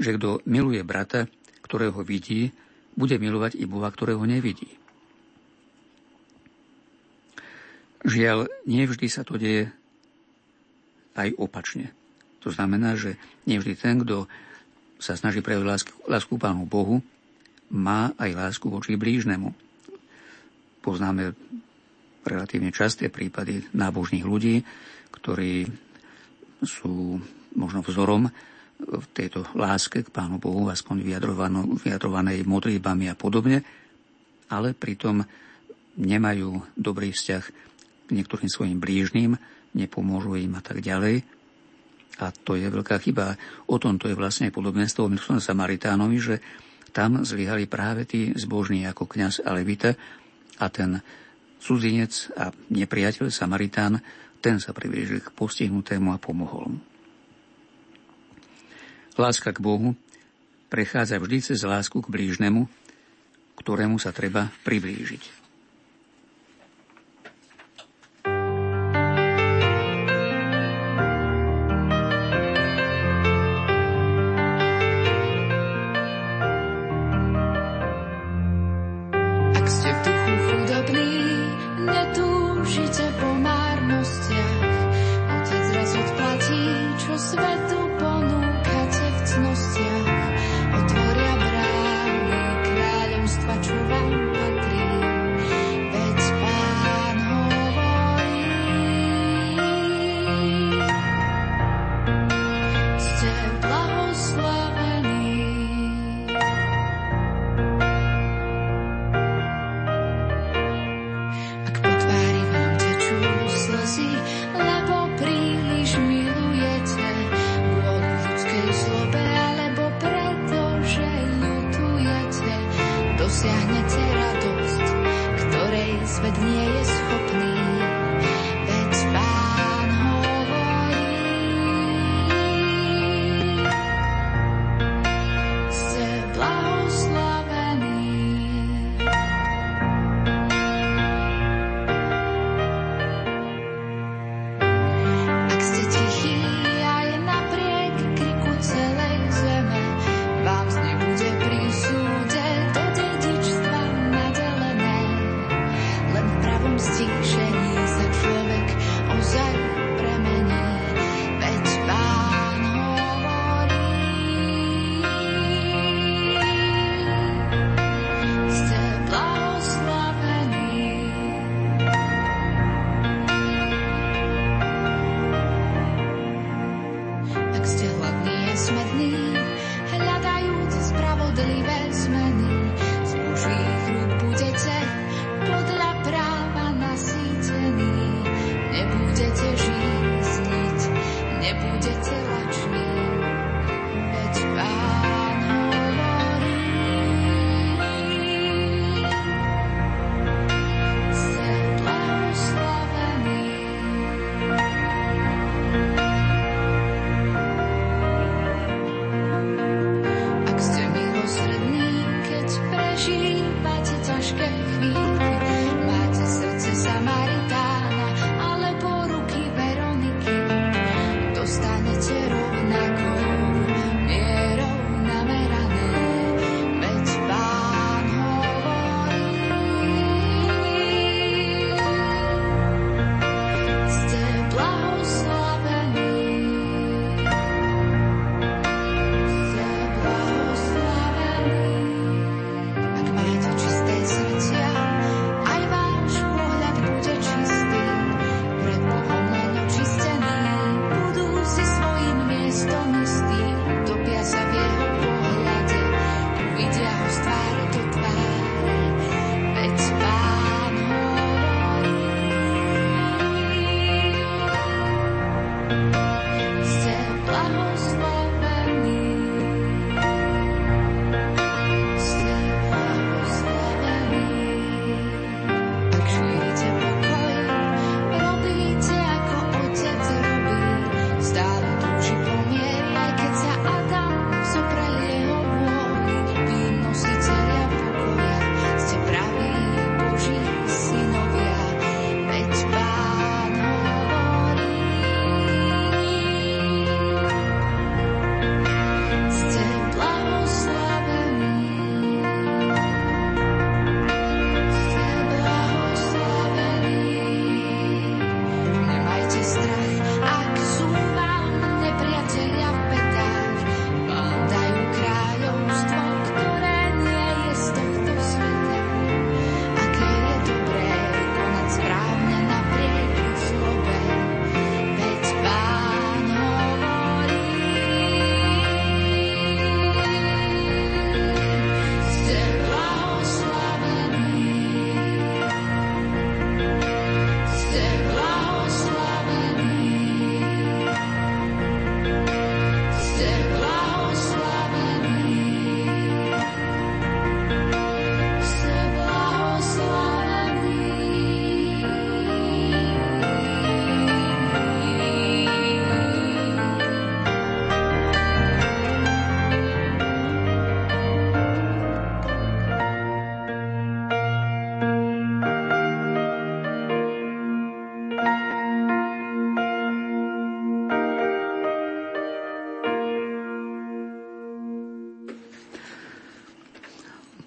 že kto miluje brata, ktorého vidí, bude milovať i Boha, ktorého nevidí. Žiaľ, nevždy sa to deje aj opačne. To znamená, že nevždy ten, kto sa snaží prejaviť lásku, lásku Pánu Bohu, má aj lásku voči blížnemu. Poznáme relatívne časté prípady nábožných ľudí, ktorí sú možno vzorom v tejto láske k Pánu Bohu, aspoň vyjadrovanej modlíbami a podobne, ale pritom nemajú dobrý vzťah k niektorým svojim blížným, nepomôžu im a tak ďalej. A to je veľká chyba. O tom to je vlastne podobné s tou Samaritánovi, že tam zlyhali práve tí zbožní ako kňaz a levita a ten Cudzinec a nepriateľ Samaritán, ten sa priblížil k postihnutému a pomohol mu. Láska k Bohu prechádza vždy cez lásku k blížnemu, ktorému sa treba priblížiť.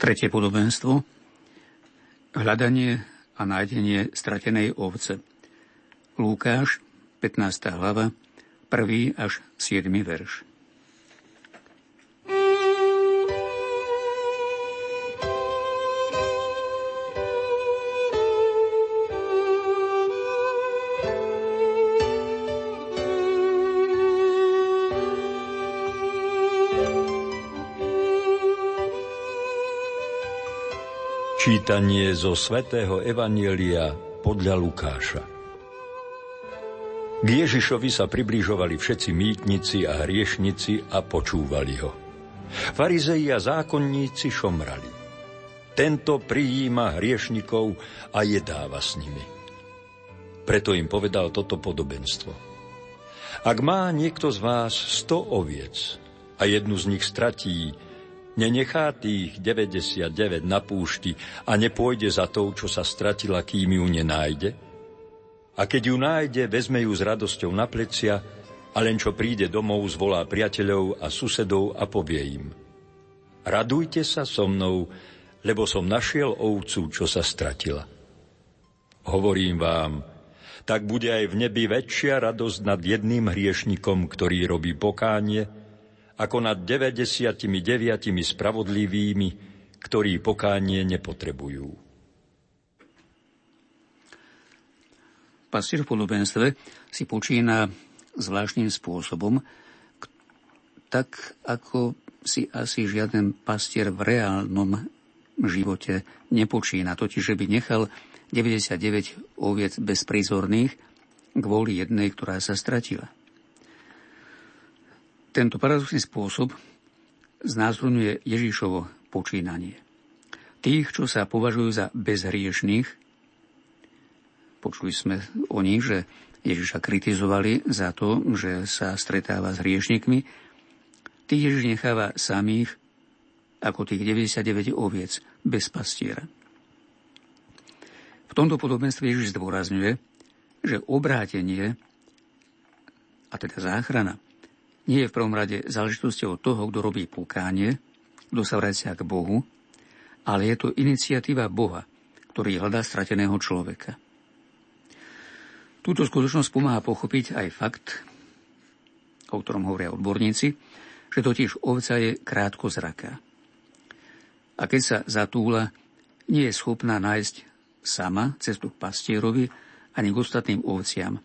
Tretie podobenstvo. Hľadanie a nájdenie stratenej ovce. Lukáš, 15. hlava, 1. až 7. verš. Čítanie zo svätého Evanielia podľa Lukáša. K Ježišovi sa približovali všetci mýtnici a hriešnici a počúvali ho. Farizei a zákonníci šomrali. Tento prijíma hriešnikov a jedáva s nimi. Preto im povedal toto podobenstvo. Ak má niekto z vás sto oviec a jednu z nich stratí, Nenechá tých 99 na púšti a nepôjde za tou, čo sa stratila, kým ju nenájde? A keď ju nájde, vezme ju s radosťou na plecia a len čo príde domov, zvolá priateľov a susedov a povie im. Radujte sa so mnou, lebo som našiel ovcu, čo sa stratila. Hovorím vám, tak bude aj v nebi väčšia radosť nad jedným hriešnikom, ktorý robí pokánie, ako nad 99 spravodlivými, ktorí pokánie nepotrebujú. Pastier v podobenstve si počína zvláštnym spôsobom, tak ako si asi žiaden pastier v reálnom živote nepočína, totiž že by nechal 99 oviec bezprizorných kvôli jednej, ktorá sa stratila. Tento paradoxný spôsob znázorňuje Ježišovo počínanie. Tých, čo sa považujú za bezhriešných, počuli sme o nich, že Ježiša kritizovali za to, že sa stretáva s hriešnikmi, tých Ježiš necháva samých ako tých 99 oviec bez pastiera. V tomto podobenstve Ježiš zdôrazňuje, že obrátenie, a teda záchrana, nie je v prvom rade záležitosťou toho, kto robí pokánie, kto sa vracia k Bohu, ale je to iniciatíva Boha, ktorý hľadá strateného človeka. Túto skutočnosť pomáha pochopiť aj fakt, o ktorom hovoria odborníci, že totiž ovca je krátko zraká. A keď sa zatúla, nie je schopná nájsť sama cestu k pastierovi ani k ostatným ovciam.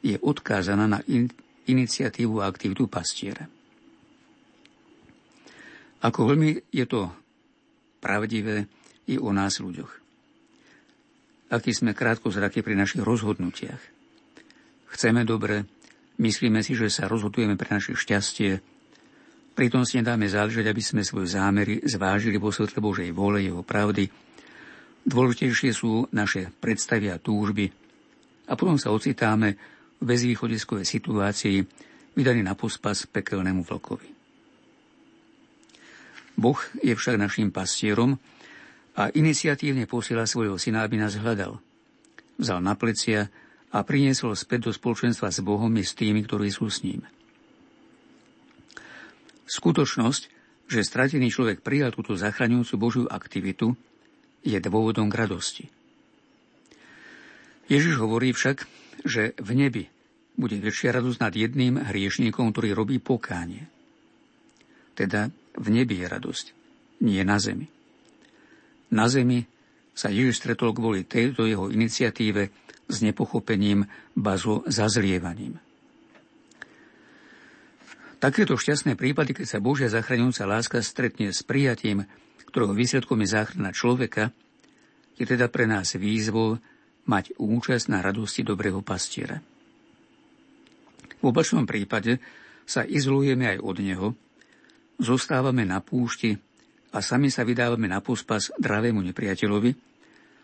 Je odkázaná na iniciatívu a aktivitu pastiera. Ako veľmi je to pravdivé i o nás ľuďoch. Aký sme krátko zraky pri našich rozhodnutiach. Chceme dobre, myslíme si, že sa rozhodujeme pre naše šťastie, pritom si nedáme záležať, aby sme svoje zámery zvážili vo svetle Božej vole, jeho pravdy. Dôležitejšie sú naše predstavy a túžby a potom sa ocitáme bezvýchodiskovej situácii vydaný na pospas pekelnému vlkovi. Boh je však našim pastierom a iniciatívne posiela svojho syna, aby nás hľadal. Vzal na plecia a priniesol späť do spoločenstva s Bohom i s tými, ktorí sú s ním. Skutočnosť, že stratený človek prijal túto zachraňujúcu Božiu aktivitu, je dôvodom k radosti. Ježiš hovorí však, že v nebi bude väčšia radosť nad jedným hriešníkom, ktorý robí pokánie. Teda v nebi je radosť, nie na zemi. Na zemi sa Ježiš stretol kvôli tejto jeho iniciatíve s nepochopením, bazo zazlievaním. Takéto šťastné prípady, keď sa Božia zachraňujúca láska stretne s prijatím, ktorého výsledkom je záchrana človeka, je teda pre nás výzvou mať účasť na radosti dobrého pastiera. V opačnom prípade sa izolujeme aj od neho, zostávame na púšti a sami sa vydávame na pospas dravému nepriateľovi,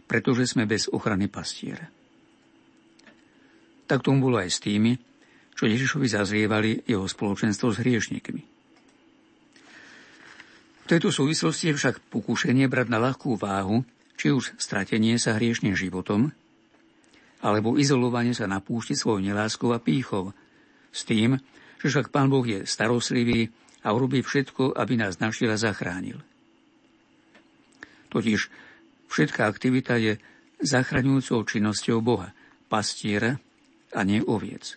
pretože sme bez ochrany pastiera. Tak tomu bolo aj s tými, čo Ježišovi zazrievali jeho spoločenstvo s hriešnikmi. V tejto súvislosti je však pokúšenie brať na ľahkú váhu, či už stratenie sa hriešným životom, alebo izolovanie sa na púšti svojou neláskou a pýchov, s tým, že však Pán Boh je starostlivý a urobí všetko, aby nás našiel a zachránil. Totiž všetká aktivita je zachraňujúcou činnosťou Boha, pastiera a nie oviec.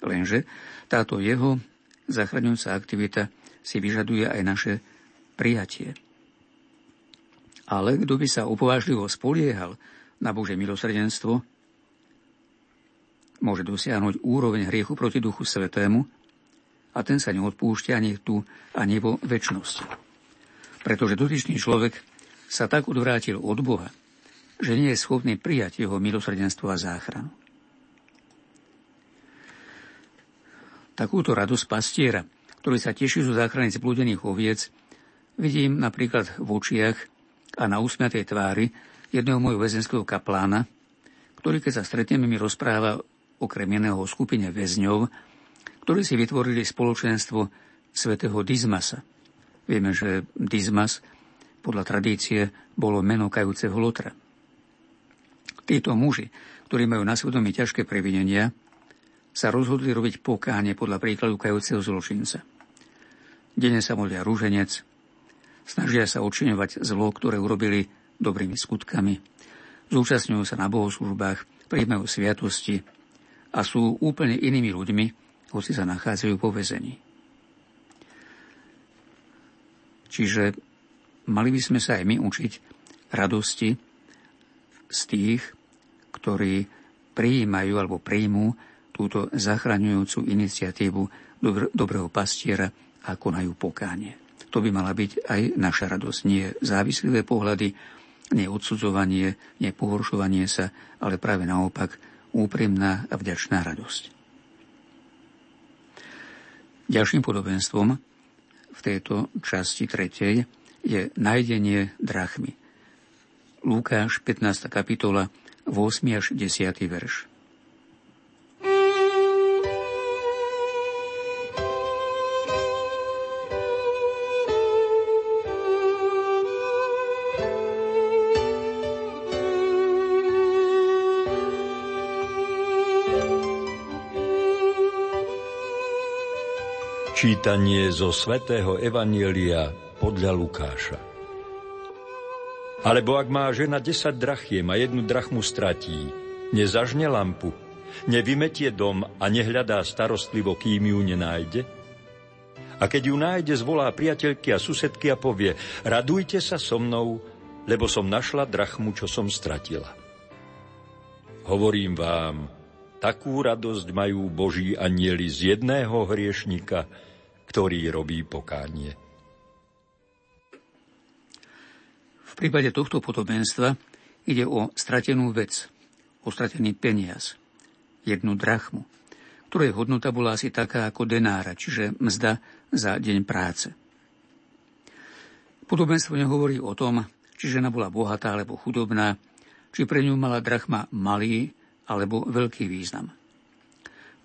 Lenže táto jeho zachraňujúca aktivita si vyžaduje aj naše prijatie. Ale kto by sa upovážlivo spoliehal na Bože milosrdenstvo, môže dosiahnuť úroveň hriechu proti Duchu Svetému a ten sa neodpúšťa ani tu, ani vo väčšnosti. Pretože dotyčný človek sa tak odvrátil od Boha, že nie je schopný prijať jeho milosrdenstvo a záchranu. Takúto radosť pastiera, ktorý sa teší zo záchrany zblúdených oviec, vidím napríklad v očiach a na úsmiatej tvári jedného môjho väzenského kaplána, ktorý keď sa stretneme mi rozpráva okrem iného skupine väzňov, ktorí si vytvorili spoločenstvo svätého Dizmasa. Vieme, že Dizmas podľa tradície bolo meno kajúceho Lotra. Títo muži, ktorí majú na svedomí ťažké previnenia, sa rozhodli robiť pokáne podľa príkladu kajúceho zločinca. Denne sa modlia rúženec, Snažia sa odčiňovať zlo, ktoré urobili dobrými skutkami. Zúčastňujú sa na bohoslužbách, príjmajú sviatosti a sú úplne inými ľuďmi, hoci sa nachádzajú po vezení. Čiže mali by sme sa aj my učiť radosti z tých, ktorí prijímajú alebo príjmú túto zachraňujúcu iniciatívu dobrého pastiera a konajú pokánie. To by mala byť aj naša radosť. Nie závislivé pohľady, nie odsudzovanie, nie pohoršovanie sa, ale práve naopak úprimná a vďačná radosť. Ďalším podobenstvom v tejto časti tretej je nájdenie drachmy. Lukáš, 15. kapitola, 8. až 10. verš. Čítanie zo svätého Evanielia podľa Lukáša. Alebo ak má žena 10 drachiem a jednu drachmu stratí, nezažne lampu, nevymetie dom a nehľadá starostlivo, kým ju nenájde? A keď ju nájde, zvolá priateľky a susedky a povie, radujte sa so mnou, lebo som našla drachmu, čo som stratila. Hovorím vám, takú radosť majú Boží anieli z jedného hriešnika, ktorý robí pokánie. V prípade tohto podobenstva ide o stratenú vec, o stratený peniaz, jednu drachmu, ktorej hodnota bola asi taká ako denára, čiže mzda za deň práce. Podobenstvo nehovorí o tom, či žena bola bohatá alebo chudobná, či pre ňu mala drachma malý alebo veľký význam.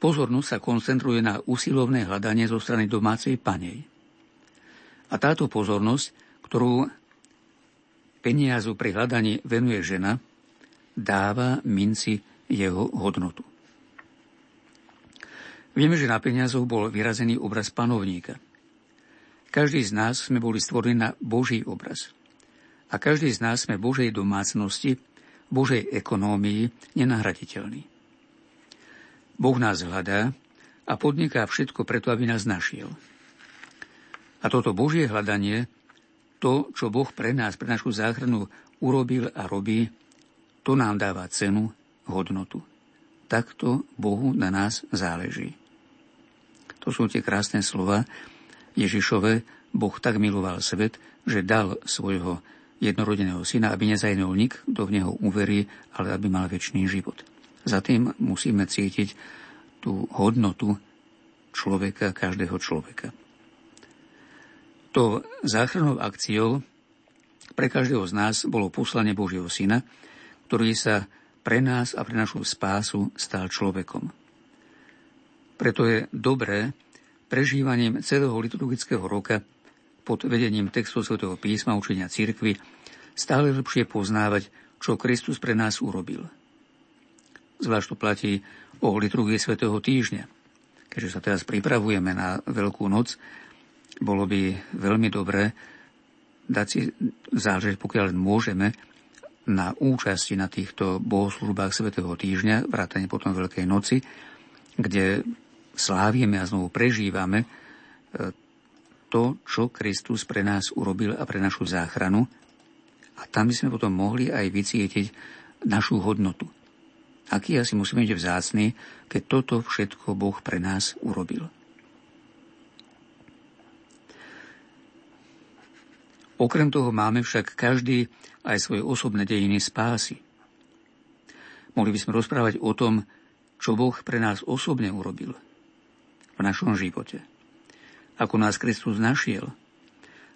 Pozornosť sa koncentruje na usilovné hľadanie zo strany domácej panej. A táto pozornosť, ktorú peniazu pri hľadaní venuje žena, dáva minci jeho hodnotu. Vieme, že na peniazoch bol vyrazený obraz panovníka. Každý z nás sme boli stvorení na Boží obraz. A každý z nás sme Božej domácnosti, Božej ekonómii nenahraditeľný. Boh nás hľadá a podniká všetko preto, aby nás našiel. A toto Božie hľadanie, to, čo Boh pre nás, pre našu záchranu urobil a robí, to nám dáva cenu, hodnotu. Takto Bohu na nás záleží. To sú tie krásne slova Ježišove. Boh tak miloval svet, že dal svojho jednorodeného syna, aby nezajnul nik, kto v neho uverí, ale aby mal väčší život. Za tým musíme cítiť tú hodnotu človeka, každého človeka. To záchrannou akciou pre každého z nás bolo poslanie Božieho Syna, ktorý sa pre nás a pre našu spásu stal človekom. Preto je dobré prežívaním celého liturgického roka pod vedením textu Sv. písma učenia cirkvy stále lepšie poznávať, čo Kristus pre nás urobil – Zvlášť to platí o liturgii svätého týždňa. Keďže sa teraz pripravujeme na Veľkú noc, bolo by veľmi dobré dať si záležať, pokiaľ môžeme, na účasti na týchto bohoslužbách Svetého týždňa, vrátane potom Veľkej noci, kde slávime a znovu prežívame e, to, čo Kristus pre nás urobil a pre našu záchranu. A tam by sme potom mohli aj vycietiť našu hodnotu. Aký asi musíme byť vzácný, keď toto všetko Boh pre nás urobil. Okrem toho máme však každý aj svoje osobné dejiny spásy. Mohli by sme rozprávať o tom, čo Boh pre nás osobne urobil v našom živote. Ako nás Kristus našiel,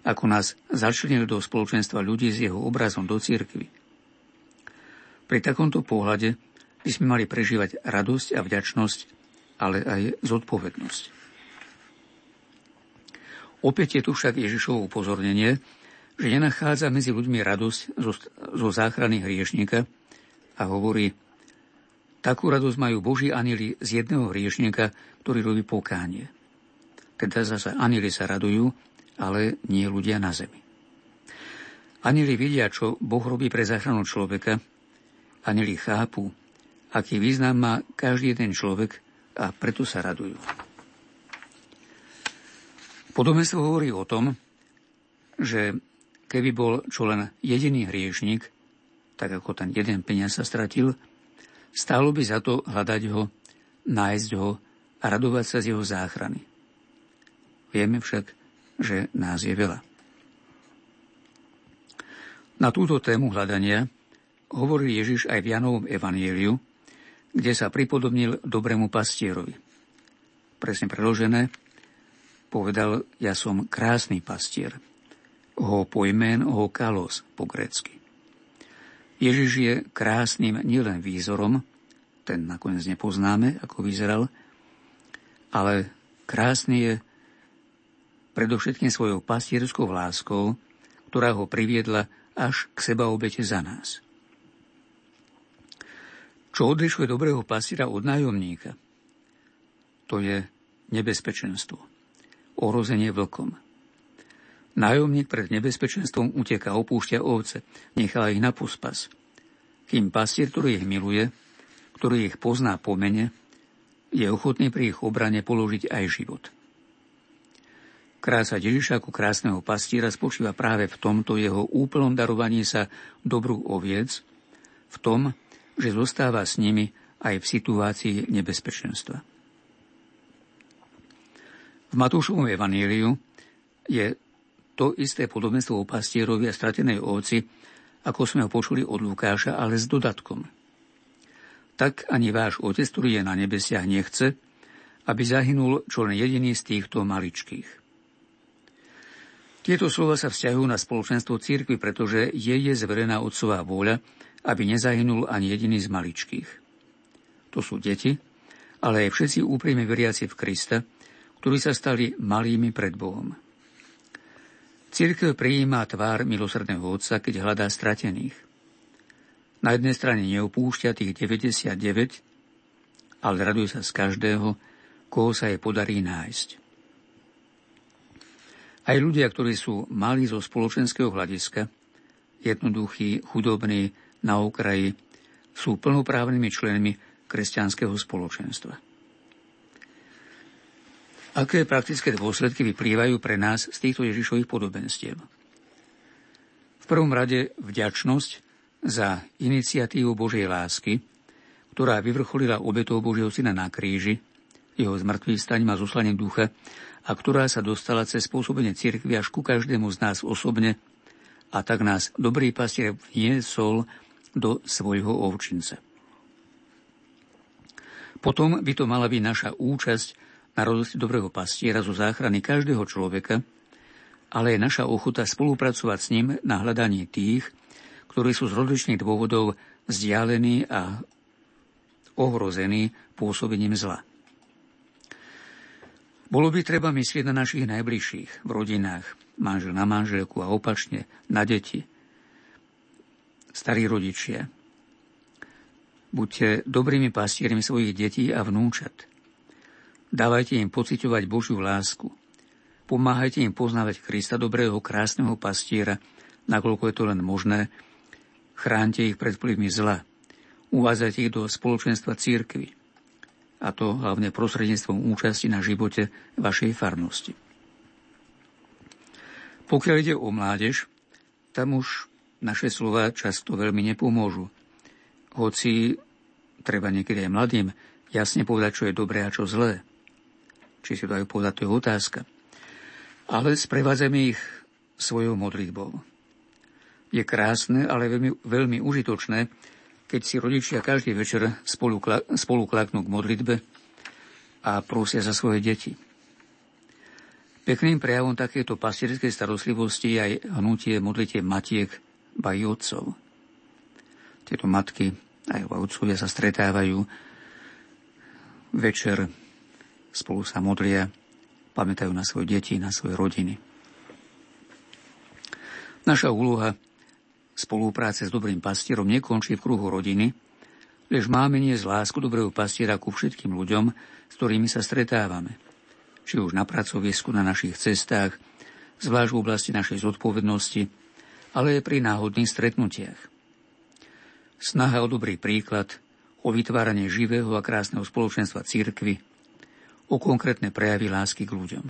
ako nás začlenil do spoločenstva ľudí s jeho obrazom do cirkvy. Pri takomto pohľade by sme mali prežívať radosť a vďačnosť, ale aj zodpovednosť. Opäť je tu však Ježišovo upozornenie, že nenachádza medzi ľuďmi radosť zo, zo záchrany hriešnika a hovorí, takú radosť majú Boží anili z jedného hriešnika, ktorý robí pokánie. Teda zase anili sa radujú, ale nie ľudia na zemi. Anili vidia, čo Boh robí pre záchranu človeka. Anili chápu, aký význam má každý jeden človek a preto sa radujú. Podobenstvo hovorí o tom, že Keby bol čo len jediný hriešnik, tak ako ten jeden peniaz sa stratil, stálo by za to hľadať ho, nájsť ho a radovať sa z jeho záchrany. Vieme však, že nás je veľa. Na túto tému hľadania hovorí Ježiš aj v Janovom evanieliu, kde sa pripodobnil dobrému pastierovi. Presne preložené, povedal, ja som krásny pastier – ho pojmen ho kalos po grecky. Ježiš je krásnym nielen výzorom, ten nakoniec nepoznáme, ako vyzeral, ale krásny je predovšetkým svojou pastierskou láskou, ktorá ho priviedla až k seba obete za nás. Čo odlišuje dobrého pastiera od nájomníka? To je nebezpečenstvo, ohrozenie vlkom – Nájomník pred nebezpečenstvom uteká, opúšťa ovce, nechá ich na pospas. Kým pastier, ktorý ich miluje, ktorý ich pozná po mene, je ochotný pri ich obrane položiť aj život. Krása Ježiša ako krásneho pastiera spočíva práve v tomto jeho úplnom darovaní sa dobrú oviec, v tom, že zostáva s nimi aj v situácii nebezpečenstva. V Matúšovom evaníliu je to isté podobenstvo o pastierovi a stratenej ovci, ako sme ho počuli od Lukáša, ale s dodatkom. Tak ani váš Otec, ktorý je na nebesiach, nechce, aby zahynul čo len jediný z týchto maličkých. Tieto slova sa vzťahujú na spoločenstvo církvy, pretože je je zverená otcová vôľa, aby nezahynul ani jediný z maličkých. To sú deti, ale aj všetci úprimne veriaci v Krista, ktorí sa stali malými pred Bohom. Církev prijíma tvár milosrdného Otca, keď hľadá stratených. Na jednej strane neopúšťa tých 99, ale raduje sa z každého, koho sa jej podarí nájsť. Aj ľudia, ktorí sú malí zo spoločenského hľadiska, jednoduchí, chudobní, na okraji, sú plnoprávnymi členmi kresťanského spoločenstva. Aké praktické dôsledky vyplývajú pre nás z týchto Ježišových podobenstiev? V prvom rade vďačnosť za iniciatívu Božej lásky, ktorá vyvrcholila obetou Božieho Syna na kríži, jeho zmrtvým staním a zoslaním ducha a ktorá sa dostala cez spôsobenie cirkvi až ku každému z nás osobne a tak nás dobrý pastier vniesol do svojho ovčinca. Potom by to mala byť naša účasť na radosti dobrého pastiera zo záchrany každého človeka, ale je naša ochota spolupracovať s ním na hľadaní tých, ktorí sú z rozličných dôvodov vzdialení a ohrození pôsobením zla. Bolo by treba myslieť na našich najbližších, v rodinách, manžel na manželku a opačne, na deti, starí rodičia. Buďte dobrými pastiermi svojich detí a vnúčat – Dávajte im pociťovať Božiu lásku. Pomáhajte im poznávať Krista, dobrého, krásneho pastiera, nakoľko je to len možné. Chránte ich pred vplyvmi zla. Uvádzajte ich do spoločenstva církvy. A to hlavne prostredníctvom účasti na živote vašej farnosti. Pokiaľ ide o mládež, tam už naše slova často veľmi nepomôžu. Hoci treba niekedy aj mladým jasne povedať, čo je dobré a čo zlé. Či si to aj povedať, to je otázka ale sprevádzame ich svojou modlitbou. Je krásne, ale veľmi, veľmi užitočné, keď si rodičia každý večer spolu, spolu klaknú k modlitbe a prosia za svoje deti. Pekným prejavom takéto pastierskej starostlivosti je aj hnutie modlitie matiek, ba otcov. Tieto matky, aj otcovia sa stretávajú večer, spolu sa modlia, pamätajú na svoje deti, na svoje rodiny. Naša úloha spolupráce s dobrým pastierom nekončí v kruhu rodiny, lež máme nie z lásku dobrého pastiera ku všetkým ľuďom, s ktorými sa stretávame. Či už na pracovisku, na našich cestách, zvlášť v oblasti našej zodpovednosti, ale aj pri náhodných stretnutiach. Snaha o dobrý príklad, o vytváranie živého a krásneho spoločenstva církvy, o konkrétne prejavy lásky k ľuďom.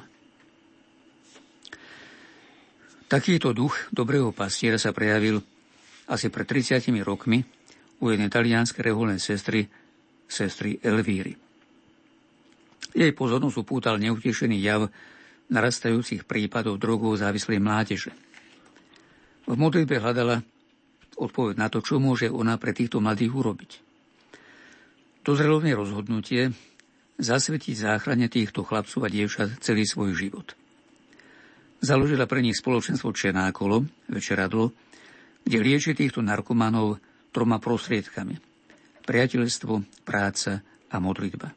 Takýto duch dobrého pastiera sa prejavil asi pred 30 rokmi u jednej talianskej reholnej sestry, sestry Elvíry. Jej pozornosť upútal neutešený jav narastajúcich prípadov drogov závislej mládeže. V modlitbe hľadala odpoveď na to, čo môže ona pre týchto mladých urobiť. Dozrelo v nej rozhodnutie, zasvetiť záchrane týchto chlapcov a dievčat celý svoj život. Založila pre nich spoločenstvo Čenákolo, večeradlo, kde lieči týchto narkomanov troma prostriedkami. Priateľstvo, práca a modlitba.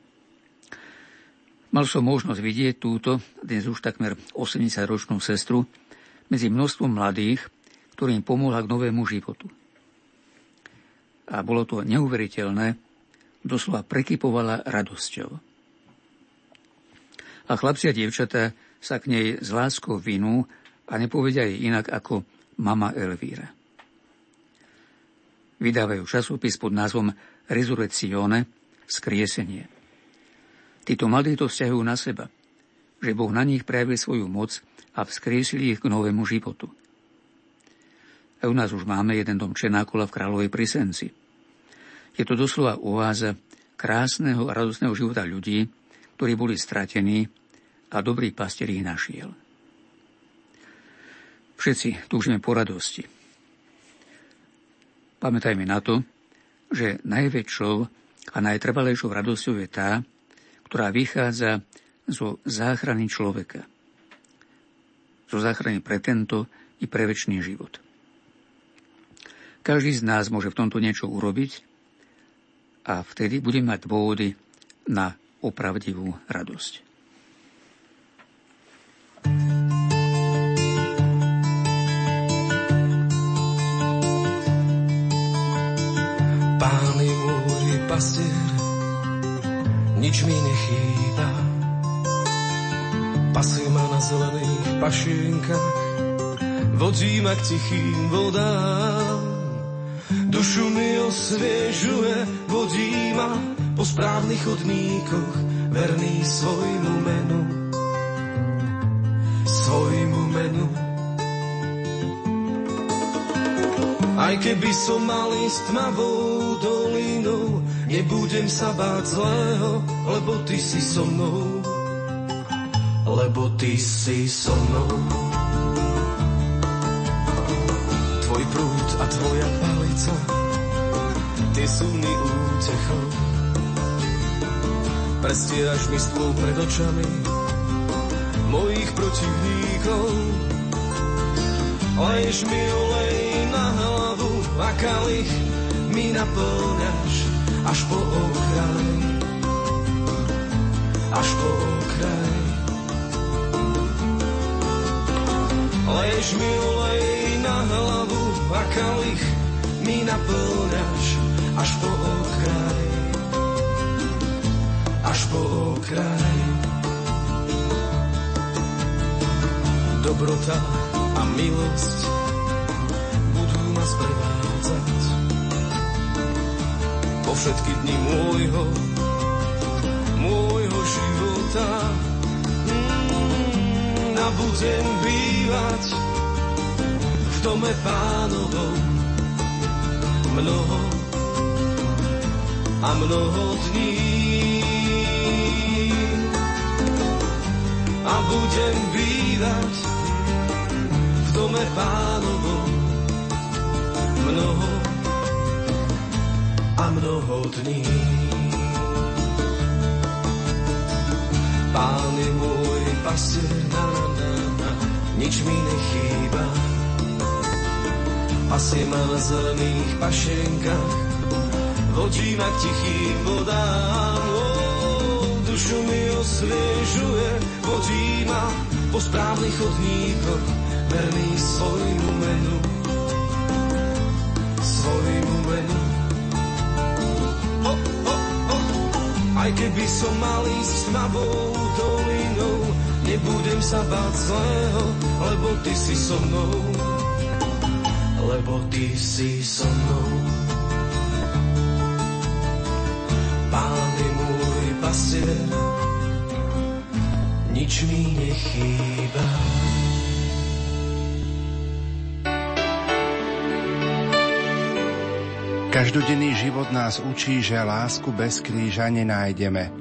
Mal som možnosť vidieť túto, dnes už takmer 80-ročnú sestru, medzi množstvom mladých, ktorým pomohla k novému životu. A bolo to neuveriteľné, doslova prekypovala radosťou a chlapci a dievčatá sa k nej s láskou vinú a nepovedia jej inak ako mama Elvíra. Vydávajú časopis pod názvom Resurrezione, skriesenie. Títo mladí to vzťahujú na seba, že Boh na nich prejavil svoju moc a vzkriesili ich k novému životu. A u nás už máme jeden dom Čenákola v Kráľovej Prisenci. Je to doslova oáza krásneho a radosného života ľudí, ktorí boli stratení a dobrý pastier ich našiel. Všetci túžime po radosti. Pamätajme na to, že najväčšou a najtrvalejšou radosťou je tá, ktorá vychádza zo záchrany človeka. Zo záchrany pre tento i pre väčší život. Každý z nás môže v tomto niečo urobiť a vtedy budeme mať dôvody na opravdivú radosť. Nič mi nechýba. Pasie ma na zelených pašienkach, vodí ma k tichým vodám. Dušu mi osviežuje, vodí ma po správnych chodníkoch, verný svojmu menu svojmu menu. Aj keby som mal ísť tmavou nebudem sa báť zlého, lebo ty si so mnou. Lebo ty si so mnou. Tvoj prúd a tvoja palica, tie sú mi útechou. Prestieraš mi stôl pred očami, mojich protivníkov. Leješ mi olej na hlavu a kalich mi naplňaš až po okraj. Až po okraj. Leješ mi olej na hlavu a kalich mi naplňaš až po okraj. Až po okraj. dobrota a milosť všetky dni môjho, môjho života. Mm, a budem bývať v dome pánovom. Mnoho a mnoho dní. A budem bývať v dome pánovom. Mnoho mnoho dní. Pán je môj pastier, na, na, na, na, nič mi nechýba. Pasie ma na zelených pašienkach, vodí ma k tichým vodám. O, dušu mi osviežuje, vodí ma po správnych chodníkoch, verný. Svojmu Aj keby som mal ísť tmavou dolinou, nebudem sa báť zlého, lebo ty si so mnou. Lebo ty si so mnou. Pán je môj pasier, nič mi nechýba. Každodenný život nás učí, že lásku bez kríža nenájdeme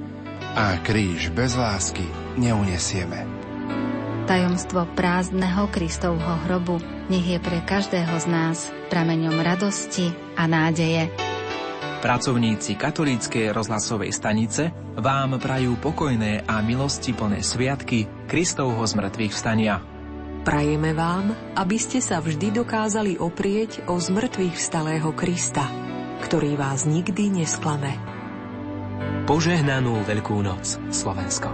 a kríž bez lásky neunesieme. Tajomstvo prázdneho Kristovho hrobu nech je pre každého z nás prameňom radosti a nádeje. Pracovníci katolíckej rozhlasovej stanice vám prajú pokojné a milosti plné sviatky Kristovho zmrtvých vstania. Prajeme vám, aby ste sa vždy dokázali oprieť o zmrtvých vstalého Krista, ktorý vás nikdy nesklame. Požehnanú Veľkú noc, Slovensko.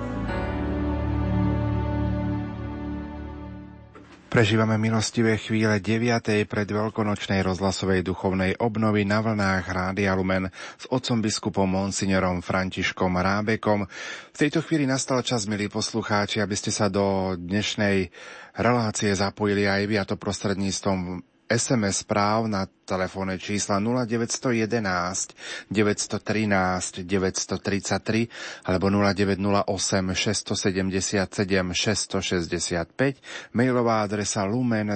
Prežívame milostivé chvíle 9. pred veľkonočnej rozhlasovej duchovnej obnovy na vlnách Rádia Lumen s otcom biskupom Monsignorom Františkom Rábekom. V tejto chvíli nastal čas, milí poslucháči, aby ste sa do dnešnej relácie zapojili aj vy, a to prostredníctvom SMS správ na telefónne čísla 0911 913 933 alebo 0908 677 665, mailová adresa lumen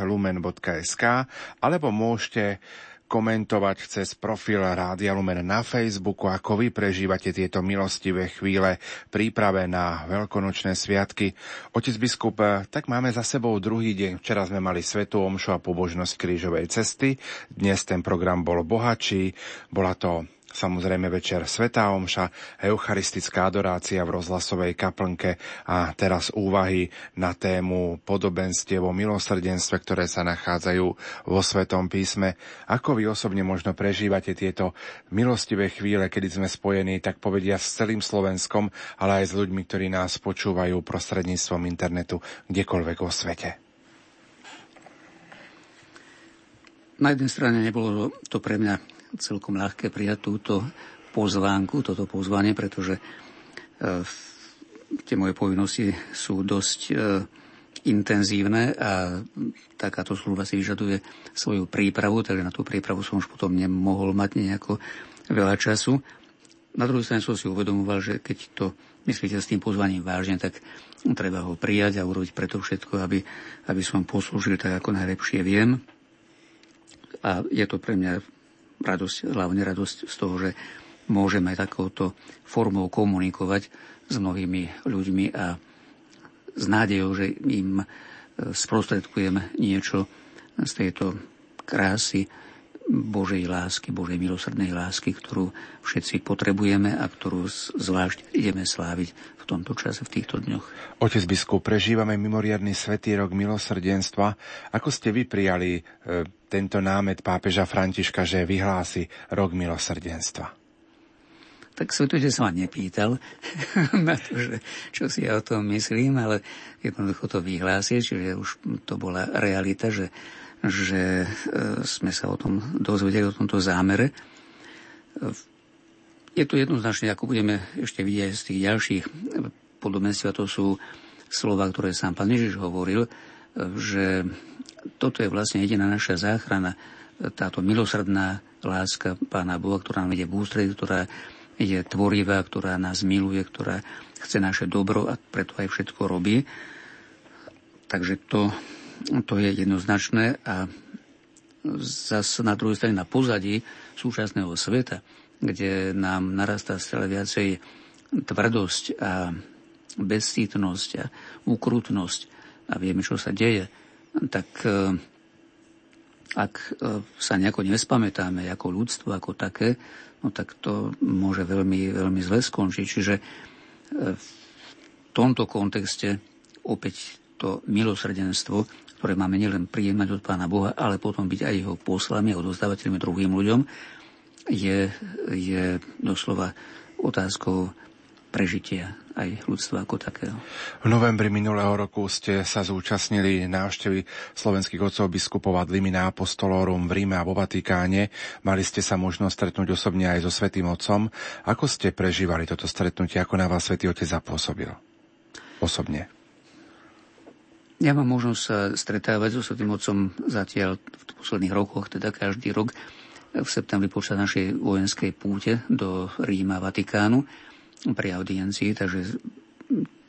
lumen.sk alebo môžete komentovať cez profil Rádia Lumen na Facebooku, ako vy prežívate tieto milostivé chvíle príprave na veľkonočné sviatky. Otec biskup, tak máme za sebou druhý deň. Včera sme mali Svetú Omšu a pobožnosť krížovej cesty. Dnes ten program bol bohatší. Bola to samozrejme večer Svetá Omša, eucharistická adorácia v rozhlasovej kaplnke a teraz úvahy na tému podobenstiev o milosrdenstve, ktoré sa nachádzajú vo Svetom písme. Ako vy osobne možno prežívate tieto milostivé chvíle, kedy sme spojení, tak povedia, s celým Slovenskom, ale aj s ľuďmi, ktorí nás počúvajú prostredníctvom internetu kdekoľvek vo svete? Na jednej strane nebolo to pre mňa celkom ľahké prijať túto pozvánku, toto pozvanie, pretože e, tie moje povinnosti sú dosť e, intenzívne a takáto služba si vyžaduje svoju prípravu, takže na tú prípravu som už potom nemohol mať nejako veľa času. Na druhej strane som si uvedomoval, že keď to myslíte s tým pozvaním vážne, tak treba ho prijať a urobiť preto všetko, aby, aby som poslúžil tak, ako najlepšie viem. A je to pre mňa radosť, hlavne radosť z toho, že môžeme takouto formou komunikovať s mnohými ľuďmi a s nádejou, že im e, sprostredkujem niečo z tejto krásy Božej lásky, Božej milosrdnej lásky, ktorú všetci potrebujeme a ktorú zvlášť ideme sláviť v tomto čase, v týchto dňoch. Otec biskup, prežívame mimoriadný svetý rok milosrdenstva. Ako ste vy prijali e, tento námet pápeža Františka, že vyhlási rok milosrdenstva? Tak svetujte sa ma nepýtal na to, že čo si ja o tom myslím, ale jednoducho to vyhlási, čiže už to bola realita, že že e, sme sa o tom dozvedeli, o tomto zámere. Je to jednoznačne, ako budeme ešte vidieť z tých ďalších podobenstiev, to sú slova, ktoré sám pán Ježiš hovoril, že toto je vlastne jediná naša záchrana, táto milosrdná láska Pána Boha, ktorá nám ide v ústredí, ktorá je tvorivá, ktorá nás miluje, ktorá chce naše dobro a preto aj všetko robí. Takže to, to je jednoznačné a zase na druhej strane na pozadí súčasného sveta, kde nám narastá stále viacej tvrdosť a bezcítnosť a ukrutnosť a vieme, čo sa deje, tak e, ak e, sa nejako nespamätáme ako ľudstvo, ako také, no tak to môže veľmi, veľmi zle skončiť. Čiže e, v tomto kontexte opäť to milosrdenstvo, ktoré máme nielen prijímať od Pána Boha, ale potom byť aj jeho poslami a odozdávateľmi druhým ľuďom, je, je doslova otázkou prežitia aj ľudstva ako takého. V novembri minulého roku ste sa zúčastnili návštevy slovenských otcov biskupov a Dlimina Apostolorum v Ríme a vo Vatikáne. Mali ste sa možnosť stretnúť osobne aj so Svetým Otcom. Ako ste prežívali toto stretnutie? Ako na vás Svetý Otec zapôsobil? Osobne. Ja mám možnosť sa stretávať so Svetým Otcom zatiaľ v posledných rokoch, teda každý rok v septembri počas našej vojenskej púte do Ríma Vatikánu pri audiencii, takže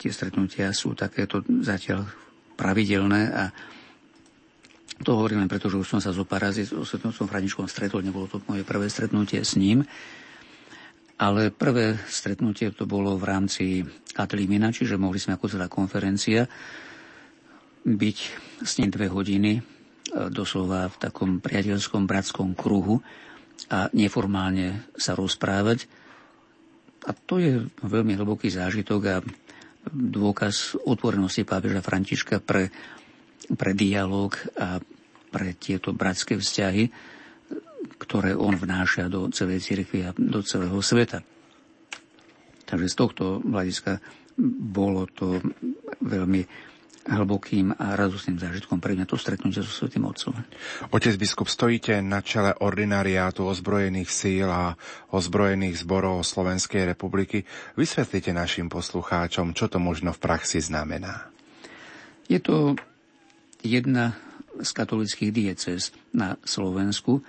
tie stretnutia sú takéto zatiaľ pravidelné a to hovorím len preto, že už som sa zo pár razy s som Franičkom stretol, nebolo to moje prvé stretnutie s ním, ale prvé stretnutie to bolo v rámci Atlimina, čiže mohli sme ako celá konferencia byť s ním dve hodiny e, doslova v takom priateľskom bratskom kruhu a neformálne sa rozprávať a to je veľmi hlboký zážitok a dôkaz otvorenosti pápeža Františka pre, pre dialog a pre tieto bratské vzťahy, ktoré on vnáša do celej cirkvi a do celého sveta. Takže z tohto hľadiska bolo to veľmi hlbokým a radostným zážitkom pre mňa to stretnutie so Svetým Otcom. Otec biskup, stojíte na čele ordinariátu ozbrojených síl a ozbrojených zborov Slovenskej republiky. Vysvetlite našim poslucháčom, čo to možno v praxi znamená. Je to jedna z katolických diecez na Slovensku,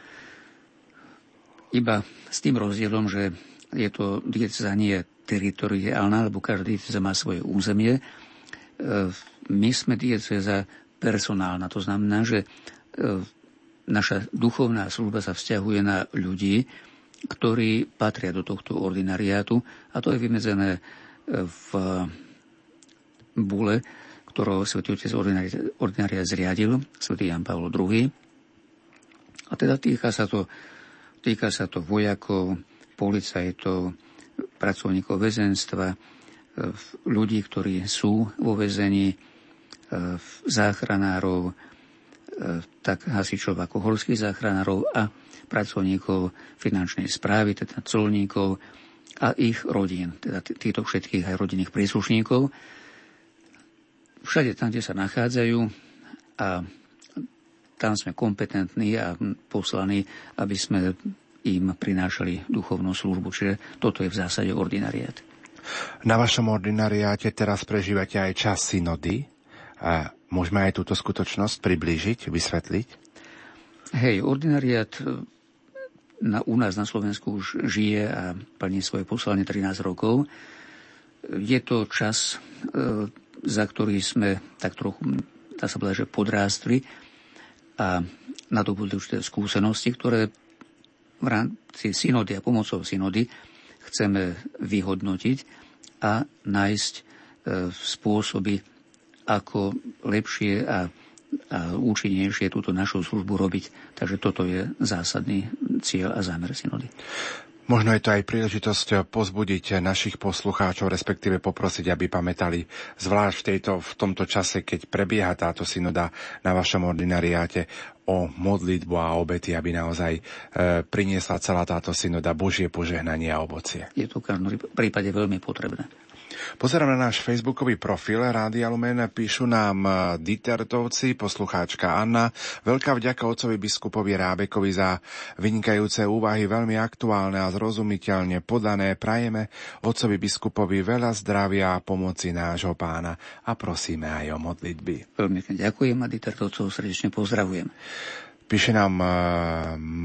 iba s tým rozdielom, že je to dieceza nie teritoriálna, lebo každý dieceza má svoje územie, my sme dieceza personálna. To znamená, že e, naša duchovná služba sa vzťahuje na ľudí, ktorí patria do tohto ordinariátu a to je vymedzené e, v bule, ktorého svätý Otec ordinariát zriadil, svätý Jan Pavel II. A teda týka sa to, týka sa to vojakov, policajtov, pracovníkov väzenstva, ľudí, ktorí sú vo väzení, e, záchranárov, e, tak hasičov ako horských záchranárov a pracovníkov finančnej správy, teda colníkov a ich rodín, teda týchto všetkých aj rodinných príslušníkov. Všade tam, kde sa nachádzajú a tam sme kompetentní a poslaní, aby sme im prinášali duchovnú službu. Čiže toto je v zásade ordinariát. Na vašom ordinariáte teraz prežívate aj čas synody. A môžeme aj túto skutočnosť priblížiť, vysvetliť? Hej, ordinariát e, na, u nás na Slovensku už žije a plní svoje poslanie 13 rokov. Je to čas, e, za ktorý sme tak trochu, dá sa povedať, že podrástli a nadobudli určité skúsenosti, ktoré v rámci synody a pomocou synody chceme vyhodnotiť a nájsť e, spôsoby, ako lepšie a, a účinnejšie túto našu službu robiť. Takže toto je zásadný cieľ a zámer synody. Možno je to aj príležitosť pozbudiť našich poslucháčov, respektíve poprosiť, aby pamätali, zvlášť v, tejto, v tomto čase, keď prebieha táto synoda na vašom ordinariáte, o modlitbu a obety, aby naozaj e, priniesla celá táto synoda Božie požehnanie a ovocie. Je to v každom prípade veľmi potrebné. Pozerám na náš facebookový profil Rádia Lumen, píšu nám e, Ditertovci, poslucháčka Anna. Veľká vďaka otcovi biskupovi Rábekovi za vynikajúce úvahy, veľmi aktuálne a zrozumiteľne podané. Prajeme otcovi biskupovi veľa zdravia a pomoci nášho pána a prosíme aj o modlitby. Veľmi ďakujem a Ditertovcov srdečne pozdravujem. Píše nám e,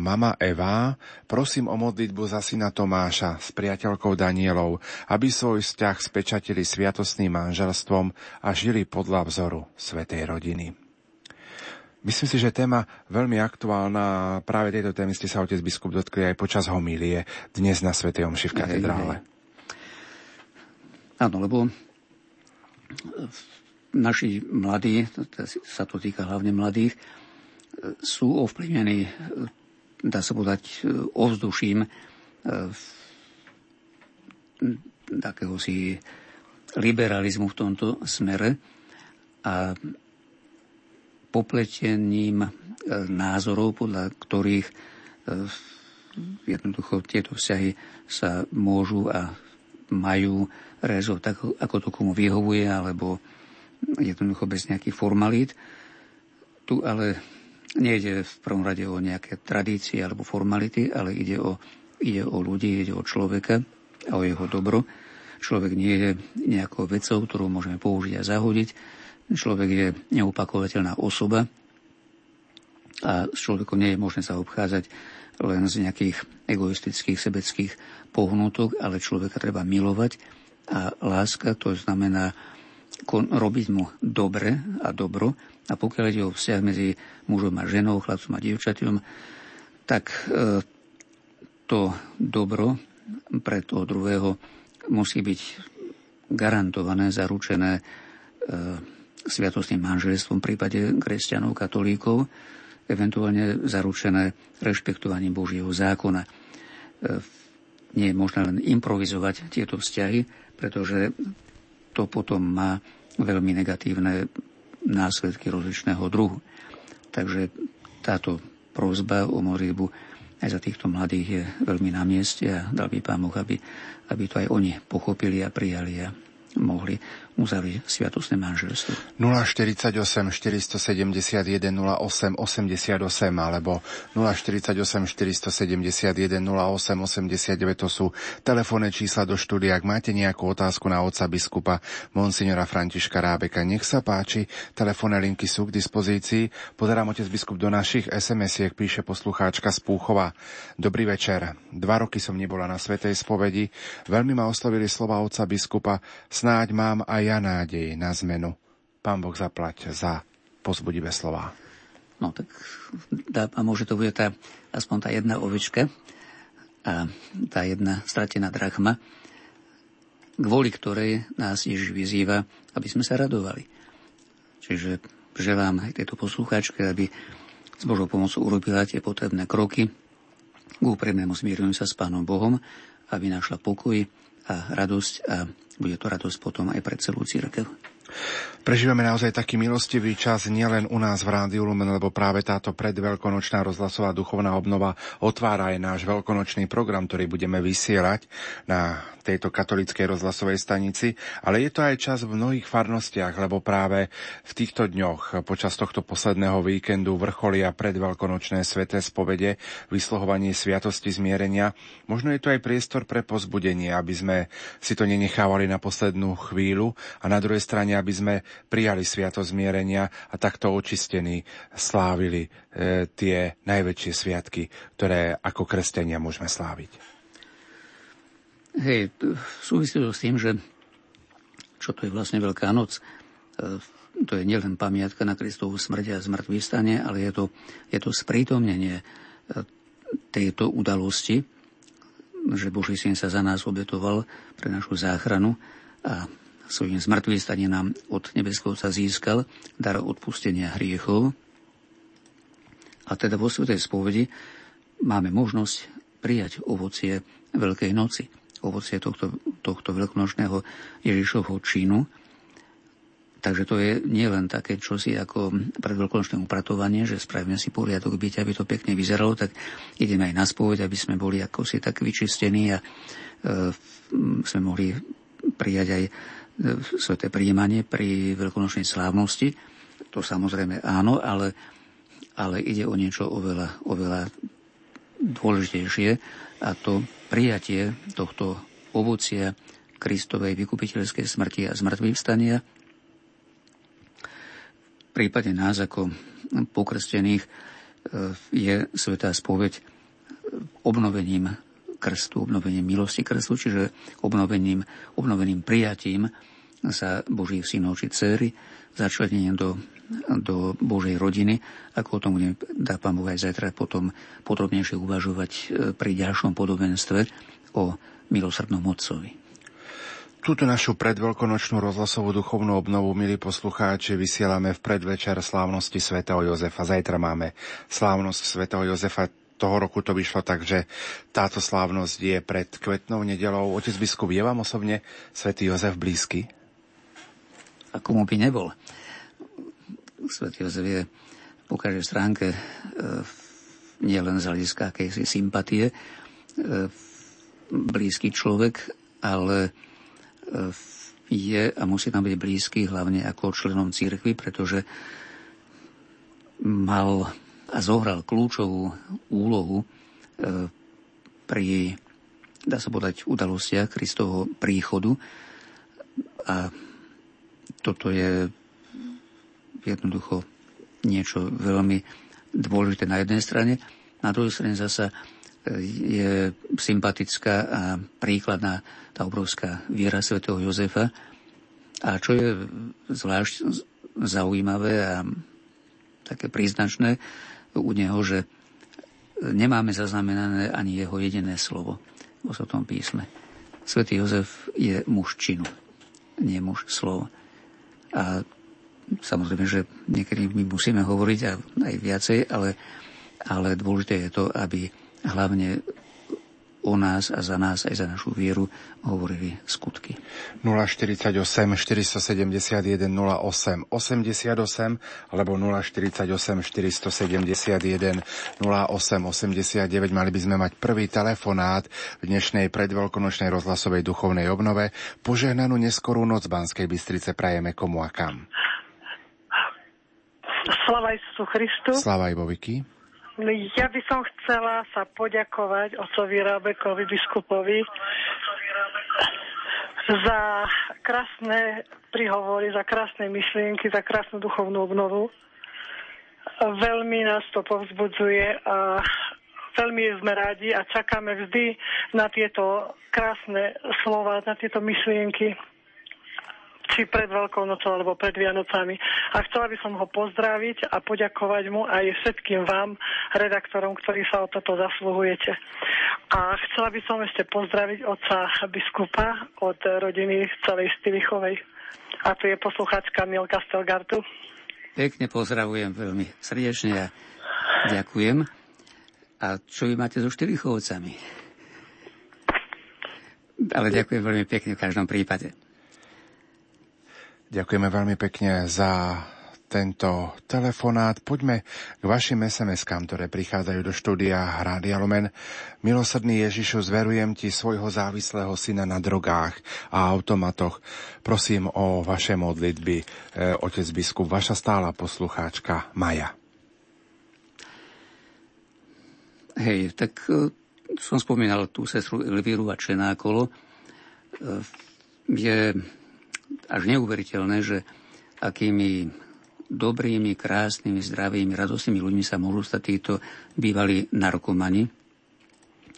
mama Eva, prosím o modlitbu za syna Tomáša s priateľkou Danielou, aby svoj vzťah spečatili sviatostným manželstvom a žili podľa vzoru Svetej rodiny. Myslím si, že téma veľmi aktuálna. Práve tejto témy ste sa otec biskup dotkli aj počas homílie dnes na Svetej Omši v katedrále. Áno, lebo naši mladí, sa to týka hlavne mladých, sú ovplyvnení, dá sa povedať, ovzduším takého si liberalizmu v tomto smere a popletením názorov, podľa ktorých jednoducho tieto vzťahy sa môžu a majú realizovať tak, ako to komu vyhovuje, alebo jednoducho bez nejakých formalít. Tu ale Nejde v prvom rade o nejaké tradície alebo formality, ale ide o, ide o ľudí, ide o človeka a o jeho dobro. Človek nie je nejakou vecou, ktorú môžeme použiť a zahodiť. Človek je neupakovateľná osoba a s človekom nie je možné sa obchádzať len z nejakých egoistických, sebeckých pohnutok, ale človeka treba milovať a láska to znamená robiť mu dobre a dobro a pokiaľ ide o vzťah medzi mužom a ženou, chlapcom a dievčatom, tak e, to dobro pre toho druhého musí byť garantované, zaručené e, sviatostným manželstvom v prípade kresťanov, katolíkov, eventuálne zaručené rešpektovaním Božieho zákona. E, nie je možné len improvizovať tieto vzťahy, pretože to potom má veľmi negatívne následky rozličného druhu. Takže táto prozba o modlitbu aj za týchto mladých je veľmi na mieste a dal by Pán Boh, aby, aby to aj oni pochopili a prijali a mohli uzavrieť sviatostné manželstvo. 048 471 08 88 alebo 048 471 08 89 to sú telefónne čísla do štúdia. Ak máte nejakú otázku na otca biskupa Monsignora Františka Rábeka, nech sa páči, telefónne linky sú k dispozícii. Pozerám otec biskup do našich SMS-iek, píše poslucháčka z Púchova. Dobrý večer. Dva roky som nebola na Svetej spovedi. Veľmi ma oslovili slova otca biskupa. Snáď mám aj ja nádej na zmenu. Pán Boh zaplať za pozbudivé slova. No tak dá, a môže to bude tá, aspoň tá jedna ovečka a tá jedna stratená drachma, kvôli ktorej nás Ježiš vyzýva, aby sme sa radovali. Čiže želám aj tejto poslucháčke, aby s Božou pomocou urobila tie potrebné kroky k úprimnému zmiereniu sa s Pánom Bohom, aby našla pokoj a radosť a bude to radosť potom aj pre celú církev. Prežívame naozaj taký milostivý čas nielen u nás v Rádiu Lumen, lebo práve táto predveľkonočná rozhlasová duchovná obnova otvára aj náš veľkonočný program, ktorý budeme vysielať na tejto katolickej rozhlasovej stanici, ale je to aj čas v mnohých farnostiach, lebo práve v týchto dňoch počas tohto posledného víkendu vrcholia predveľkonočné sveté spovede, vyslohovanie sviatosti zmierenia. Možno je to aj priestor pre pozbudenie, aby sme si to nenechávali na poslednú chvíľu a na druhej strane, aby sme prijali sviato zmierenia a takto očistení slávili e, tie najväčšie sviatky, ktoré ako kresťania môžeme sláviť. Hej, súvisí to s tým, že čo to je vlastne Veľká noc, e, to je nielen pamiatka na Kristovú smrť a zmrtvý stane, ale je to, je to sprítomnenie e, tejto udalosti, že Boží syn sa za nás obetoval pre našu záchranu a svojím zmrtvým stane nám od nebeského sa získal dar odpustenia hriechov. A teda vo Svetej spovedi máme možnosť prijať ovocie Veľkej noci, ovocie tohto, tohto veľkonočného Ježišovho činu. Takže to je nielen také čosi ako predveľkonočné upratovanie, že spravíme si poriadok byť, aby to pekne vyzeralo, tak ideme aj na spoveď, aby sme boli ako si tak vyčistení a e, sme mohli prijať aj sveté príjmanie pri veľkonočnej slávnosti. To samozrejme áno, ale, ale ide o niečo oveľa, oveľa dôležitejšie a to prijatie tohto ovocia Kristovej vykupiteľskej smrti a zmrtvých vstania. V prípade nás ako pokrstených e, je svetá spoveď obnovením krstu, obnovením milosti krstu, čiže obnovením, obnoveným prijatím sa Božích synov či dcery, začlenením do, do Božej rodiny, ako o tom budeme, dá pán Boh aj zajtra potom podrobnejšie uvažovať e, pri ďalšom podobenstve o milosrdnom Otcovi. Túto našu predveľkonočnú rozhlasovú duchovnú obnovu, milí poslucháči, vysielame v predvečer slávnosti svätého Jozefa. Zajtra máme slávnosť svätého Jozefa toho roku to vyšlo tak, že táto slávnosť je pred kvetnou nedelou. Otec biskup, je vám osobne svätý Jozef blízky? A komu by nebol? Svetý Jozef je po každej stránke e, nie len z hľadiska akejsi sympatie, e, blízky človek, ale je a musí tam byť blízky hlavne ako členom církvy, pretože mal a zohral kľúčovú úlohu e, pri, dá sa povedať, udalostiach Kristovho príchodu. A toto je jednoducho niečo veľmi dôležité na jednej strane. Na druhej strane zasa je sympatická a príkladná tá obrovská viera svätého Jozefa. A čo je zvlášť zaujímavé a také príznačné u neho, že nemáme zaznamenané ani jeho jediné slovo vo Svetom písme. Svetý Jozef je muž činu, nie muž slova. A samozrejme, že niekedy my musíme hovoriť aj viacej, ale, ale dôležité je to, aby hlavne o nás a za nás aj za našu vieru hovorili skutky. 048 471 08 88 alebo 048 471 08 89 mali by sme mať prvý telefonát v dnešnej predveľkonočnej rozhlasovej duchovnej obnove. Požehnanú neskorú noc Banskej Bystrice prajeme komu a kam. Slava Isusu Christu. Slava Iboviky. No, ja by som chcela sa poďakovať otcovi Rábekovi, biskupovi, za krásne prihovory, za krásne myšlienky, za krásnu duchovnú obnovu. Veľmi nás to povzbudzuje a veľmi sme rádi a čakáme vždy na tieto krásne slova, na tieto myšlienky či pred Veľkou nocou alebo pred Vianocami. A chcela by som ho pozdraviť a poďakovať mu aj všetkým vám, redaktorom, ktorí sa o toto zasluhujete. A chcela by som ešte pozdraviť otca biskupa od rodiny celej Stilichovej. A tu je poslucháčka Milka Stelgartu. Pekne pozdravujem veľmi srdečne a ďakujem. A čo vy máte so Štylichovcami? Ale ďakujem veľmi pekne v každom prípade. Ďakujeme veľmi pekne za tento telefonát. Poďme k vašim SMS-kám, ktoré prichádzajú do štúdia Rádia Lumen. Milosrdný Ježišu, zverujem ti svojho závislého syna na drogách a automatoch. Prosím o vaše modlitby, e, otec biskup, vaša stála poslucháčka Maja. Hej, tak e, som spomínal tú sestru Elvíru a Čenákolo. E, je až neuveriteľné, že akými dobrými, krásnymi, zdravými, radostnými ľuďmi sa môžu stať títo bývalí narkomani,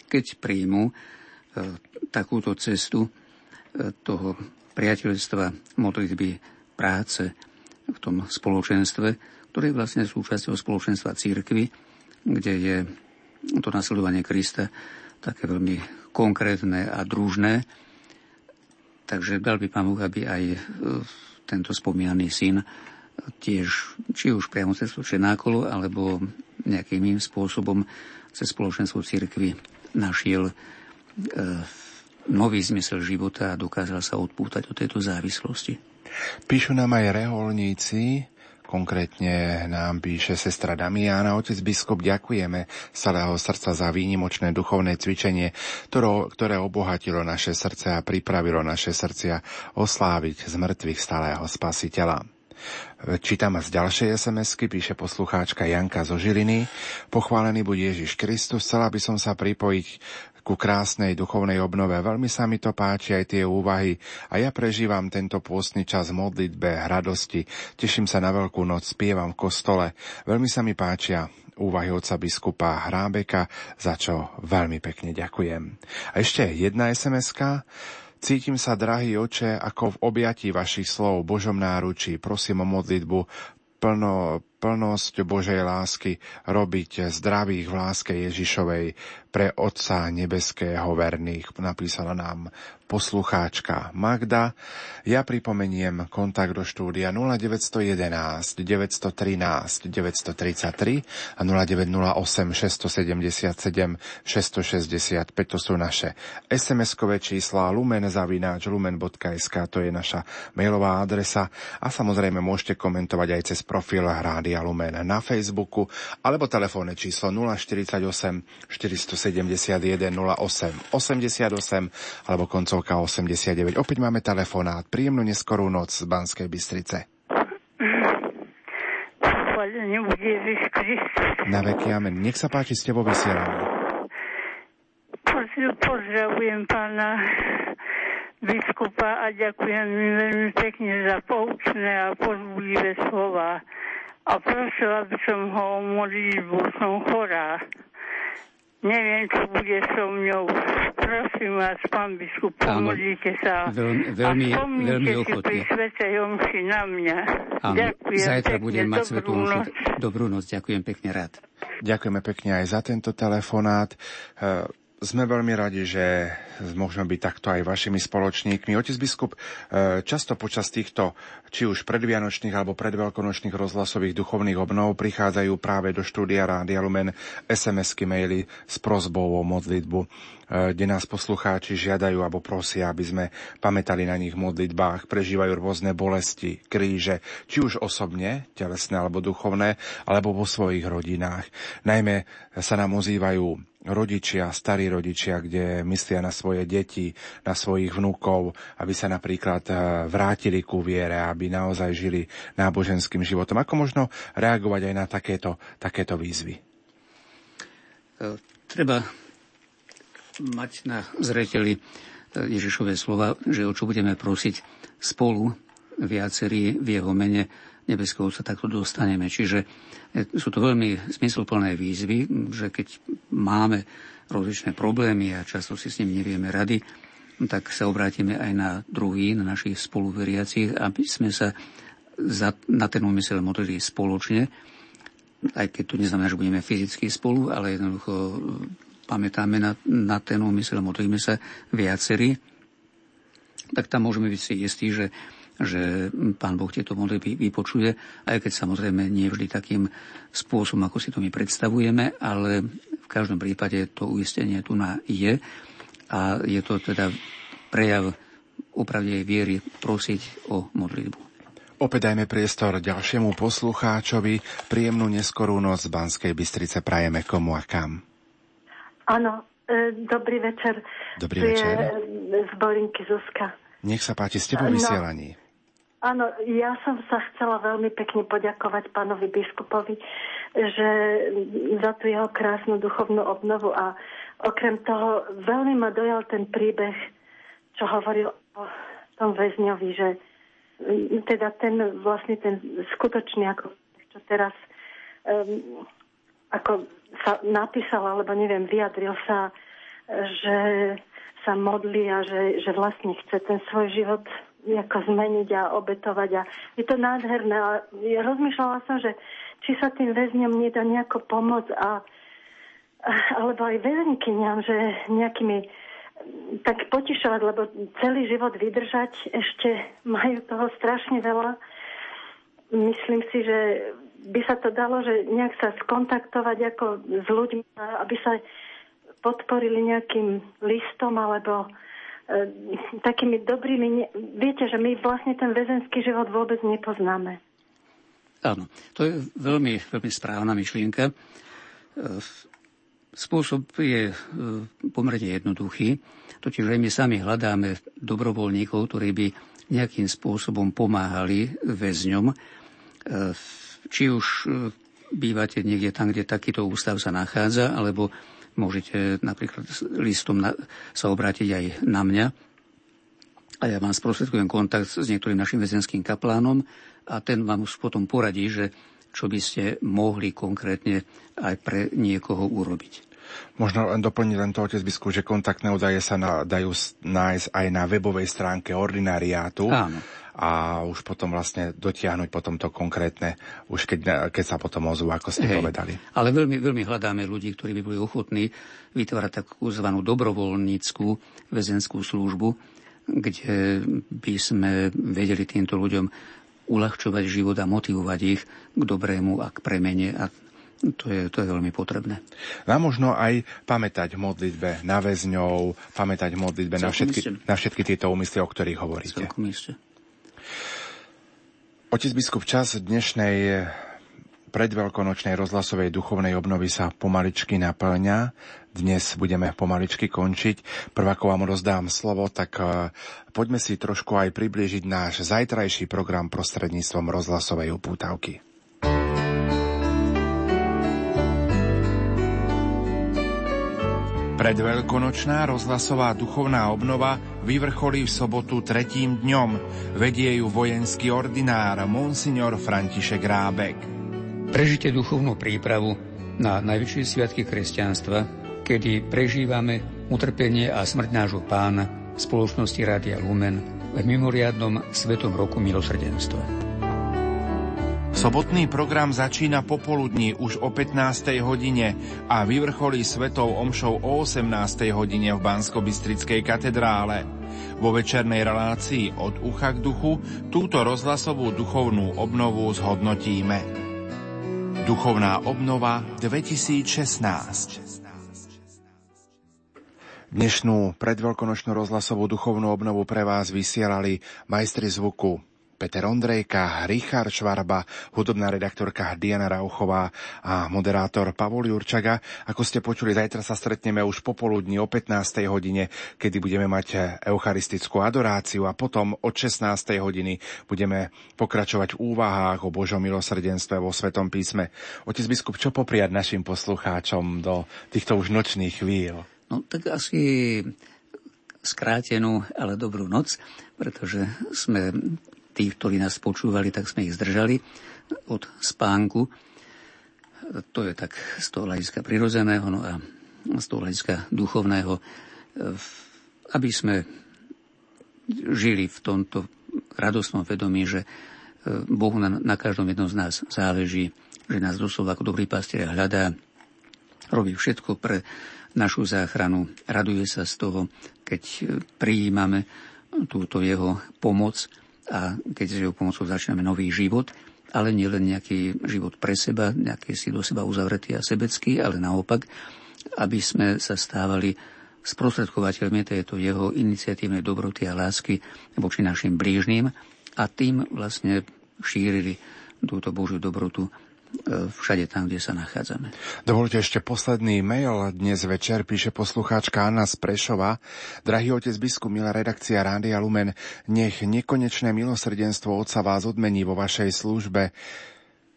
keď príjmu e, takúto cestu e, toho priateľstva, modlitby, práce v tom spoločenstve, ktoré je vlastne súčasťou spoločenstva církvy, kde je to nasledovanie Krista také veľmi konkrétne a družné, Takže dal by pán Boh, aby aj e, tento spomínaný syn tiež, či už priamo cez nákolo, alebo nejakým iným spôsobom cez spoločenstvo církvy našiel e, nový zmysel života a dokázal sa odpútať od tejto závislosti. Píšu nám aj reholníci, Konkrétne nám píše sestra Damiana. Otec biskup, ďakujeme z celého srdca za výnimočné duchovné cvičenie, ktoré, obohatilo naše srdce a pripravilo naše srdcia osláviť z mŕtvych stáleho spasiteľa. Čítam z ďalšej sms píše poslucháčka Janka zo Žiliny. Pochválený buď Ježiš Kristus, chcela by som sa pripojiť ku krásnej duchovnej obnove. Veľmi sa mi to páči aj tie úvahy a ja prežívam tento pôstny čas modlitbe, radosti. Teším sa na Veľkú noc, spievam v kostole. Veľmi sa mi páčia úvahy oca biskupa Hrábeka, za čo veľmi pekne ďakujem. A ešte jedna sms. Cítim sa, drahý oče, ako v objatí vašich slov Božom náručí. Prosím o modlitbu plno, plnosť Božej lásky robiť zdravých v láske Ježišovej pre Otca Nebeského verných, napísala nám poslucháčka Magda. Ja pripomeniem kontakt do štúdia 0911 913 933 a 0908 677 665. To sú naše SMS-kové čísla lumen.sk, to je naša mailová adresa a samozrejme môžete komentovať aj cez profil Rádia Lumen na Facebooku alebo telefónne číslo 048 471 08 88 alebo koncov číslovka 89. Opäť máme telefonát. Príjemnú neskorú noc z Banskej Bystrice. Na veky amen. Nech sa páči, ste vo vysielaní. Pozdravujem pána biskupa a ďakujem mi veľmi pekne za poučné a pozbudivé slova. A prosila by som ho o modlitbu, som chorá. Neviem, čo bude so mňou. Prosím vás, pán biskup, pomodlite sa. Veľmi, veľmi, a veľmi si pri Svetej Omši na mňa. Áno, Ďakujem zajtra pekne, budem mať svetú dobrú omšu. Dobrú noc, ďakujem pekne rád. Ďakujeme pekne aj za tento telefonát. Sme veľmi radi, že môžeme byť takto aj vašimi spoločníkmi. Otec biskup, e, často počas týchto, či už predvianočných alebo predveľkonočných rozhlasových duchovných obnov prichádzajú práve do štúdia Rádia Lumen SMS-ky, maily s prozbou o modlitbu, e, kde nás poslucháči žiadajú alebo prosia, aby sme pamätali na nich v modlitbách, prežívajú rôzne bolesti, kríže, či už osobne, telesné alebo duchovné, alebo vo svojich rodinách. Najmä sa nám ozývajú rodičia, starí rodičia, kde myslia na svoje deti, na svojich vnúkov, aby sa napríklad e, vrátili ku viere, aby naozaj žili náboženským životom. Ako možno reagovať aj na takéto, takéto výzvy? E, Treba mať na zreteli e, Ježišové slova, že o čo budeme prosiť spolu viacerí v jeho mene nebeského sa takto dostaneme. Čiže e, sú to veľmi zmysluplné výzvy, že keď máme rozličné problémy a často si s nimi nevieme rady, tak sa obrátime aj na druhý, na našich spoluveriacich, aby sme sa za, na ten úmysel modlili spoločne, aj keď to neznamená, že budeme fyzicky spolu, ale jednoducho e, pamätáme na, na ten úmysel, modlíme sa viacerí, tak tam môžeme byť si istí, že, že Pán Boh tieto modlitby vypočuje, aj keď samozrejme nie vždy takým spôsobom, ako si to my predstavujeme, ale v každom prípade to uistenie tu na je a je to teda prejav opravdej viery prosiť o modlitbu. Opäť dajme priestor ďalšiemu poslucháčovi. Príjemnú neskorú noc z Banskej Bystrice prajeme komu a kam. Áno, e, dobrý večer. Dobrý Tu večer. Je e, z Borinky Zuzka. Nech sa páči, ste vo No. Áno, ja som sa chcela veľmi pekne poďakovať pánovi biskupovi, že za tú jeho krásnu duchovnú obnovu a okrem toho veľmi ma dojal ten príbeh, čo hovoril o tom väzňovi, že teda ten vlastne ten skutočný, ako čo teraz um, ako sa napísal, alebo neviem, vyjadril sa, že sa modlí a že, že vlastne chce ten svoj život ako zmeniť a obetovať. A je to nádherné. A ja rozmýšľala som, že či sa tým väzňom nedá nejako pomôcť a, alebo aj väzenkyniam, že nejakými tak potišovať, lebo celý život vydržať, ešte majú toho strašne veľa. Myslím si, že by sa to dalo, že nejak sa skontaktovať ako s ľuďmi, aby sa podporili nejakým listom alebo takými dobrými... Viete, že my vlastne ten väzenský život vôbec nepoznáme. Áno, to je veľmi, veľmi správna myšlienka. E, spôsob je e, pomerne jednoduchý, totiž aj my sami hľadáme dobrovoľníkov, ktorí by nejakým spôsobom pomáhali väzňom, e, či už bývate niekde tam, kde takýto ústav sa nachádza, alebo môžete napríklad listom na, sa obrátiť aj na mňa. A ja vám sprostredkujem kontakt s niektorým našim väzenským kaplánom a ten vám už potom poradí, že čo by ste mohli konkrétne aj pre niekoho urobiť. Možno len doplniť len to, otec biskup, že kontaktné údaje sa na, dajú nájsť aj na webovej stránke ordinariátu. Áno a už potom vlastne dotiahnuť potom to konkrétne, už keď, keď sa potom ozvú, ako ste Hej, povedali. Ale veľmi, veľmi hľadáme ľudí, ktorí by boli ochotní vytvárať takú zvanú dobrovoľníckú väzenskú službu, kde by sme vedeli týmto ľuďom uľahčovať život a motivovať ich k dobrému a k premene a to je, to je veľmi potrebné. A možno aj pamätať v modlitbe na väzňov, pamätať v modlitbe na všetky, na všetky tieto úmysly, o ktorých hovoríte. Celkom isté. Otec biskup, čas dnešnej predveľkonočnej rozhlasovej duchovnej obnovy sa pomaličky naplňa. Dnes budeme pomaličky končiť. Prvako vám rozdám slovo, tak eh, poďme si trošku aj priblížiť náš zajtrajší program prostredníctvom rozhlasovej upútavky. Predveľkonočná rozhlasová duchovná obnova vyvrcholí v sobotu tretím dňom. Vedie ju vojenský ordinár Monsignor František Rábek. Prežite duchovnú prípravu na najväčšie sviatky kresťanstva, kedy prežívame utrpenie a smrť nášho pána v spoločnosti Rádia Lumen v mimoriadnom Svetom roku milosrdenstva. Sobotný program začína popoludní už o 15. hodine a vyvrcholí svetou omšou o 18. hodine v Bansko-Bystrickej katedrále. Vo večernej relácii od ucha k duchu túto rozhlasovú duchovnú obnovu zhodnotíme. Duchovná obnova 2016 Dnešnú predveľkonočnú rozhlasovú duchovnú obnovu pre vás vysielali majstri zvuku Peter Ondrejka, Richard Švarba, hudobná redaktorka Diana Rauchová a moderátor Pavol Jurčaga. Ako ste počuli, zajtra sa stretneme už popoludní o 15. hodine, kedy budeme mať eucharistickú adoráciu a potom od 16. hodiny budeme pokračovať v úvahách o Božom milosrdenstve vo Svetom písme. Otec biskup, čo popriať našim poslucháčom do týchto už nočných chvíľ? No tak asi skrátenú, ale dobrú noc, pretože sme tých, ktorí nás počúvali, tak sme ich zdržali od spánku. To je tak z toho hľadiska prirodzeného no a z toho hľadiska duchovného, aby sme žili v tomto radostnom vedomí, že Bohu na, na každom jednom z nás záleží, že nás doslova ako dobrý pastier hľadá, robí všetko pre našu záchranu, raduje sa z toho, keď prijímame túto jeho pomoc a keď s jeho pomocou začíname nový život, ale nielen nejaký život pre seba, nejaký si do seba uzavretý a sebecký, ale naopak, aby sme sa stávali sprostredkovateľmi tejto jeho iniciatívnej dobroty a lásky voči našim blížným a tým vlastne šírili túto Božiu dobrotu všade tam, kde sa nachádzame. Dovolte ešte posledný mail. Dnes večer píše poslucháčka Anna z Prešova. Drahý otec biskup, milá redakcia Rádia Lumen, nech nekonečné milosrdenstvo Otca vás odmení vo vašej službe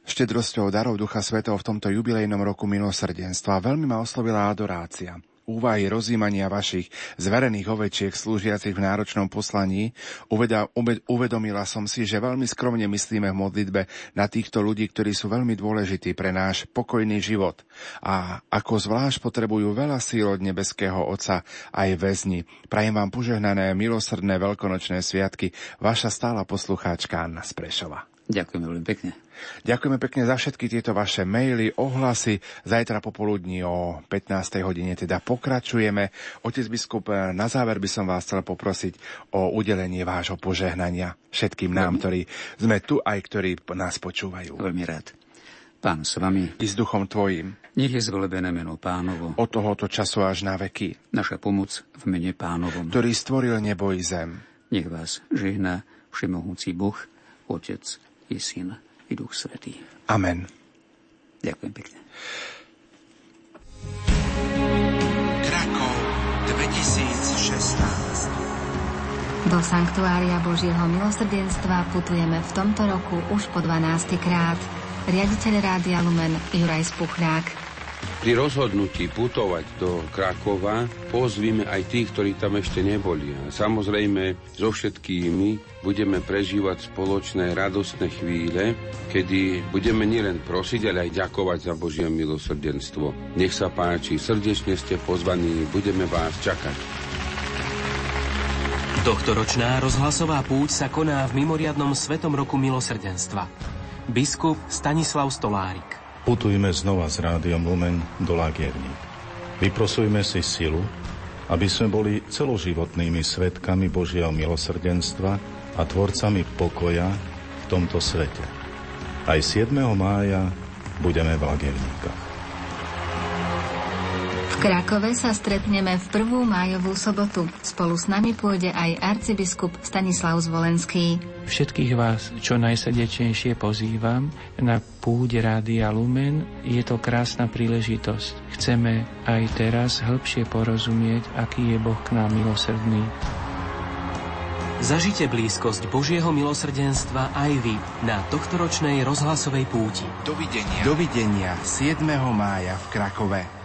štedrosťou darov Ducha Svetov v tomto jubilejnom roku milosrdenstva. Veľmi ma oslovila adorácia úvahy rozímania vašich zverených ovečiek slúžiacich v náročnom poslaní, uvedomila som si, že veľmi skromne myslíme v modlitbe na týchto ľudí, ktorí sú veľmi dôležití pre náš pokojný život a ako zvlášť potrebujú veľa síl od nebeského Otca aj väzni. Prajem vám požehnané, milosrdné veľkonočné sviatky, vaša stála poslucháčka Anna Sprešova. Ďakujem veľmi pekne. Ďakujeme pekne za všetky tieto vaše maily, ohlasy. Zajtra popoludní o 15. hodine teda pokračujeme. Otec biskup, na záver by som vás chcel poprosiť o udelenie vášho požehnania všetkým nám, ktorí sme tu aj ktorí nás počúvajú. Veľmi rád. Pán s vami. I s duchom tvojim. Nech je zvelebené meno pánovo. Od tohoto času až na veky. Naša pomoc v mene pánovom. Ktorý stvoril nebo i zem. Nech vás žehná všemohúci Boh, Otec i Syn i Duch Svetý. Amen. Ďakujem pekne. Krakov 2016 Do Sanktuária Božieho milosrdenstva putujeme v tomto roku už po 12. krát. Riaditeľ Rádia Lumen Juraj Spuchlák. Pri rozhodnutí putovať do Krakova pozvíme aj tých, ktorí tam ešte neboli. A samozrejme so všetkými budeme prežívať spoločné radostné chvíle, kedy budeme nielen prosiť, ale aj ďakovať za Božie milosrdenstvo. Nech sa páči, srdečne ste pozvaní, budeme vás čakať. Tohtoročná rozhlasová púť sa koná v mimoriadnom Svetom roku milosrdenstva. Biskup Stanislav Stolárik. Putujme znova s rádiom Lumen do Lagierník. Vyprosujme si silu, aby sme boli celoživotnými svetkami Božieho milosrdenstva a tvorcami pokoja v tomto svete. Aj 7. mája budeme v Lagierníkach. V Krakove sa stretneme v prvú májovú sobotu. Spolu s nami pôjde aj arcibiskup Stanislav Zvolenský. Všetkých vás čo najsrdečnejšie pozývam na púde Rádia Lumen. Je to krásna príležitosť. Chceme aj teraz hĺbšie porozumieť, aký je Boh k nám milosrdný. Zažite blízkosť Božieho milosrdenstva aj vy na tohtoročnej rozhlasovej púti. Dovidenia. Dovidenia 7. mája v Krakove.